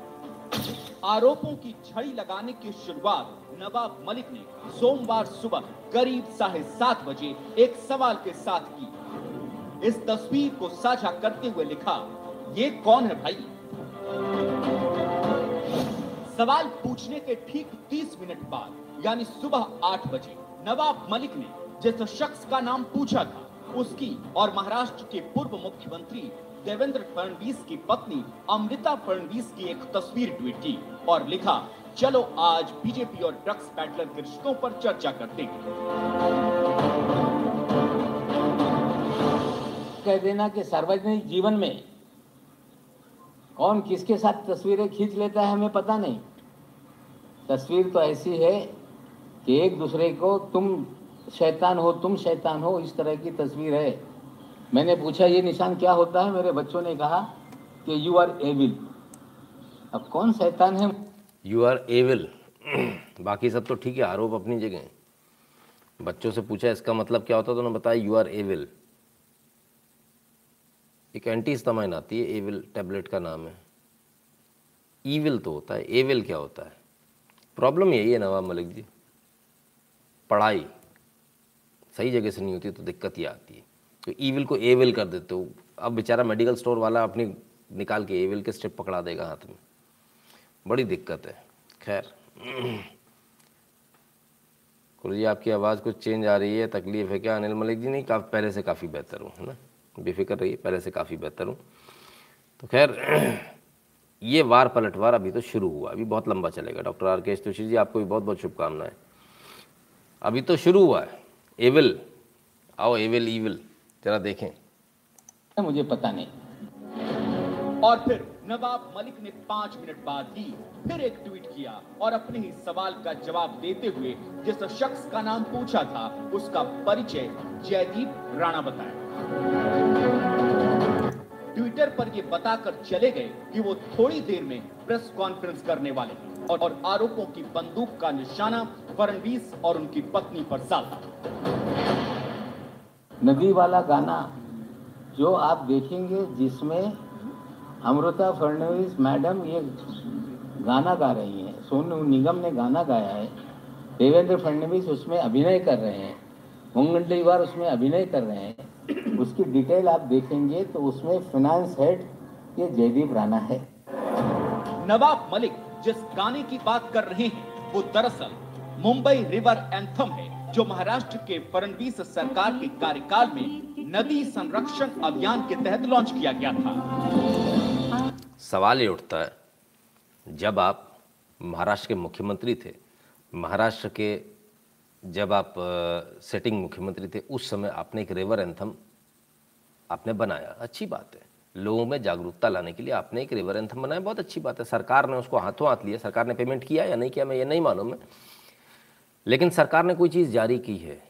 आरोपों की छड़ी लगाने की शुरुआत नवाब मलिक ने सोमवार सुबह करीब साढ़े सात बजे एक सवाल के साथ की। इस तस्वीर को साझा करते हुए लिखा, ये कौन है भाई? सवाल पूछने के ठीक 30 मिनट बाद, यानी सुबह 8 बजे, नवाब मलिक ने जिस शख्स का नाम पूछा था, उसकी और महाराष्ट्र के पूर्व मुख्यमंत्री देवेंद्र फडणवीस की पत्नी अमृता फडणवीस की एक तस्वीर ट्वीट की और लिखा, चलो आज बीजेपी और ड्रग्स पैडलर के रिश्तों पर चर्चा करते हैं। कह देना कि सार्वजनिक जीवन में कौन किसके साथ तस्वीरें खींच लेता है हमें पता नहीं। तस्वीर तो ऐसी है कि एक दूसरे को तुम शैतान हो, तुम शैतान हो, इस तरह की तस्वीर है। मैंने पूछा, ये निशान क्या होता है? मेरे बच्चों ने कहा कि यू आर एविल अब कौन शैतान है? यू आर एविल बाकी सब तो ठीक है, आरोप अपनी जगह। बच्चों से पूछा, इसका मतलब क्या होता? है तो उन्होंने बताया यू आर एविल एक एंटी इस्तामाइन आती है एविल टैबलेट का नाम है। ईविल तो होता है एविल क्या होता है? प्रॉब्लम यही है नवाब मलिक जी। पढ़ाई, सही जगह से नहीं होती तो दिक्कत ही आती है। ईविल को एविल कर देते हो। अब बेचारा मेडिकल स्टोर वाला अपनी निकाल के एविल के स्टेप पकड़ा देगा हाथ में। बड़ी दिक्कत है। खैर। गुरु जी, आपकी आवाज़ कुछ चेंज आ रही है, तकलीफ़ है क्या? अनिल मलिक जी, नहीं, काफ़ी, पहले से काफ़ी बेहतर हूँ, है ना? बेफिक्र रहिए, पहले से काफ़ी बेहतर हूँ। तो खैर, ये वार पलटवार अभी तो शुरू हुआ, अभी बहुत लंबा चलेगा। डॉक्टर आर के तुषी जी, आपको भी बहुत बहुत शुभकामनाएँ। अभी तो शुरू हुआ है। एविल आओ एविल ईविल जरा देखें। मुझे पता नहीं। और फिर नवाब मलिक ने पाँच मिनट बाद ही फिर एक ट्वीट किया और अपने ही सवाल का जवाब देते हुए जिस शख्स का नाम पूछा था उसका परिचय जयदीप राणा बताया। ट्विटर पर ये बताकर चले गए कि वो थोड़ी देर में प्रेस कॉन्फ्रेंस करने वाले हैं और, और आरोपों की बंदूक का निशाना फडणवीस और उनकी पत्नी पर साधा। नदी वाला गाना जो आप देखेंगे, जिसमें अमृता फडणवीस मैडम ये गाना गा रही हैं, सोनू निगम ने गाना गाया है, देवेंद्र फडणवीस उसमें अभिनय कर रहे हैं मुंगंटीवार उसमें अभिनय कर रहे हैं, उसकी डिटेल आप देखेंगे तो उसमें फाइनेंस हेड ये जयदीप राणा है। नवाब मलिक जिस गाने की बात कर रहे हैं, वो दरअसल मुंबई रिवर एंथम है। जो महाराष्ट्र के फडणवीस सरकार के कार्यकाल में नदी संरक्षण अभियान के तहत लॉन्च किया गया था। सवाल ये उठता है, जब आप महाराष्ट्र के मुख्यमंत्री थे, महाराष्ट्र के जब आप सेटिंग मुख्यमंत्री थे, उस समय आपने एक रिवर एंथम आपने बनाया। अच्छी बात है। लोगों में जागरूकता लाने के लिए आपने एक रिवर एंथम बनाया। बहुत अच्छी बात है। सरकार ने उसको हाथों हाथ लिया। सरकार ने पेमेंट किया या नहीं किया, मैं ये नहीं मालूम है। लेकिन सरकार ने कोई चीज़ जारी की है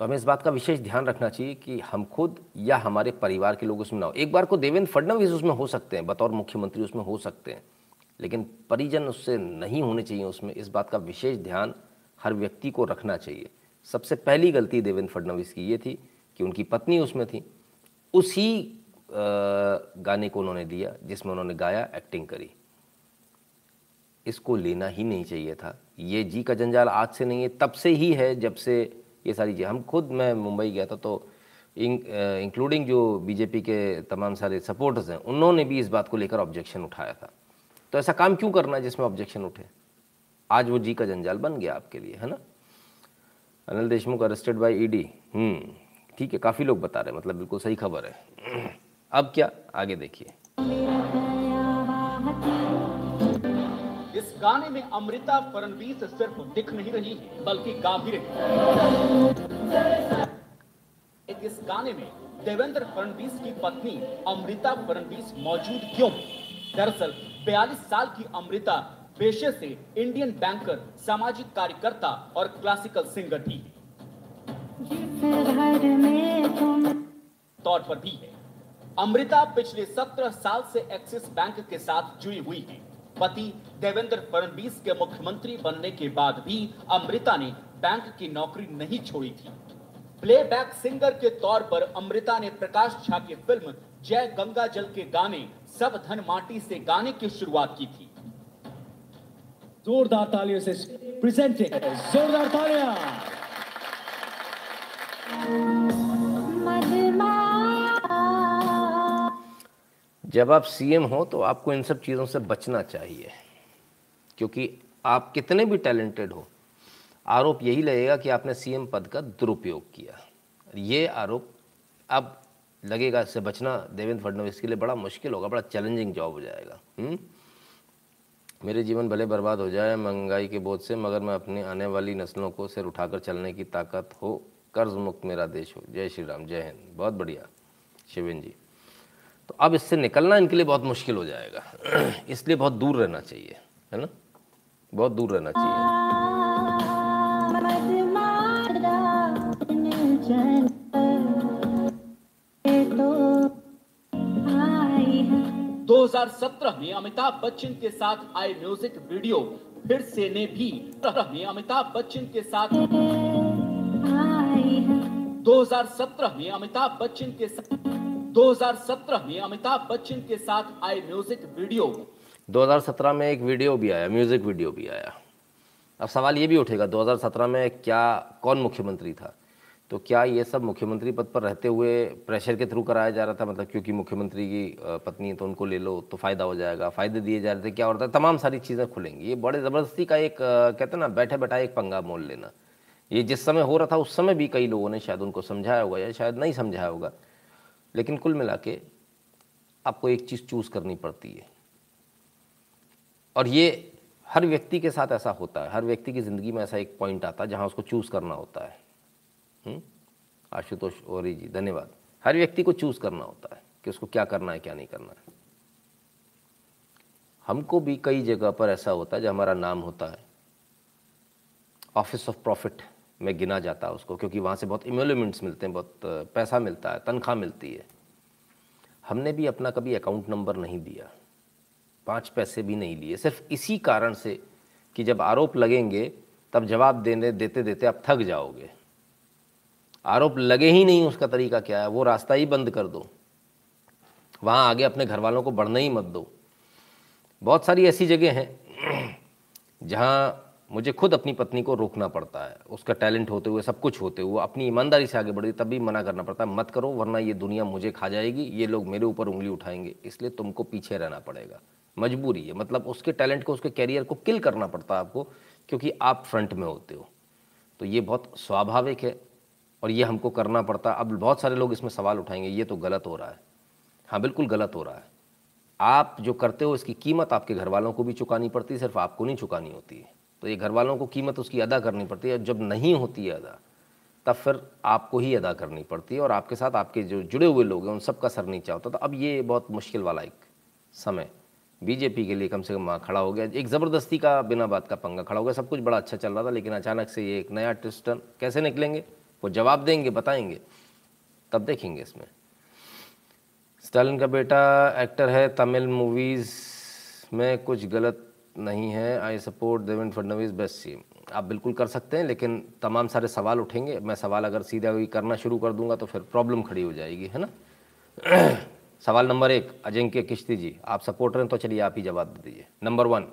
तो हमें इस बात का विशेष ध्यान रखना चाहिए कि हम खुद या हमारे परिवार के लोग उसमें ना हो। एक बार को देवेंद्र फडणवीस उसमें हो सकते हैं, बतौर मुख्यमंत्री उसमें हो सकते हैं, लेकिन परिजन उससे नहीं होने चाहिए उसमें। इस बात का विशेष ध्यान हर व्यक्ति को रखना चाहिए। सबसे पहली गलती देवेंद्र फडणवीस की ये थी कि उनकी पत्नी उसमें थी। उसी गाने को उन्होंने दिया जिसमें उन्होंने गाया, एक्टिंग करी। इसको लेना ही नहीं चाहिए था। ये जी का जंजाल आज से नहीं है, तब से ही है जब से ये सारी चीज़ें। हम खुद, मैं मुंबई गया था तो इंक्लूडिंग जो बीजेपी के तमाम सारे सपोर्टर्स हैं, उन्होंने भी इस बात को लेकर ऑब्जेक्शन उठाया था। तो ऐसा काम क्यों करना जिसमें ऑब्जेक्शन उठे? आज वो जी का जंजाल बन गया आपके लिए, है ना? Anil Deshmukh arrested by ED ठीक है, काफ़ी लोग बता रहे हैं मतलब बिल्कुल सही खबर है। अब क्या? आगे देखिए। इस गाने में अमृता फडणवीस सिर्फ़ दिख नहीं रही है बल्कि गा भी रही इस गाने में देवेंद्र फडणवीस की पत्नी अमृता फडणवीस मौजूद क्यों? दरअसल 42 साल की अमृता पेशे से इंडियन बैंकर, सामाजिक कार्यकर्ता और क्लासिकल सिंगर भी तौर पर भी है। अमृता पिछले 17 साल से एक्सिस बैंक के साथ जुड़ी हुई है। पति देवेंद्र फडणवीस के मुख्यमंत्री बनने के बाद भी अमृता ने बैंक की नौकरी नहीं छोड़ी थी। प्लेबैक सिंगर के तौर पर अमृता ने प्रकाश झा की फ़िल्म जय गंगा जल के गाने सब धन माटी से गाने की शुरुआत की थी। जोरदार तालियों से प्रेजेंटिंग जोरदार तालियाँ। जब आप सीएम हो तो आपको इन सब चीज़ों से बचना चाहिए। क्योंकि आप कितने भी टैलेंटेड हो, आरोप यही लगेगा कि आपने सीएम पद का दुरुपयोग किया। ये आरोप अब लगेगा, इससे बचना देवेंद्र फडणवीस के लिए बड़ा मुश्किल होगा, बड़ा चैलेंजिंग जॉब हो जाएगा। हुँ? मेरे जीवन भले बर्बाद हो जाए, महँगाई के बोझ से, मगर मैं अपनी आने वाली नस्लों को सिर उठाकर चलने की ताकत हो कर्ज मुक्त मेरा देश हो। जय श्री राम, जय हिंद। बहुत बढ़िया। शिवेन जी। तो अब इससे निकलना इनके लिए बहुत मुश्किल हो जाएगा। इसलिए बहुत दूर रहना चाहिए है ना? बहुत दूर रहना चाहिए। तो 2017 में अमिताभ बच्चन के साथ आई म्यूज़िक वीडियो फिर से ने भी में अमिताभ बच्चन के साथ 2017 में अमिताभ बच्चन के साथ 2017 में अमिताभ बच्चन के साथ आए म्यूज़िक वीडियो। 2017 में एक वीडियो भी आया, म्यूज़िक वीडियो भी आया। अब सवाल ये भी उठेगा 2017 में क्या, कौन मुख्यमंत्री था? तो क्या ये सब मुख्यमंत्री पद पर रहते हुए प्रेशर के थ्रू कराया जा रहा था? मतलब क्योंकि मुख्यमंत्री की पत्नी है तो उनको ले लो तो फ़ायदा हो जाएगा, फ़ायदे दिए जा रहे थे, क्या होता है तमाम सारी चीज़ें खुलेंगी। ये बड़े ज़बरदस्ती का एक कहते हैं ना, बैठे बैठा एक पंगा मोल लेना। ये जिस समय हो रहा था, उस समय भी कई लोगों ने शायद उनको समझाया होगा या शायद नहीं समझाया होगा। लेकिन कुल मिला के आपको एक चीज़ चूज़ करनी पड़ती है। और ये हर व्यक्ति के साथ ऐसा होता है, हर व्यक्ति की ज़िंदगी में ऐसा एक पॉइंट आता है जहाँ उसको चूज़ करना होता है। हम्म? आशुतोष ओरी जी, धन्यवाद। हर व्यक्ति को चूज़ करना होता है कि उसको क्या करना है, क्या नहीं करना है। हमको भी कई जगह पर ऐसा होता है जब हमारा नाम होता है ऑफ़िस ऑफ़ प्रॉफिट में गिना जाता उसको, क्योंकि वहाँ से बहुत इमोलमेंट्स मिलते हैं, बहुत पैसा मिलता है, तनख्वाह मिलती है। हमने भी अपना कभी अकाउंट नंबर नहीं दिया। पाँच पैसे भी नहीं लिए। सिर्फ़ इसी कारण से कि जब आरोप लगेंगे, तब जवाब देने, देते देते आप थक जाओगे। आरोप लगे ही नहीं उसका तरीका क्या है, वो रास्ता ही बंद कर दो। वहाँ आगे अपने घर वालों को बढ़ने ही मत दो। बहुत सारी ऐसी जगह हैं, जहाँ मुझे खुद अपनी पत्नी को रोकना पड़ता है। उसका टैलेंट होते हुए, सब कुछ होते हुए, अपनी ईमानदारी से आगे बढ़ी तब भी मना करना पड़ता है। मत करो, वरना ये दुनिया मुझे खा जाएगी, ये लोग मेरे ऊपर उंगली उठाएँगे। इसलिए तुमको पीछे रहना पड़ेगा। मजबूरी है। मतलब उसके टैलेंट को, उसके कैरियर को किल करना पड़ता है आपको, क्योंकि आप फ्रंट में होते हो। तो ये बहुत स्वाभाविक है और ये हमको करना पड़ता अब बहुत सारे लोग इसमें सवाल उठाएँगे, ये तो गलत हो रहा है। हाँ बिल्कुल गलत हो रहा है। आप जो करते हो, इसकी कीमत आपके घर वालों को भी चुकानी पड़ती है, सिर्फ़ आपको नहीं चुकानी होती है। तो ये घर वालों को कीमत उसकी अदा करनी पड़ती है जब नहीं होती है अदा, तब फिर आपको ही अदा करनी पड़ती है, और आपके साथ आपके जो जुड़े हुए लोग हैं, उन सबका सर नीचा होता तो अब ये बहुत मुश्किल वाला एक समय। बीजेपी के लिए कम से कम खड़ा हो गया। एक ज़बरदस्ती का बिना बात का पंगा खड़ा हो गया। सब कुछ बड़ा अच्छा चल रहा था, लेकिन अचानक से ये एक नया ट्विस्टन कैसे निकलेंगे? वो जवाब देंगे, बताएँगे, तब देखेंगे इसमें। स्टालिन का बेटा एक्टर है तमिल मूवीज़ में कुछ गलत नहीं है। I support Devendra Fadnavis best CM आप बिल्कुल कर सकते हैं, लेकिन तमाम सारे सवाल उठेंगे। मैं सवाल अगर सीधा कोई करना शुरू कर दूँगा तो फिर प्रॉब्लम खड़ी हो जाएगी, है ना? सवाल नंबर एक, अजिंक्य किश्ती जी। आप सपोर्टर हैं तो चलिए आप ही जवाब दे दीजिए। नंबर वन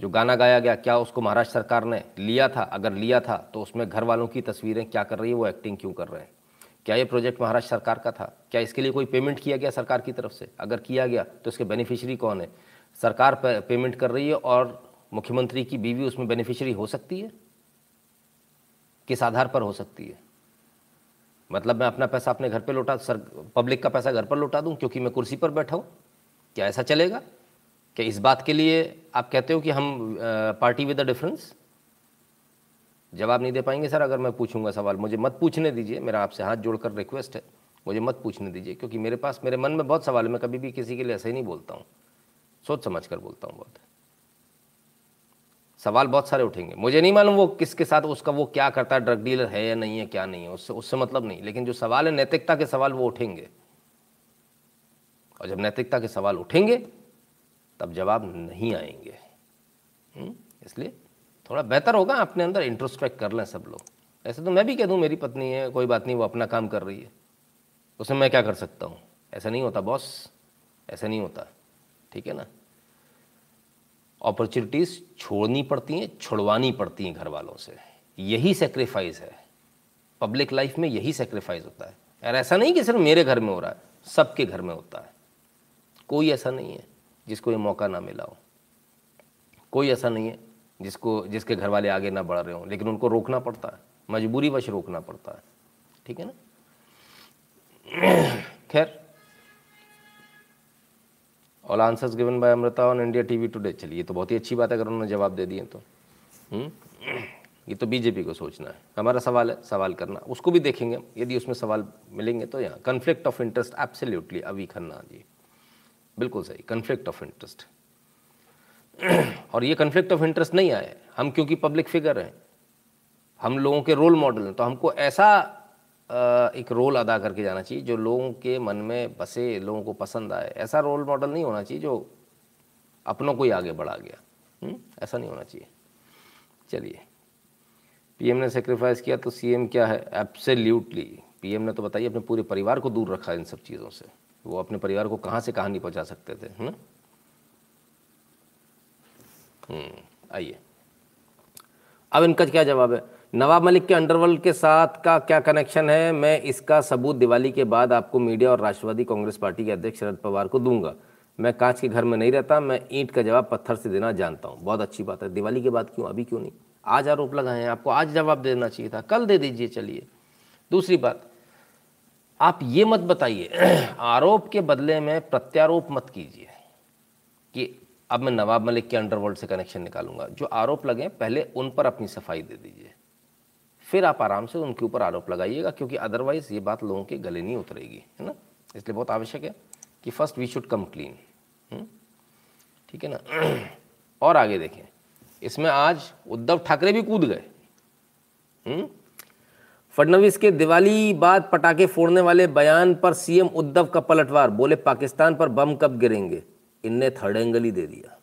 जो गाना गाया गया, क्या उसको महाराष्ट्र सरकार ने लिया था? अगर लिया था तो उसमें घर वालों की तस्वीरें क्या कर रही है? वो एक्टिंग क्यों कर रहे हैं? क्या ये प्रोजेक्ट महाराष्ट्र सरकार का था? क्या इसके लिए कोई पेमेंट किया गया सरकार की तरफ़ से? अगर किया गया तो इसके बेनिफिशियरी कौन है? सरकार पेमेंट कर रही है और मुख्यमंत्री की बीवी उसमें बेनिफिशियरी हो सकती है? किस आधार पर हो सकती है? मतलब मैं अपना पैसा अपने घर पे लौटा, सर पब्लिक का पैसा घर पर लौटा दूँ क्योंकि मैं कुर्सी पर बैठा हूँ? क्या ऐसा चलेगा? क्या इस बात के लिए आप कहते हो कि हम पार्टी विद अ डिफरेंस जवाब नहीं दे पाएँगे, सर, अगर मैं पूछूँगा सवाल। मुझे मत पूछने दीजिए, मेरा आपसे हाथ जोड़कर रिक्वेस्ट है। मुझे मत पूछने दीजिए, क्योंकि मेरे पास, मेरे मन में बहुत सवाल है, मैं कभी भी किसी के लिए ऐसे ही नहीं बोलता हूँ। सोच समझ कर बोलता हूँ बहुत। सवाल बहुत सारे उठेंगे। मुझे नहीं मालूम वो किसके साथ उसका वो क्या करता है ड्रग डीलर है या नहीं है, क्या नहीं है, उससे उससे मतलब नहीं। लेकिन जो सवाल है, नैतिकता के सवाल वो उठेंगे। और जब नैतिकता के सवाल उठेंगे, तब जवाब नहीं आएँगे। हम्म? इसलिए थोड़ा बेहतर होगा अपने अंदर इंट्रोस्पेक्ट कर लें सब लोग। ऐसे तो मैं भी कह दूँ, मेरी पत्नी है, कोई बात नहीं, वो अपना काम कर रही है। उसमें मैं क्या कर सकता हूँ? ऐसा नहीं होता बॉस ऐसा नहीं होता। ठीक है ना? अपॉर्चुनिटीज़ छोड़नी पड़ती हैं, छुड़वानी पड़ती हैं घर वालों से। यही सेक्रीफाइस है। पब्लिक लाइफ में यही सेक्रीफाइस होता है। और ऐसा नहीं कि सिर्फ़ मेरे घर में हो रहा है, सबके घर में होता है। कोई ऐसा नहीं है जिसको ये मौका ना मिला हो। कोई ऐसा नहीं है जिसको, जिसके घर वाले आगे ना बढ़ रहे हों, लेकिन उनको रोकना पड़ता है। मजबूरी वश रोकना पड़ता है। ठीक है ना? खैर all answers given by Amrita on India TV today चलिए तो बहुत ही अच्छी बात है, अगर उन्होंने जवाब दे दिए तो। हुँ? ये तो बीजेपी को सोचना है। हमारा सवाल है, सवाल करना। उसको भी देखेंगे यदि उसमें सवाल मिलेंगे तो यहाँ। कन्फ्लिक्ट ऑफ़ इंटरेस्ट एब्सोल्युटली अभी खन्ना जी। बिल्कुल सही कन्फ्लिक्ट ऑफ़ इंटरेस्ट और ये कन्फ्लिक्ट ऑफ़ इंटरेस्ट नहीं आए हम क्योंकि पब्लिक फिगर हैं। हम लोगों के रोल मॉडल हैं। तो हमको ऐसा एक रोल अदा करके जाना चाहिए, जो लोगों के मन में बसे, लोगों को पसंद आए। ऐसा रोल मॉडल नहीं होना चाहिए, जो अपनों को ही आगे बढ़ा गया। हुँ? ऐसा नहीं होना चाहिए। चलिए। पीएम ने सेक्रीफाइस किया तो सीएम क्या है? एब्सोल्युटली पीएम ने तो बताइए, अपने पूरे परिवार को दूर रखा इन सब चीज़ों से। वो अपने परिवार को कहाँ से कहाँ नहीं पहुँचा सकते थे है ना आइए। अब इनका क्या जवाब है? नवाब मलिक के अंडरवर्ल्ड के साथ का क्या कनेक्शन है? मैं इसका सबूत दिवाली के बाद आपको मीडिया और राष्ट्रवादी कांग्रेस पार्टी के अध्यक्ष शरद पवार को दूँगा। मैं कांच के घर में नहीं रहता, मैं ईंट का जवाब पत्थर से देना जानता हूँ। बहुत अच्छी बात है। दिवाली के बाद क्यों? अभी क्यों नहीं? आज आरोप लगाए हैं आपको। आज जवाब देना चाहिए था। कल दे दीजिए, चलिए। दूसरी बात, आप ये मत बताइए, आरोप के बदले में प्रत्यारोप मत कीजिए कि अब मैं नवाब मलिक के अंडरवर्ल्ड से कनेक्शन निकालूँगा। जो आरोप लगे पहले उन पर अपनी सफ़ाई दे दीजिए। फिर आप आराम से उनके ऊपर आरोप लगाइएगा, क्योंकि अदरवाइज़ ये बात लोगों के गले नहीं उतरेगी, है ना? इसलिए बहुत आवश्यक है कि first we should come clean ठीक है ना? और आगे देखें। इसमें आज उद्धव ठाकरे भी कूद गए फडनवीस के दिवाली बाद पटाखे फोड़ने वाले बयान पर सीएम उद्धव का पलटवार, बोले पाकिस्तान पर बम कब गिरेंगे? इनने थर्ड एंगल ही दे दिया।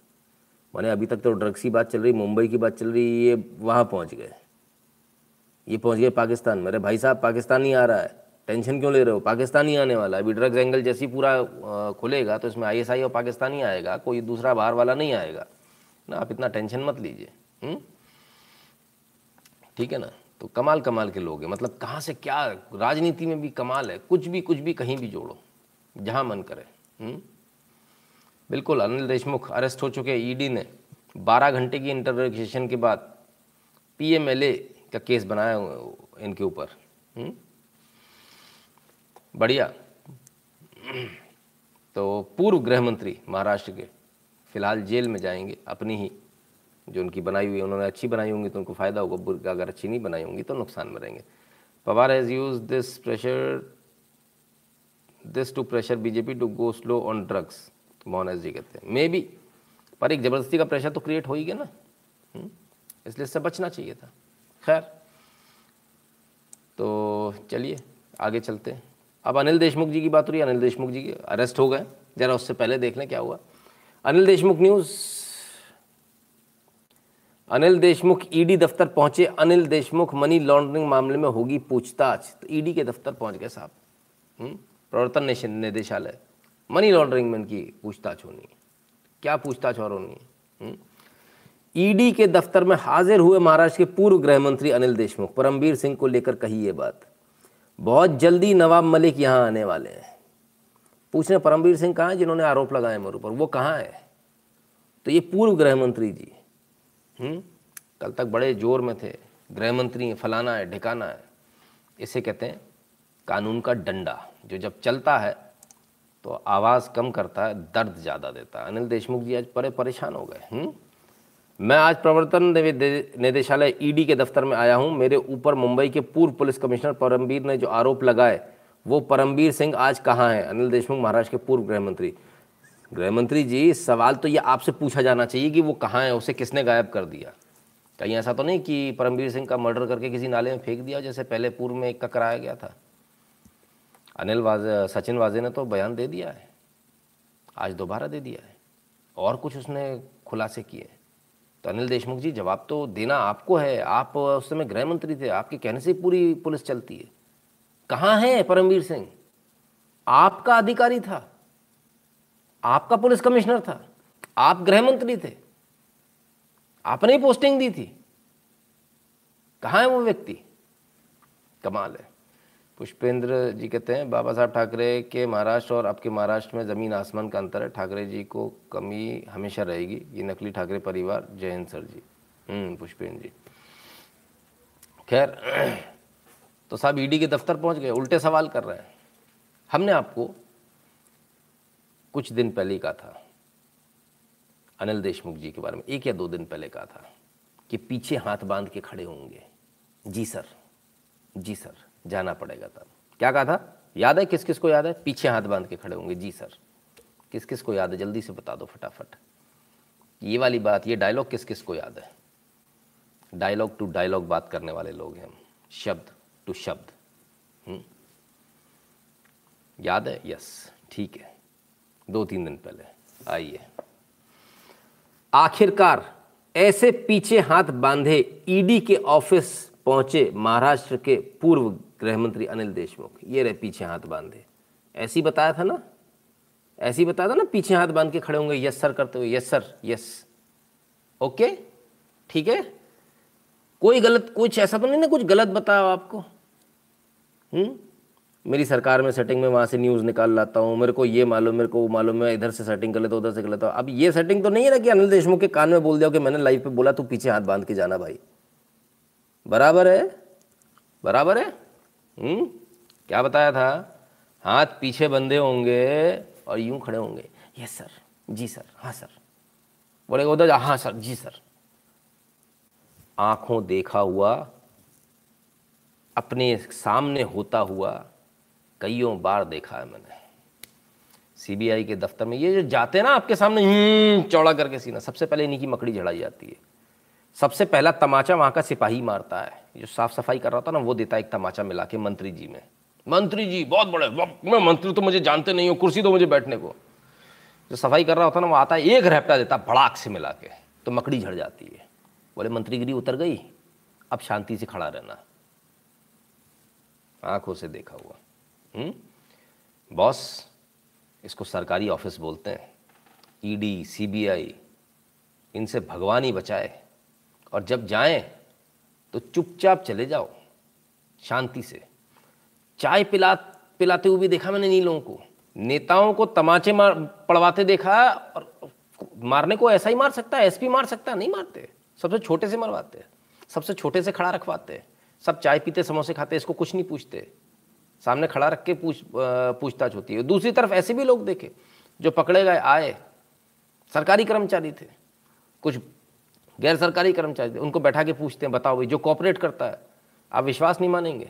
मैंने अभी तक तो ड्रग्स की बात चल रही, मुंबई की बात चल रही, ये वहाँ पहुँच गए। ये पहुँच गए पाकिस्तान मेरे भाई साहब, पाकिस्तान नहीं आ रहा है। टेंशन क्यों ले रहे हो? पाकिस्तान ही आने वाला है। अभी ड्रग्स एंगल जैसी पूरा खुलेगा तो इसमें आईएसआई और पाकिस्तान ही आएगा। कोई दूसरा बाहर वाला नहीं आएगा। ना, आप इतना टेंशन मत लीजिए। ठीक है ना? तो कमाल कमाल के लोग हैं। मतलब कहाँ से क्या, राजनीति में भी कमाल है। कुछ भी कुछ भी, कहीं भी जोड़ो। जहाँ मन करे। हुँ? बिल्कुल, अनिल देशमुख अरेस्ट हो चुके ईडी ने। 12 घंटे की इंटरोगेशन के बाद पीएमएलए का केस बनाया इनके ऊपर। बढ़िया। तो पूर्व गृह मंत्री महाराष्ट्र के फ़िलहाल जेल में जाएँगे, अपनी ही जो उनकी बनाई हुई है, उन्होंने अच्छी बनाई होंगी तो उनको फ़ायदा होगा अगर अच्छी नहीं बनाई होंगी तो नुकसान में रहेंगे। Pawar has use this pressure this to pressure BJP to go slow on drugs Mohan ji कहते हैं। मे बी पर एक ज़बरदस्ती का प्रेशर तो क्रिएट हो ही गया ना। इसलिए इससे बचना चाहिए था। खैर तो चलिए, आगे चलते हैं। अब अनिल देशमुख जी की बात हो रही है, अनिल देशमुख जी अरेस्ट हो गए। ज़रा उससे पहले देख लें क्या हुआ। अनिल देशमुख न्यूज़ अनिल देशमुख ईडी दफ्तर पहुँचे। अनिल देशमुख मनी लॉन्ड्रिंग मामले में होगी पूछताछ। तो ईडी के दफ्तर पहुँच गए साहब। प्रवर्तन निदेशालय। मनी लॉन्ड्रिंग में इनकी पूछताछ होनी है। क्या पूछताछ और होनी है? ईडी के दफ्तर में हाजिर हुए महाराष्ट्र के पूर्व गृह मंत्री अनिल देशमुख। परमवीर सिंह को लेकर कही ये बात। बहुत जल्दी नवाब मलिक यहाँ आने वाले हैं। पूछने परमवीर सिंह कहाँ हैं? जिन्होंने आरोप लगाए मेरे ऊपर वो कहाँ है? तो ये पूर्व गृह मंत्री जी। हुँ? कल तक बड़े ज़ोर में थे। गृह मंत्री फलाना है, ढिकाना है। इसे कहते हैं कानून का डंडा। जो जब चलता है तो आवाज़ कम करता है, दर्द ज़्यादा देता है। अनिल देशमुख जी आज बड़े परेशान हो गए। मैं आज प्रवर्तन निदेशालय ईडी के दफ्तर में आया हूँ। मेरे ऊपर मुंबई के पूर्व पुलिस कमिश्नर परमवीर ने जो आरोप लगाए, वो परमवीर सिंह आज कहाँ हैं? अनिल देशमुख, महाराष्ट्र के पूर्व गृह मंत्री। गृह मंत्री जी, सवाल तो ये आपसे पूछा जाना चाहिए कि वो कहाँ है? उसे किसने गायब कर दिया? कहीं ऐसा तो नहीं कि परमवीर सिंह का मर्डर करके किसी नाले में फेंक दिया, जैसे पहले पूर्व में एक का कराया गया था? अनिल वाजे, सचिन वाजे ने तो बयान दे दिया है। आज दोबारा दे दिया है। और कुछ उसने खुलासे किए तो अनिल देशमुख जी, जवाब तो देना आपको है। आप उस समय गृह मंत्री थे। आपके कहने से पूरी पुलिस चलती है। कहाँ है परमवीर सिंह? आपका अधिकारी था। आपका पुलिस कमिश्नर था। आप गृह मंत्री थे। आपने ही पोस्टिंग दी थी। कहाँ है वो व्यक्ति? कमाल है। पुष्पेंद्र जी कहते हैं, बाबा साहब ठाकरे के महाराष्ट्र और आपके महाराष्ट्र में ज़मीन आसमान का अंतर है। ठाकरे जी को कमी हमेशा रहेगी। ये नकली ठाकरे परिवार, जय हिंद सर जी। हम्म पुष्पेंद्र जी। खैर तो साहब ईडी के दफ्तर पहुँच गए, उल्टे सवाल कर रहे हैं। हमने आपको कुछ दिन पहले ही कहा था, अनिल देशमुख जी के बारे में, एक या दो दिन पहले कहा था कि पीछे हाथ बाँध के खड़े होंगे। जी सर जी सर। जाना पड़ेगा तब। क्या कहा था? याद है किस किस को याद है? पीछे हाथ बाँध के खड़े होंगे। जी सर। किस किस को याद है? जल्दी से बता दो फटाफट। ये वाली बात, ये डायलॉग किस किस को याद है? डायलॉग टू डायलॉग बात करने वाले लोग हैं हम। शब्द टू शब्द। हम्म? याद है? यस ठीक है। दो तीन दिन पहले। आइए। आखिरकार, ऐसे पीछे हाथ बांधे ईडी के ऑफ़िस पहुँचे महाराष्ट्र के पूर्व गृह मंत्री अनिल देशमुख, ये रहे पीछे हाथ बांधे। ऐसी बताया था ना? ऐसी बताया था ना, पीछे हाथ बाँध के खड़े होंगे, यस, सर, करते हुए, यस, सर, यस। ओके? ठीक है? कोई गलत, कुछ ऐसा तो नहीं ना, कुछ गलत बताया आपको। हम्म? मेरी सरकार में सेटिंग में वहाँ से न्यूज़ निकाल लाता हूँ, मेरे को ये मालूम, मेरे को वो मालूम है इधर से सेटिंग कर लेता हूँ, उधर से कर लेता हूँ। अब ये सेटिंग तो नहीं है ना कि अनिल देशमुख के कान में बोल दिया कि मैंने लाइव पे बोला, तू पीछे हाथ बाँध के जाना भाई। बराबर है? बराबर है? हम्म? क्या बताया था? हाथ पीछे बंधे होंगे और यूँ खड़े होंगे। यस सर जी सर हाँ सर बोले उधर हाँ सर जी सर आँखों देखा हुआ अपने सामने होता हुआ कईयों बार देखा है मैंने। सीबीआई के दफ्तर में ये जो जाते हैं ना आपके सामने हम्म, चौड़ा करके सीना सबसे पहले इन्हीं की मकड़ी झड़ाई जाती है। सबसे पहला तमाचा वहाँ का सिपाही मारता है। जो साफ़ सफ़ाई कर रहा था ना, वो देता है एक तमाचा मिला के मंत्री जी में। मंत्री जी, बहुत बड़े मैं मंत्री तो मुझे जानते नहीं हो, कुर्सी दो मुझे बैठने को। जो सफ़ाई कर रहा होता ना, वो आता है, एक रैपटा देता भड़ाक से मिला के तो मकड़ी झड़ जाती है। बोले मंत्रीगिरी उतर गई? अब शांति से खड़ा रहना। आँखों से देखा हुआ। हम्म? बॉस, इसको सरकारी ऑफ़िस बोलते हैं। ईडी, सीबीआई, इनसे भगवान ही बचाए। और जब जाएँ तो चुपचाप चले जाओ, शांति से। चाय पिला, पिलाते हुए भी देखा मैंने इन लोगों को। नेताओं को तमाचे मार, पड़वाते देखा और मारने को ऐसा ही मार सकता है एसपी मार सकता है नहीं मारते। सबसे छोटे से मरवाते, सबसे छोटे से खड़ा रखवाते। सब चाय पीते, समोसे खाते, इसको कुछ नहीं पूछते। सामने खड़ा रख के पूछ पूछताछ होती है। दूसरी तरफ़ ऐसे भी लोग देखे, जो पकड़े गए, आए। सरकारी कर्मचारी थे। कुछ गैर सरकारी कर्मचारी उनको बैठा के पूछते हैं, बताओ भाई, जो कॉपरेट करता है, आप विश्वास नहीं मानेंगे?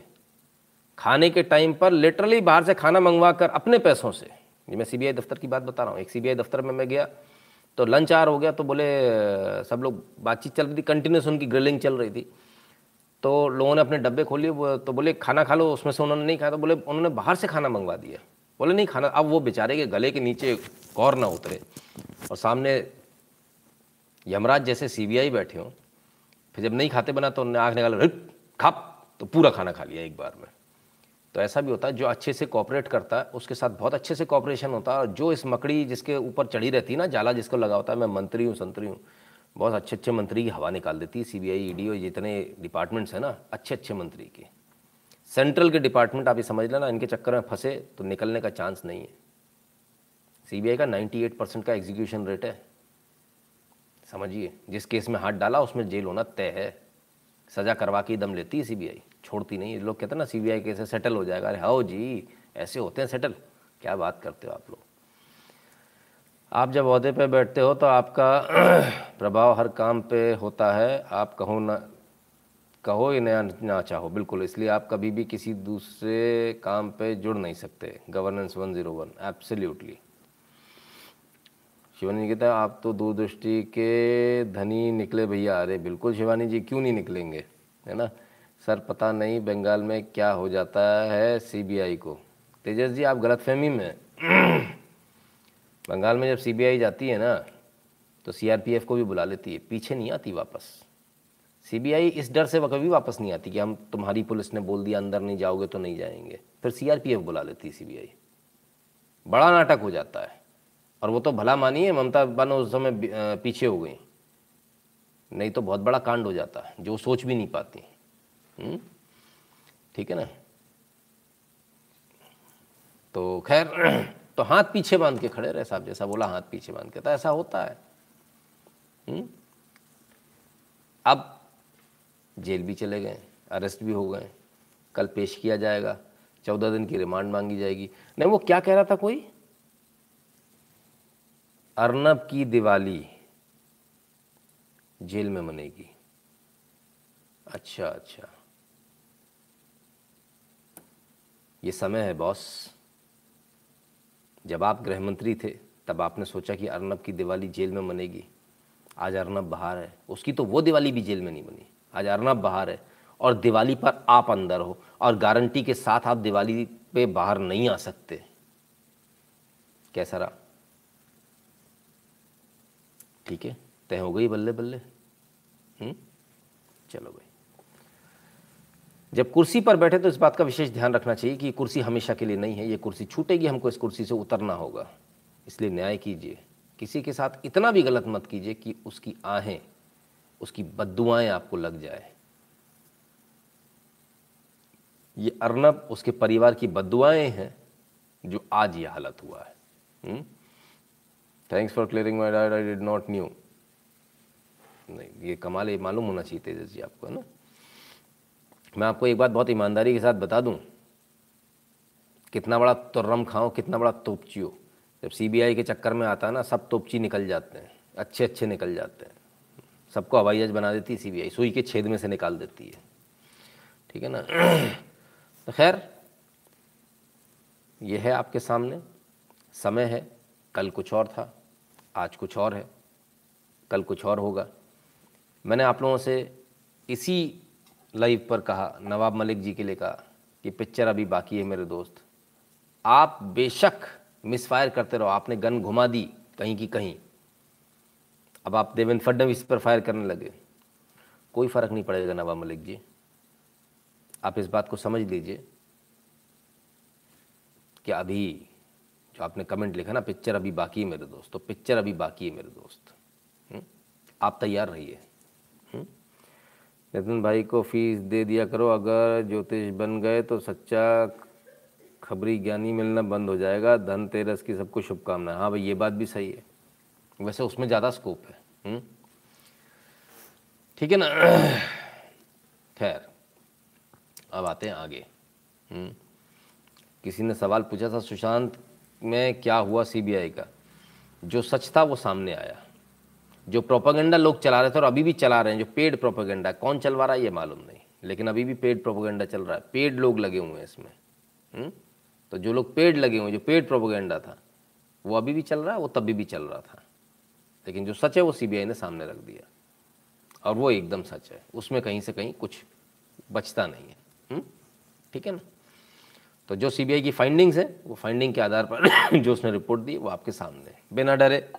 खाने के टाइम पर लिटरली बाहर से खाना मंगवा कर अपने पैसों से। ये मैं सीबीआई दफ्तर की बात बता रहा हूँ। एक सीबीआई दफ्तर में मैं गया तो लंच आर हो गया तो बोले, सब लोग बातचीत चल रही थी कंटिन्यूस उनकी ग्रिलिंग चल रही थी। तो लोगों ने अपने डब्बे खोले तो बोले, खाना खा लो, उसमें से उन्होंने नहीं खाया। तो बोले, उन्होंने बाहर से खाना मंगवा दिया। बोले, नहीं खाना। अब वो बेचारे के गले के नीचे कौर ना उतरे और सामने यमराज जैसे सीबीआई बैठे हों, फिर जब नहीं खाते बना तो उन्होंने आँख निकाला खाप तो पूरा खाना खा लिया एक बार में। तो ऐसा भी होता है, जो अच्छे से कॉपरेट करता है, उसके साथ बहुत अच्छे से कॉपरेशन होता है। और जो इस मकड़ी जिसके ऊपर चढ़ी रहती है ना, जाला जिसको लगा होता है, मैं मंत्री हूँ, संतरी हूँ। बहुत अच्छे अच्छे मंत्री की हवा निकाल देती है सी बी आई ईडी और जितने डिपार्टमेंट्स हैं ना, अच्छे अच्छे मंत्री के। सेंट्रल के डिपार्टमेंट आप ये समझ लेना, इनके चक्कर में फंसे तो निकलने का चांस नहीं है। सीबीआई का नाइन्टी परसेंट का एग्जीक्यूशन रेट है। समझिए जिस केस में हाथ डाला उसमें जेल होना तय है। सजा करवा के दम लेती है सीबीआई। छोड़ती नहीं लोग कहते ना सीबीआई केस सेटल हो जाएगा। अरे हाओ जी ऐसे होते हैं सेटल क्या बात करते हो आप लोग? आप जब अहदे पे बैठते हो तो आपका प्रभाव हर काम पे होता है। आप कहो ना कहो या ना, ना चाहो। बिल्कुल इसलिए आप कभी भी किसी दूसरे काम पे जुड़ नहीं सकते। Governance one zero one absolutely Shivani ji कहता है, आप तो दूरदृष्टि के धनी निकले भैया, अरे बिल्कुल शिवानी जी, क्यों नहीं निकलेंगे? है ना? सर, पता नहीं बंगाल में क्या हो जाता है सीबीआई को। तेजस जी, आप गलत फहमी में बंगाल में जब सीबीआई जाती है ना तो सीआरपीएफ को भी बुला लेती है। पीछे नहीं आती वापस। सीबीआई इस डर से कभी वापस नहीं आती कि हम तुम्हारी पुलिस ने बोल दिया, अंदर नहीं जाओगे तो नहीं जाएँगे। फिर सीआरपीएफ बुला लेती है सीबीआई बड़ा नाटक हो जाता है। और वो तो भला मानिए ममता बनो उस समय पीछे हो गई। नहीं तो बहुत बड़ा कांड हो जाता है जो सोच भी नहीं पाती। हम्म? ठीक है ना? तो खैर तो हाथ पीछे बाँध के खड़े रहे साहब जैसा बोला, हाथ पीछे बाँध के। तो ऐसा होता है हुँ? हम्म? अब जेल भी चले गए, अरेस्ट भी हो गए। कल पेश किया जाएगा, चौदह दिन की रिमांड मांगी जाएगी। नहीं, वो क्या कह रहा था कोई? अर्नब की दिवाली जेल में मनेगी। अच्छा अच्छा। ये समय है, बॉस। जब आप गृह मंत्री थे, तब आपने सोचा कि अर्नब की दिवाली जेल में मनेगी। आज अर्नब बाहर है। उसकी तो वो दिवाली भी जेल में नहीं बनी। आज अर्नब बाहर है। और दिवाली पर आप अंदर हो। और गारंटी के साथ आप दिवाली पे बाहर नहीं आ सकते। कैसा रहा? ठीक है? तय हो गई बल्ले बल्ले? हम्म? चलो भाई। जब कुर्सी पर बैठे तो इस बात का विशेष ध्यान रखना चाहिए कि कुर्सी हमेशा के लिए नहीं है, ये कुर्सी छूटेगी, हमको इस कुर्सी से उतरना होगा। इसलिए न्याय कीजिए। किसी के साथ इतना भी गलत मत कीजिए कि उसकी आहें, उसकी बदुआएँ आपको लग जाए। ये अर्नब, उसके परिवार की बदुआएँ हैं जो आज ये हालत हुआ है। Thanks for clearing my diet I did not knew नहीं, ये कमाल ये मालूम होना चाहिए तेजस जी आपको, है ना? मैं आपको एक बात बहुत ईमानदारी के साथ बता दूँ। कितना बड़ा तुर्रम खाओ, कितना बड़ा तोपची हो। जब सीबीआई के चक्कर में आता है ना, सब तोपची निकल जाते हैं अच्छे अच्छे निकल जाते हैं। सबको हवाई जहाज़ बना देती है सीबीआई सुई के छेद में से निकाल देती है। ठीक है ना? तो खैर, ये है आपके सामने, समय है। कल कुछ और था, आज कुछ और है, कल कुछ और होगा। मैंने आप लोगों से इसी लाइव पर कहा, नवाब मलिक जी के लिए कहा कि पिक्चर अभी बाकी है मेरे दोस्त। आप बेशक मिस फायर करते रहो, आपने गन घुमा दी कहीं की कहीं। अब आप देवेंद्र फडणवीस पर फायर करने लगे। कोई फ़र्क नहीं पड़ेगा नवाब मलिक जी। आप इस बात को समझ लीजिए कि अभी जो आपने कमेंट लिखा ना, पिक्चर अभी बाकी है मेरे दोस्त तो पिक्चर अभी बाकी है मेरे दोस्त? हम्म? आप तैयार रहिए हम्म? नितिन भाई को फ़ीस दे दिया करो, अगर ज्योतिष बन गए तो सच्चा खबरी ज्ञानी मिलना बंद हो जाएगा धनतेरस की सबको शुभकामनाएँ हाँ भाई, ये बात भी सही है वैसे उसमें ज़्यादा स्कोप है हम्म? ठीक है ना खैर, अब आते हैं आगे? किसी ने सवाल पूछा था, सुशांत में क्या हुआ सीबीआई का? जो सच था वो सामने आया। जो प्रोपागेंडा लोग चला रहे थे और अभी भी चला रहे हैं, जो पेड प्रोपागेंडा कौन चलवा रहा है ये मालूम नहीं। लेकिन अभी भी पेड प्रोपागेंडा चल रहा है। पेड लोग लगे हुए हैं इसमें। हुँ? हम्म? तो जो लोग पेड लगे हुए जो पेड प्रोपागेंडा था, वो अभी भी चल रहा है, वो तभी भी चल रहा था। लेकिन जो सच है, वो सीबीआई ने सामने रख दिया। और वो एकदम सच है। उसमें कहीं से कहीं कुछ बचता नहीं है। हम्म? ठीक है ना? तो जो सीबीआई की फाइंडिंग्स है, वो फाइंडिंग के आधार पर जो उसने रिपोर्ट दी, वो आपके सामने है। बिना डरे,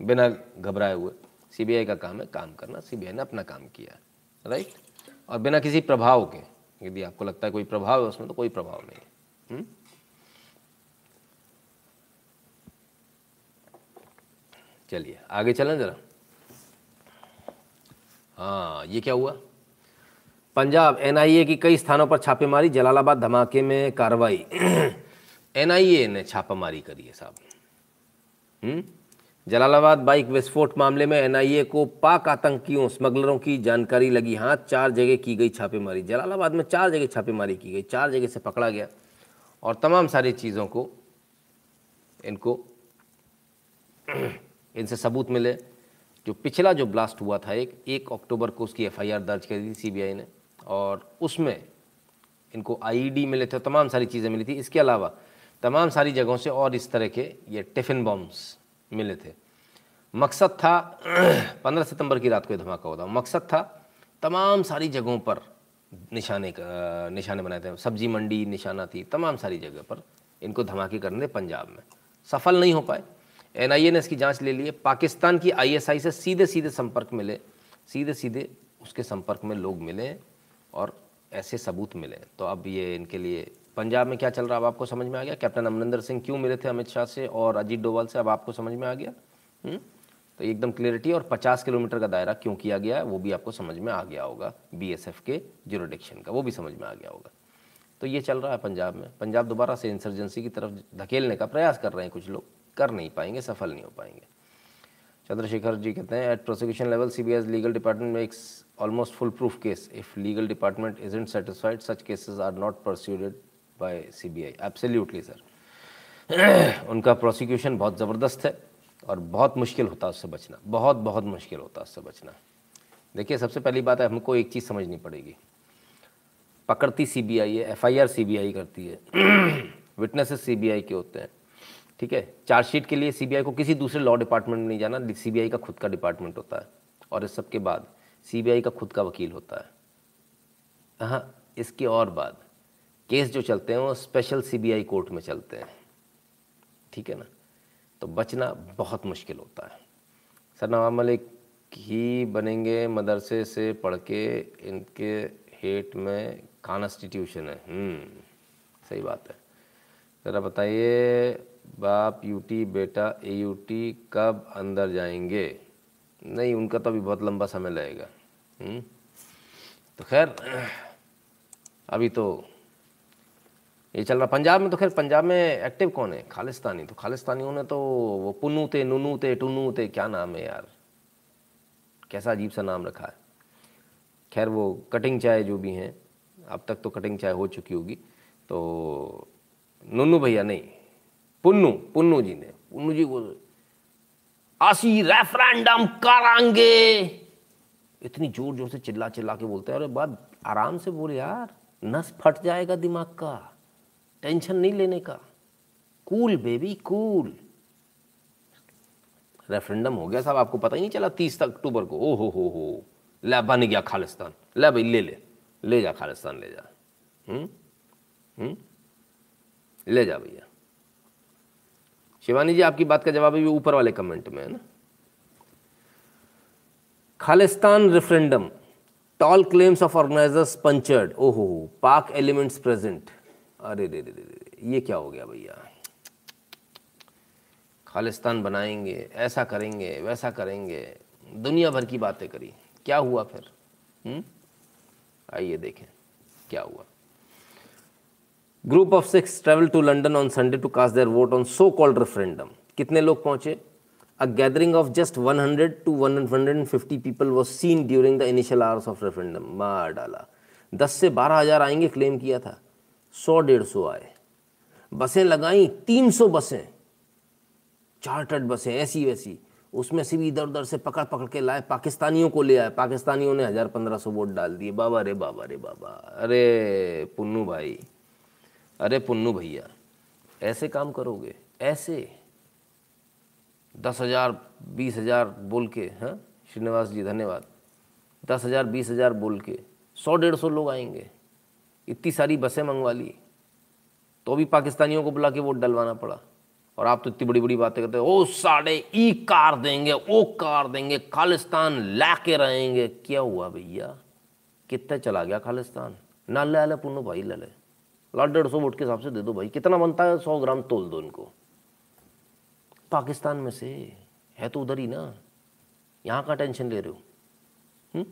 बिना घबराए हुए सीबीआई का काम है काम करना। सीबीआई ने अपना काम किया राइट और बिना किसी प्रभाव के, यदि आपको लगता है कोई प्रभाव है उसमें तो कोई प्रभाव नहीं है? चलिए, आगे चलें ज़रा। हाँ ये क्या हुआ? पंजाब एनआईए की कई स्थानों पर छापेमारी, जलालाबाद धमाके में कार्रवाई। एनआईए ने छापामारी करी है साहब। हम्म? जलालाबाद बाइक विस्फोट मामले में एनआईए को पाक आतंकियों, स्मगलरों की जानकारी लगी। हाँ चार जगह की गई छापेमारी। जलालाबाद में चार जगह छापेमारी की गई, चार जगह से पकड़ा गया। और तमाम सारी चीज़ों को इनको इनसे सबूत मिले। जो पिछला जो ब्लास्ट हुआ था, एक एक अक्टूबर को उसकी एफआईआर दर्ज कर दी सीबीआई ने। और उसमें इनको आईडी मिले थे, तमाम सारी चीज़ें मिली थी। इसके अलावा तमाम सारी जगहों से और इस तरह के ये टिफ़िन बॉम्ब्स मिले थे। मकसद था, पंद्रह सितंबर की रात को ये धमाका था। मकसद था तमाम सारी जगहों पर निशाने का निशाने बनाए थे। सब्ज़ी मंडी, निशाना थी, तमाम सारी जगह पर इनको धमाके करने पंजाब में। सफल नहीं हो पाए। एनआईए ने इसकी जाँच ले ली पाकिस्तान की आईएसआई से सीधे सीधे संपर्क मिले। सीधे सीधे उसके संपर्क में लोग मिले। और ऐसे सबूत मिले। तो अब ये इनके लिए, पंजाब में क्या चल रहा है? अब आपको समझ में आ गया? कैप्टन अमरिंदर सिंह क्यों मिले थे अमित शाह से और अजीत डोवाल से? अब आपको समझ में आ गया? हुँ? तो एकदम क्लियरिटी और 50 किलोमीटर का दायरा क्यों किया गया है, वो भी आपको समझ में आ गया होगा। बीएसएफ के जुरोडिक्शन का, वो भी समझ में आ गया होगा। तो ये चल रहा है पंजाब में। पंजाब दोबारा से इंसर्जेंसी की तरफ़ धकेलने का प्रयास कर रहे हैं कुछ लोग। कर नहीं पाएँगे, सफल नहीं हो पाएँगे। चंद्रशेखर जी कहते हैं at prosecution level CBI legal department makes almost fool proof case if legal department isn't satisfied such cases are not persuaded by CBI absolutely sir उनका प्रोसिक्यूशन बहुत ज़बरदस्त है और बहुत मुश्किल होता है उससे बचना। बहुत बहुत मुश्किल होता है उससे बचना। देखिए, सबसे पहली बात है, हमको एक चीज़ समझनी पड़ेगी। पकड़ती सीबीआई है एफआईआर सीबीआई करती है। विटनेसेस सीबीआई के होते हैं। ठीक है? चार्जशीट के लिए सीबीआई को किसी दूसरे लॉ डिपार्टमेंट में नहीं जाना सीबीआई का खुद का डिपार्टमेंट होता है। और इस सब के बाद सीबीआई का खुद का वकील होता है। हाँ इसके और बाद, केस जो चलते हैं वो स्पेशल सीबीआई कोर्ट में चलते हैं। ठीक है ना? तो बचना बहुत मुश्किल होता है। सर नवाब मलिक ही बनेंगे मदरसे से पढ़ के इनके हेट में कॉन्स्टिट्यूशन है। सही बात है। ज़रा बताइए, बाप यूटी बेटा ए यूटी कब अंदर जाएँगे? नहीं, उनका तो अभी बहुत लंबा समय लगेगा। तो खैर, अभी तो ये चल रहा पंजाब में तो खैर पंजाब में एक्टिव कौन है? खालिस्तानी। तो खालिस्तानियों ने तो वो पुनू थे नुनू थे टुनू थे क्या नाम है यार? कैसा अजीब सा नाम रखा है। खैर, वो कटिंग चाय जो भी हैं, अब तक तो कटिंग चाय हो चुकी होगी। तो नुनू भैया नहीं, पुन्नू पुन्नू जी ने। पुन्नू जी को आसी रेफरेंडम करांगे। इतनी ज़ोर ज़ोर से चिल्ला चिल्ला के बोलते हैं, अरे बात आराम से बोल यार। नस फट जाएगा दिमाग का। टेंशन नहीं लेने का। Cool baby, cool. रेफरेंडम हो गया साहब, आपको पता ही नहीं चला तीस अक्टूबर को। ओ हो हो हो। ले, बन गया खालिस्तान। ले भाई, ले ले। ले जा खालिस्तान, ले जा। हम्म? हम्म? ले जा भैया। शिवानी जी, आपकी बात का जवाब अभी ऊपर वाले कमेंट में है ना? Khalistan referendum tall claims of organisers punctured ओहो पाक एलिमेंट्स प्रेजेंट अरे, रे रे रे ये क्या हो गया भैया? खालिस्तान बनाएँगे, ऐसा करेंगे, वैसा करेंगे। दुनिया भर की बातें करी। क्या हुआ फिर? हम्म? आइए देखें, क्या हुआ? Group of six travel to London on Sunday to cast their vote on so called referendum कितने लोग पहुँचे? A gathering of just 100 to 150 people was seen during the initial hours of referendum. मार डाला दस से बारह हज़ार आएँगे क्लेम किया था। सौ, डेढ़ सौ आए। बसें लगाई, तीन सौ बसें। चार्टर्ड बसें, ऐसी वैसी। उसमें से भी इधर उधर से पकड़ पकड़ के लाए, पाकिस्तानियों को ले आए। पाकिस्तानियों ने हज़ार पंद्रह सौ वोट डाल दिए। बाबा, रे बाबा रे बाबा। अरे, पुन्नू भाई। अरे, पुन्नू भैया। ऐसे काम करोगे? ऐसे। दस हज़ार, बीस हज़ार बोल के, हैं? श्रीनिवास जी, धन्यवाद। दस हज़ार, बीस हज़ार बोल के, सौ, डेढ़ सौ लोग आएँगे। इतनी सारी बसें मंगवा ली। तो भी पाकिस्तानियों को बुला के वोट डलवाना पड़ा। और आप तो इतनी बड़ी बड़ी बातें करते हो, ओ साढ़े ई कार देंगे, ओ कार देंगे, खालिस्तान ला के रहेंगे। क्या हुआ भैया? कितने चला गया खालिस्तान? ना ले ले पुनो भाई ले ले लाख डेढ़ सौ वोट के हिसाब से दे दो भाई। कितना बनता है? सौ ग्राम तोल दो इनको। पाकिस्तान में से है तो उधर ही ना। यहाँ का टेंशन ले रहे हो।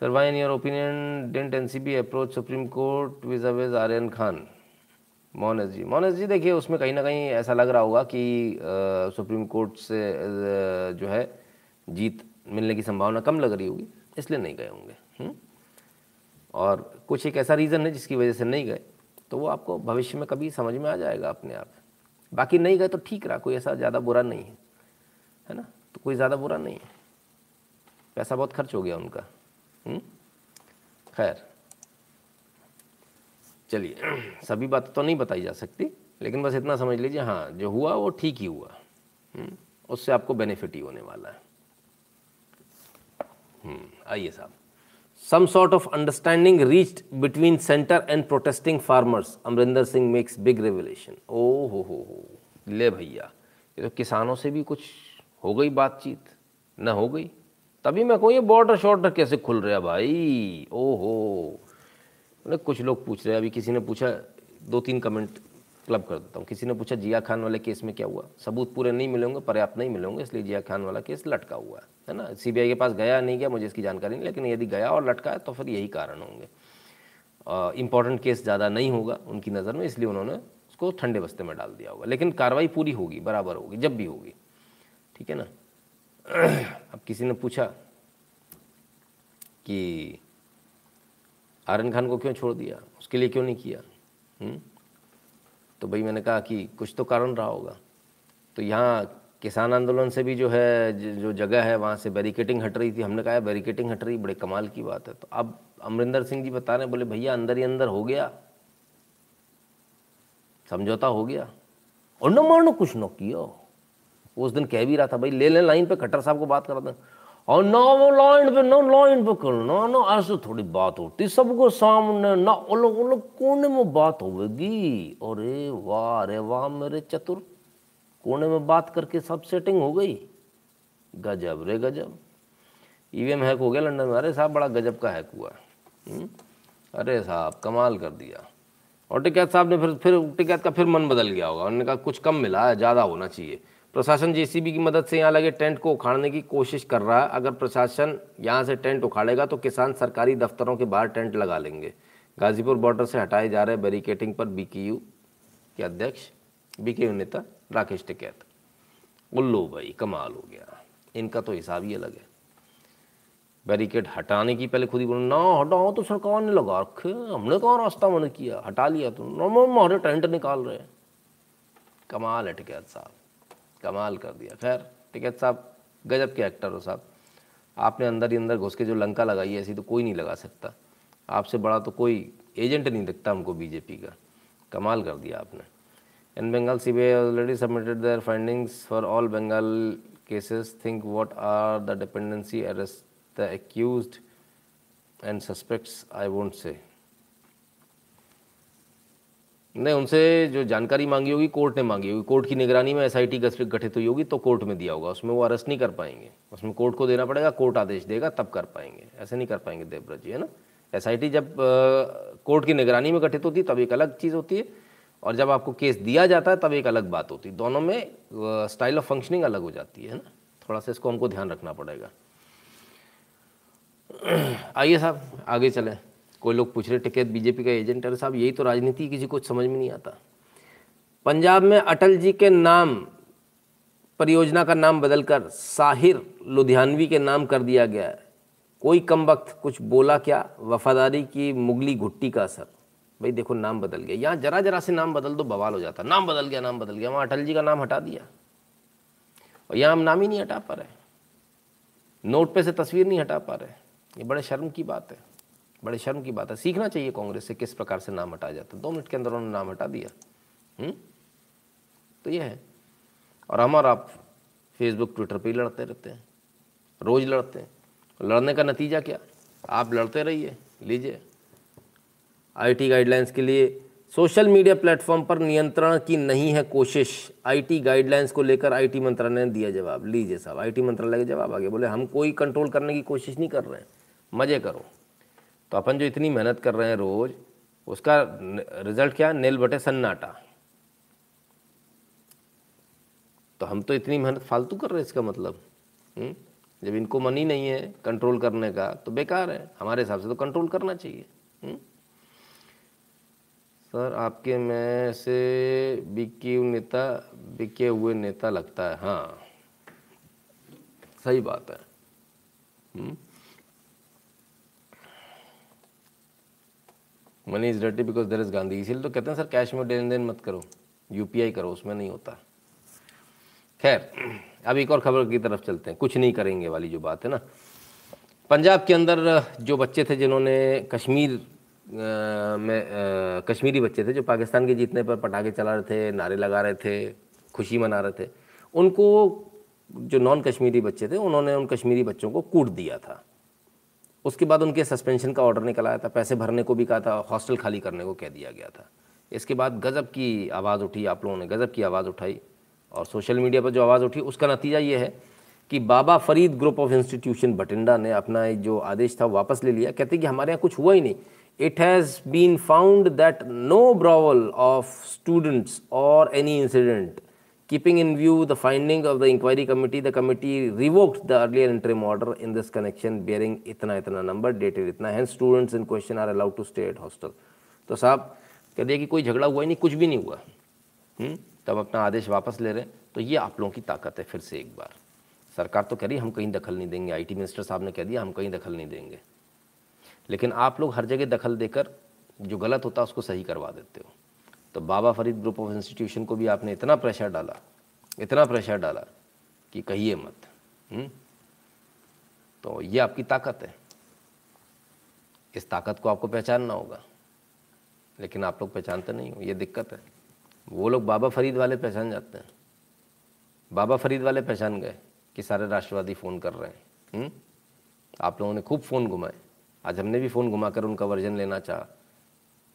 Sir why in your opinion didn't N C B approach Supreme Court vis a vis Aryan Khan मोहनस जी मोहनस जी देखिए उसमें कहीं ना कहीं ऐसा लग रहा होगा कि आ, सुप्रीम कोर्ट से जो है जीत मिलने की संभावना कम लग रही होगी इसलिए नहीं गए होंगे। हुँ? और कुछ एक ऐसा रीज़न है जिसकी वजह से नहीं गए तो वो आपको भविष्य में कभी समझ में आ जाएगा अपने आप। बाकी नहीं गए तो ठीक रहा, कोई ऐसा ज़्यादा बुरा नहीं है है ना? तो कोई ज़्यादा बुरा नहीं है। पैसा बहुत खर्च हो गया उनका खैर, चलिए, सभी बात तो नहीं बताई जा सकती, लेकिन बस इतना समझ लीजिए हाँ जो हुआ वो ठीक ही हुआ उससे आपको बेनिफिट ही होने वाला है। आइए साहब। Some sort of understanding reached between center and protesting farmers amrinder singh makes big revelation oh ho ho ho ले भैया ये तो किसानों से भी कुछ हो गई बातचीत न हो गई तभी मैं कहूँ ये बॉर्डर शॉर्डर कैसे खुल रहा भाई ओहो मतलब कुछ लोग पूछ रहे हैं अभी किसी ने पूछा दो तीन कमेंट क्लब कर देता हूँ। किसी ने पूछा, जिया खान वाले केस में क्या हुआ? सबूत पूरे नहीं मिलेंगे पर्याप्त नहीं मिलेंगे इसलिए जिया खान वाला केस लटका हुआ है है ना? सीबीआई के पास गया नहीं गया, मुझे इसकी जानकारी नहीं, लेकिन यदि गया और लटका है तो फिर यही कारण होंगे। इंपॉर्टेंट केस ज़्यादा नहीं होगा उनकी नज़र में, इसलिए उन्होंने उसको ठंडे बस्ते में डाल दिया होगा। लेकिन कार्रवाई पूरी होगी, बराबर होगी, जब भी होगी, ठीक है ना? अब किसी ने पूछा कि आर्यन खान को क्यों छोड़ दिया? उसके लिए क्यों नहीं किया? हुँ? तो भाई मैंने कहा कि कुछ तो कारण रहा होगा। तो यहाँ किसान आंदोलन से भी जो है, जो जगह है, वहाँ से बैरिकेटिंग हट रही थी। हमने कहा बैरिकेटिंग हट रही, बड़े कमाल की बात है। तो अब अमरिंदर सिंह जी बता रहे बोले, भैया, अंदर ही अंदर हो गया। समझौता हो गया। और न मानो कुछ न किया। उस दिन कह भी रहा था, भाई, ले लें, लाइन पे खट्टर साहब को बात करा दें। और ना वो लाइन पे, ना लाइन पे करना ना ऐसे थोड़ी बात होती। सबको सामने ना उलग उलग कोने में बात होगी। अरे वाह अरे वाह, मेरे चतुर। कोने में बात करके सब सेटिंग हो गई। गजब रे गजब। ईवीएम हैक हो गया लंदन में। अरे साहब, बड़ा गजब का हैक हुआ। हुँ? अरे साहब, कमाल कर दिया। और टिकैत साहब ने फिर फिर, टिकैत का फिर मन बदल गया होगा। उन्होंने कहा, कुछ कम मिला है, ज़्यादा होना चाहिए। प्रशासन जेसीबी की मदद से यहाँ लगे टेंट को उखाड़ने की कोशिश कर रहा है। अगर प्रशासन यहाँ से टेंट उखाड़ेगा तो किसान सरकारी दफ्तरों के बाहर टेंट लगा लेंगे। गाजीपुर बॉर्डर से हटाए जा रहे बैरिकेटिंग पर बीकेयू के अध्यक्ष, बीकेयू नेता राकेश टिकैत। उल्लू भाई, कमाल हो गया। इनका तो हिसाब ही अलग है। बैरिकेड हटाने की पहले खुद ही बोलो, ना, हटाओ तो सरकार ने लगा रखे हमने कहाँ रास्ता मन किया? हटा लिया तो। नॉर्मल हमारे टेंट निकाल रहे कमाल है टिकैत साहब। कमाल कर दिया। खैर टिकैत साहब, गजब के एक्टर हो साहब। आपने अंदर ही अंदर घुस के जो लंका लगाई है, ऐसी तो कोई नहीं लगा सकता। आपसे बड़ा तो कोई एजेंट नहीं दिखता हमको बीजेपी का। कमाल कर दिया आपने। In Bengal C B I already submitted their findings for all Bengal cases think what are the dependency arrest the accused and suspects I won't say नहीं, उनसे जो जानकारी मांगी होगी, कोर्ट ने मांगी होगी। कोर्ट की निगरानी में एसआईटी गठित हुई होगी तो कोर्ट में दिया होगा। उसमें वो अरेस्ट नहीं कर पाएँगे। उसमें कोर्ट को देना पड़ेगा, कोर्ट आदेश देगा, तब कर पाएँगे। ऐसे नहीं कर पाएँगे देवव्रत जी, है ना? एसआईटी जब कोर्ट की निगरानी में गठित होती, तब एक अलग चीज़ होती है। और जब आपको केस दिया जाता है, तब एक अलग बात होती है। दोनों में स्टाइल ऑफ़ फंक्शनिंग अलग हो जाती है ना? थोड़ा सा इसको हमको ध्यान रखना पड़ेगा। आइए साहब, आगे चलें। कोई लोग पूछ रहे टिकैत बीजेपी का एजेंट है साहब, यही तो राजनीति, किसी को समझ में नहीं आता। पंजाब में अटल जी के नाम, परियोजना का नाम बदलकर साहिर लुधियानवी के नाम कर दिया गया है। कोई कम वक्त कुछ बोला क्या? वफादारी की मुगली घुट्टी का असर। भाई देखो, नाम बदल गया। यहाँ जरा जरा से नाम बदल दो, बवाल हो जाता। नाम बदल गया, नाम बदल गया। वहाँ अटल जी का नाम हटा दिया। और यहाँ हम नाम ही नहीं हटा पा रहे। नोट पे से तस्वीर नहीं हटा पा रहे। ये बड़े शर्म की बात है। बड़े शर्म की बात है। सीखना चाहिए कांग्रेस से किस प्रकार से नाम हटाया जाता है। दो मिनट के अंदर उन्होंने नाम हटा दिया। हुँ? तो ये है। और हम और आप फेसबुक ट्विटर पे ही लड़ते रहते हैं। रोज़ लड़ते हैं। लड़ने का नतीजा क्या? आप लड़ते रहिए, लीजिए। आईटी गाइडलाइंस के लिए सोशल मीडिया प्लेटफॉर्म पर नियंत्रण की नहीं है कोशिश। आईटी गाइडलाइंस को लेकर आईटी मंत्रालय ने दिया जवाब। लीजिए साहब आईटी मंत्रालय के जवाब आगे बोले, हम कोई कंट्रोल करने की कोशिश नहीं कर रहे हैं। मज़े करो। तो अपन जो इतनी मेहनत कर रहे हैं रोज़, उसका रिज़ल्ट क्या? नेल बटे सन्नाटा। तो हम तो इतनी मेहनत फालतू कर रहे हैं इसका मतलब। हुँ? जब इनको मन ही नहीं है कंट्रोल करने का तो बेकार है। हमारे हिसाब से तो कंट्रोल करना चाहिए। हुँ? सर, आपके में से बिके नेता, बिके हुए नेता लगता है। हाँ। सही बात है। हुँ? Money is dirty because there is Gandhi इसीलिए तो कहते हैं, सर कैश में लेन देन मत करो। यूपीआई करो, उसमें नहीं होता। खैर, अब एक और खबर की तरफ़ चलते हैं। कुछ नहीं करेंगे वाली जो बात है ना। पंजाब के अंदर जो बच्चे थे जिन्होंने कश्मीर में कश्मीरी बच्चे थे, जो पाकिस्तान के जीतने पर पटाखे चला रहे थे, नारे लगा रहे थे, खुशी मना रहे थे, उनको जो नॉन कश्मीरी बच्चे थे, उन्होंने उन कश्मीरी बच्चों को कूट दिया था। उसके बाद उनके सस्पेंशन का ऑर्डर निकल आया था, पैसे भरने को भी कहा था हॉस्टल खाली करने को कह दिया गया था। इसके बाद गज़ब की आवाज़ उठी, आप लोगों ने गज़ब की आवाज़ उठाई और सोशल मीडिया पर जो आवाज़ उठी, उसका नतीजा ये है कि Baba Farid group of institution Bathinda ने अपना जो आदेश था वापस ले लिया। कहते कि हमारे यहाँ कुछ हुआ ही नहीं। It has been found that no brawl of students or any incident keeping in view the finding of the inquiry committee the committee revoked the earlier interim order in this connection bearing itna itna number dated itna hence students in question are allowed to stay at hostel तो साहब कह दिया कि कोई झगड़ा हुआ ही नहीं कुछ भी नहीं हुआ हुँ? तब अपना आदेश वापस ले रहे हैं तो ये आप लोगों की ताकत है फिर से एक बार सरकार तो कह रही हम कहीं दखल नहीं देंगे आईटी मिनिस्टर साहब ने कह दिया हम कहीं दखल नहीं देंगे लेकिन आप लोग हर जगह दखल देकर जो गलत होता है उसको सही करवा देते हो तो Baba Farid group of institution को भी आपने इतना प्रेशर डाला, इतना प्रेशर डाला कि कहिए मत हुँ? तो ये आपकी ताकत है। इस ताकत को आपको पहचानना होगा, लेकिन आप लोग पहचानते नहीं हो, ये दिक्कत है। वो लोग बाबा फरीद वाले पहचान जाते हैं। बाबा फरीद वाले पहचान गए कि सारे राष्ट्रवादी फ़ोन कर रहे हैं हुँ? आप लोगों ने खूब फ़ोन घुमाए। आज हमने भी फ़ोन घुमाकर उनका वर्जन लेना चाहा।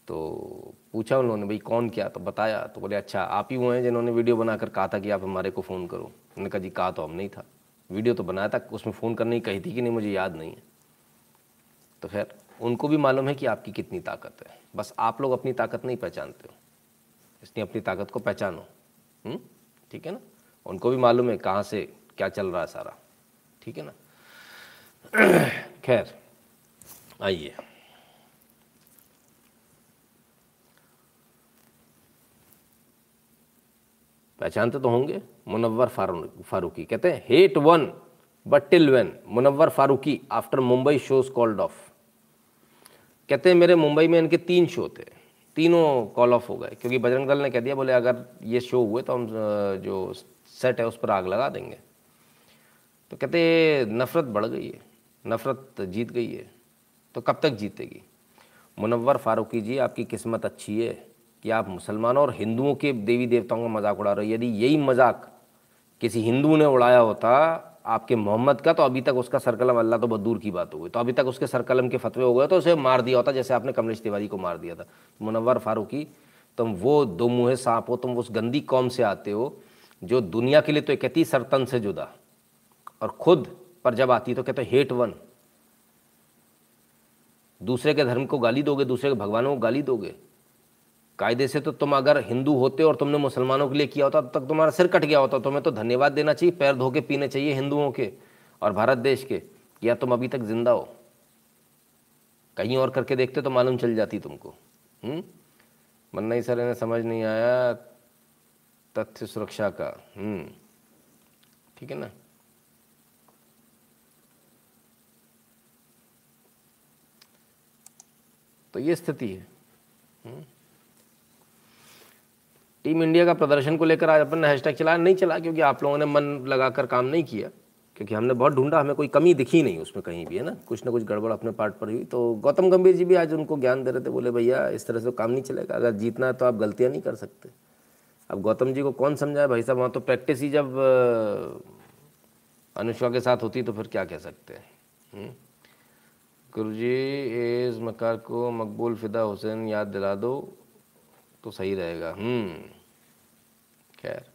तो पूछा उन्होंने, भाई, कौन क्या? तो बताया तो बोले अच्छा आप ही वो हैं जिन्होंने वीडियो बनाकर कहा था कि आप हमारे को फ़ोन करो। उन्होंने कहा, जी, कहा तो हम नहीं था। वीडियो तो बनाया था, उसमें फ़ोन करने की कही थी कि नहीं, मुझे याद नहीं है। तो खैर, उनको भी मालूम है कि आपकी कितनी ताकत है। बस आप लोग अपनी ताकत नहीं पहचानते हो। इसलिए अपनी ताकत को पहचानो। ठीक है ना? उनको भी मालूम है कहाँ से क्या चल रहा है सारा। ठीक है ना? खैर, आइए। पहचानते तो होंगे, मुनव्वर फारूकी। कहते हैं hate won but till when Munawar Faruqui after Mumbai shows called off कहते हैं, मेरे मुंबई में इनके तीन शो थे। तीनों कॉल ऑफ़ हो गए। क्योंकि बजरंग दल ने कह दिया, बोले, अगर ये शो हुए तो हम जो सेट है, उस पर आग लगा देंगे। तो कहते नफ़रत बढ़ गई है। नफ़रत जीत गई है। तो कब तक जीतेगी? मुनव्वर फारूकी जी, आपकी किस्मत अच्छी है। कि आप मुसलमानों और हिंदुओं के देवी देवताओं का मज़ाक उड़ा रहे हो। यदि यही मज़ाक किसी हिंदू ने उड़ाया होता आपके मोहम्मद का तो अभी तक उसका सरकलम अल्लाह तो बहुत दूर की बात हो गई। तो अभी तक उसके सरकलम के फतवे हो गए तो उसे मार दिया होता जैसे आपने कमलेश तिवारी को मार दिया था। मुनवर फारूकी, तुम वो दो मुँहे सांप हो, तुम उस गंदी कौम से आते हो जो दुनिया के लिए तो कहती सरतन से जुदा, और खुद पर जब आती तो कहते हेट वन। दूसरे के धर्म को गाली दोगे, दूसरे के भगवानों को गाली दोगे कायदे से तो तुम अगर हिंदू होते और तुमने मुसलमानों के लिए किया होता, तब तक तुम्हारा सिर कट गया होता। तुम्हें तो धन्यवाद देना चाहिए, पैर धो के पीने चाहिए हिंदुओं के और भारत देश के। या तुम अभी तक ज़िंदा हो? कहीं और करके देखते तो मालूम चल जाती तुमको। मन्ना ही सर, इन्हें समझ नहीं आया तथ्य सुरक्षा का। ठीक है ना? तो ये स्थिति है। टीम इंडिया का प्रदर्शन को लेकर आज अपन ने हैशटैग चलाया नहीं चला, क्योंकि आप लोगों ने मन लगाकर काम नहीं किया। क्योंकि हमने बहुत ढूंढा, हमें कोई कमी दिखी नहीं उसमें कहीं भी, है ना? कुछ ना कुछ गड़बड़ अपने पार्ट पर हुई। तो गौतम गंभीर जी भी आज उनको ज्ञान दे रहे थे, बोले, भैया, इस तरह से काम नहीं चलेगा। अगर जीतना है तो आप गलतियाँ नहीं कर सकते। अब गौतम जी को कौन समझाए? भाई साहब, वहाँ तो प्रैक्टिस ही जब, अनुष्का के साथ होती तो फिर क्या कह सकते हैं? गुरु जी एज मकार को मकबूल फिदा हुसैन याद दिला दो तो सही रहेगा। हम्म। खैर।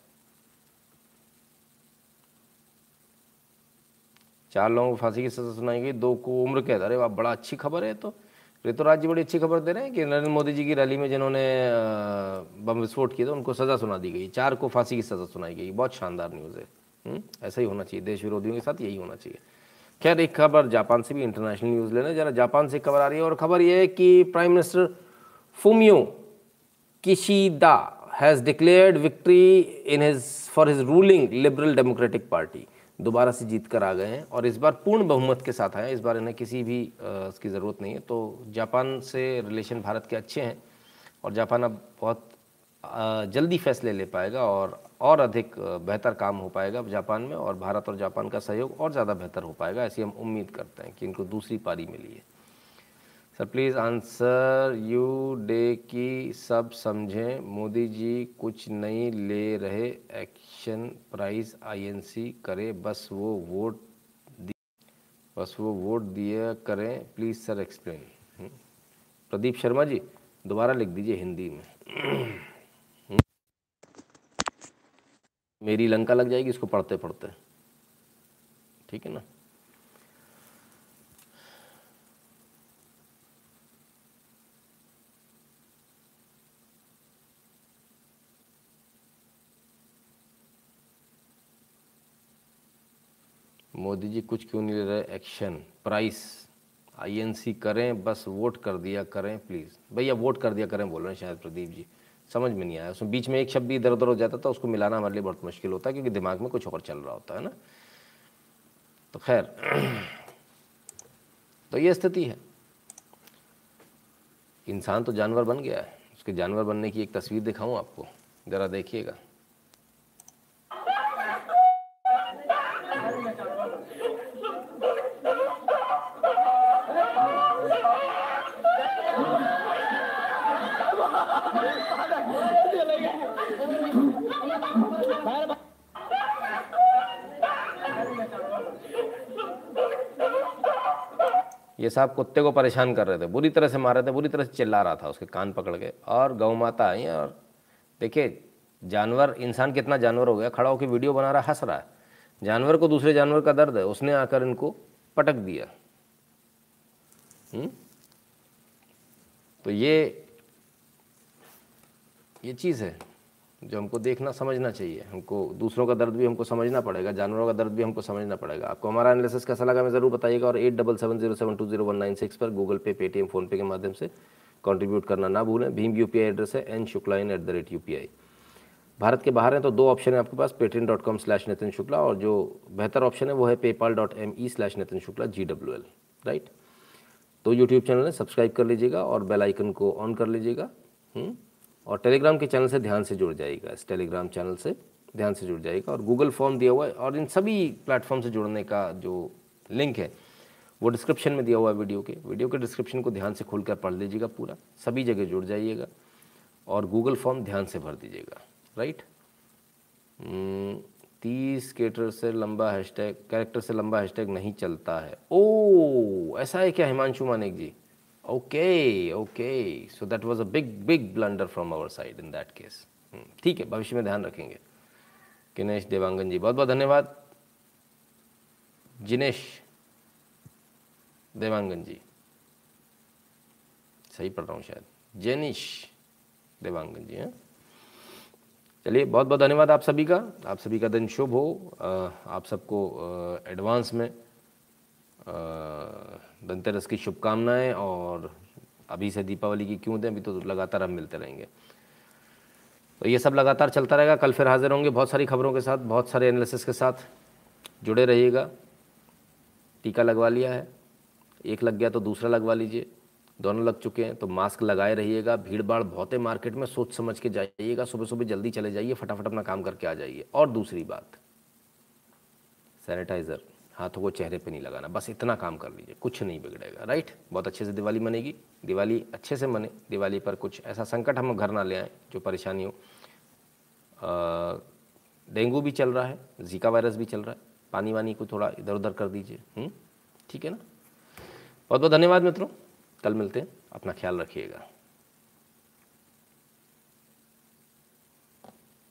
चार लोगों को फांसी की सजा सुनाई गई, दो को उम्र कैद। अरे वाह, बड़ा अच्छी खबर है तो। ऋतुराज जी, बड़ी अच्छी खबर दे रहे हैं कि नरेंद्र मोदी जी की रैली में जिन्होंने बम विस्फोट किया था, उनको सज़ा सुना दी गई। चार को फांसी की सज़ा सुनाई गई। बहुत शानदार न्यूज़ है। ऐसा ही होना चाहिए। देश विरोधियों के साथ यही होना चाहिए। खैर, एक खबर जापान से भी इंटरनेशनल न्यूज़ लेना जरा जापान से खबर आ रही है और खबर यह है कि prime minister Fumio Kishida has declared victory in his for his ruling Liberal Democratic Party दोबारा से जीत कर आ गए हैं और इस बार पूर्ण बहुमत के साथ आए हैं। इस बार इन्हें किसी भी इसकी ज़रूरत नहीं है। तो जापान से रिलेशन भारत के अच्छे हैं और जापान अब बहुत जल्दी फैसले ले पाएगा और और अधिक बेहतर काम हो पाएगा जापान में और भारत और जापान का सहयोग और ज़्यादा बेहतर हो पाएगा, ऐसी हम उम्मीद करते हैं कि इनको दूसरी पारी मिली है। Sir please answer you day की सब समझें। मोदी जी कुछ नहीं ले रहे एक्शन प्राइस आईएनसी करे। बस वो वोट बस वो वोट दिया करें। Please sir explain Pradeep Sharma ji, दोबारा लिख दीजिए हिंदी में। मेरी लंका लग जाएगी, इसको पढ़ते पढ़ते ठीक है ना? मोदी जी, कुछ क्यों नहीं ले रहे? एक्शन प्राइस आईएनसी करें, बस वोट कर दिया करें प्लीज़ भैया वोट कर दिया करें, बोल रहे हैं शायद प्रदीप जी। समझ में नहीं आया। उसमें बीच में एक शब्द भी इधर उधर हो जाता था, उसको मिलाना हमारे लिए बहुत मुश्किल होता है, क्योंकि दिमाग में कुछ और चल रहा होता है ना। तो खैर तो ये स्थिति है। इंसान तो जानवर बन गया है। उसके जानवर बनने की एक तस्वीर दिखाऊँ आपको, ज़रा देखिएगा। ये साहब कुत्ते को परेशान कर रहे थे, बुरी तरह से मार रहे थे, बुरी तरह से चिल्ला रहा था उसके कान पकड़ के। और गौ माता आई और देखिए, जानवर, इंसान कितना जानवर हो गया, खड़ा होकर वीडियो बना रहा, हंस रहा है। जानवर को दूसरे जानवर का दर्द है, उसने आकर इनको पटक दिया। हुँ? तो ये ये चीज़ है। जो हमको देखना समझना चाहिए। हमको दूसरों का दर्द भी हमको समझना पड़ेगा, जानवरों का दर्द भी हमको समझना पड़ेगा। आपको हमारा एनालिसिस कैसा लगा मैं ज़रूर बताइएगा और at double seven zero seven two zero one nine six पर गूगल पे, पेटीएम, फ़ोनपे के माध्यम से कंट्रीब्यूट करना ना भूलें। भीम यूपीआई एड्रेस है N Shukla in at the rate you Bharat के बाहर हैं तो दो ऑप्शन है आपके पास Paytm dot com slash Nitin Shukla और जो बेहतर ऑप्शन है वो है PayPal dot M E slash Nitin Shukla G W L right तो यूट्यूब चैनल है सब्सक्राइब कर लीजिएगा और बेल आइकन को ऑन कर लीजिएगा। और टेलीग्राम के चैनल से ध्यान से जुड़ जाएगा। इस टेलीग्राम चैनल से ध्यान से जुड़ जाएगा और गूगल फॉर्म दिया हुआ है और इन सभी प्लेटफॉर्म से जुड़ने का जो लिंक है, वो डिस्क्रिप्शन में दिया हुआ है वीडियो के। वीडियो के डिस्क्रिप्शन को ध्यान से खुलकर पढ़ लीजिएगा पूरा। सभी जगह जुड़ जाइएगा और गूगल फॉर्म ध्यान से भर दीजिएगा। राइट? तीस कैरेक्टर से लंबा हैशटैग, कैरेक्टर से लंबा हैशटैग नहीं चलता है। ओ ऐसा है क्या, Himanshu Manik ji? Okay okay so that was a big big blunder from our side in that case ठीक है, भविष्य में ध्यान रखेंगे। किनेश देवांगन जी बहुत बहुत धन्यवाद। जिनेश देवांगन जी। सही पढ़ रहा हूँ शायद। जेनिश देवांगन जी, हैं। चलिए बहुत बहुत धन्यवाद आप सभी का। आप सभी का दिन शुभ हो। आप सबको एडवांस में धनतेरस की शुभकामनाएँ और अभी से दीपावली की क्यों दें, अभी तो लगातार हम मिलते रहेंगे। तो ये सब लगातार चलता रहेगा। कल फिर हाजिर होंगे बहुत सारी खबरों के साथ, बहुत सारे एनालिसिस के साथ। जुड़े रहिएगा। टीका लगवा लिया है। एक लग गया तो दूसरा लगवा लीजिए। दोनों लग चुके हैं तो मास्क लगाए रहिएगा। भीड़ भाड़ बहुत है मार्केट में सोच समझ के जाइएगा। सुबह सुबह जल्दी चले जाइए, फटाफट अपना काम करके आ जाइए। और दूसरी बात, सैनिटाइज़र। हाथों को चेहरे पे नहीं लगाना। बस इतना काम कर लीजिए, कुछ नहीं बिगड़ेगा राइट बहुत अच्छे से दिवाली मनेगी, दिवाली अच्छे से मने, दिवाली पर कुछ ऐसा संकट हम घर ना ले आए जो परेशानी हो। डेंगू भी चल रहा है, जीका वायरस भी चल रहा है पानी वानी को थोड़ा इधर उधर कर दीजिए ठीक है ना? बहुत बहुत धन्यवाद मित्रों, कल मिलते हैं, अपना ख्याल रखिएगा।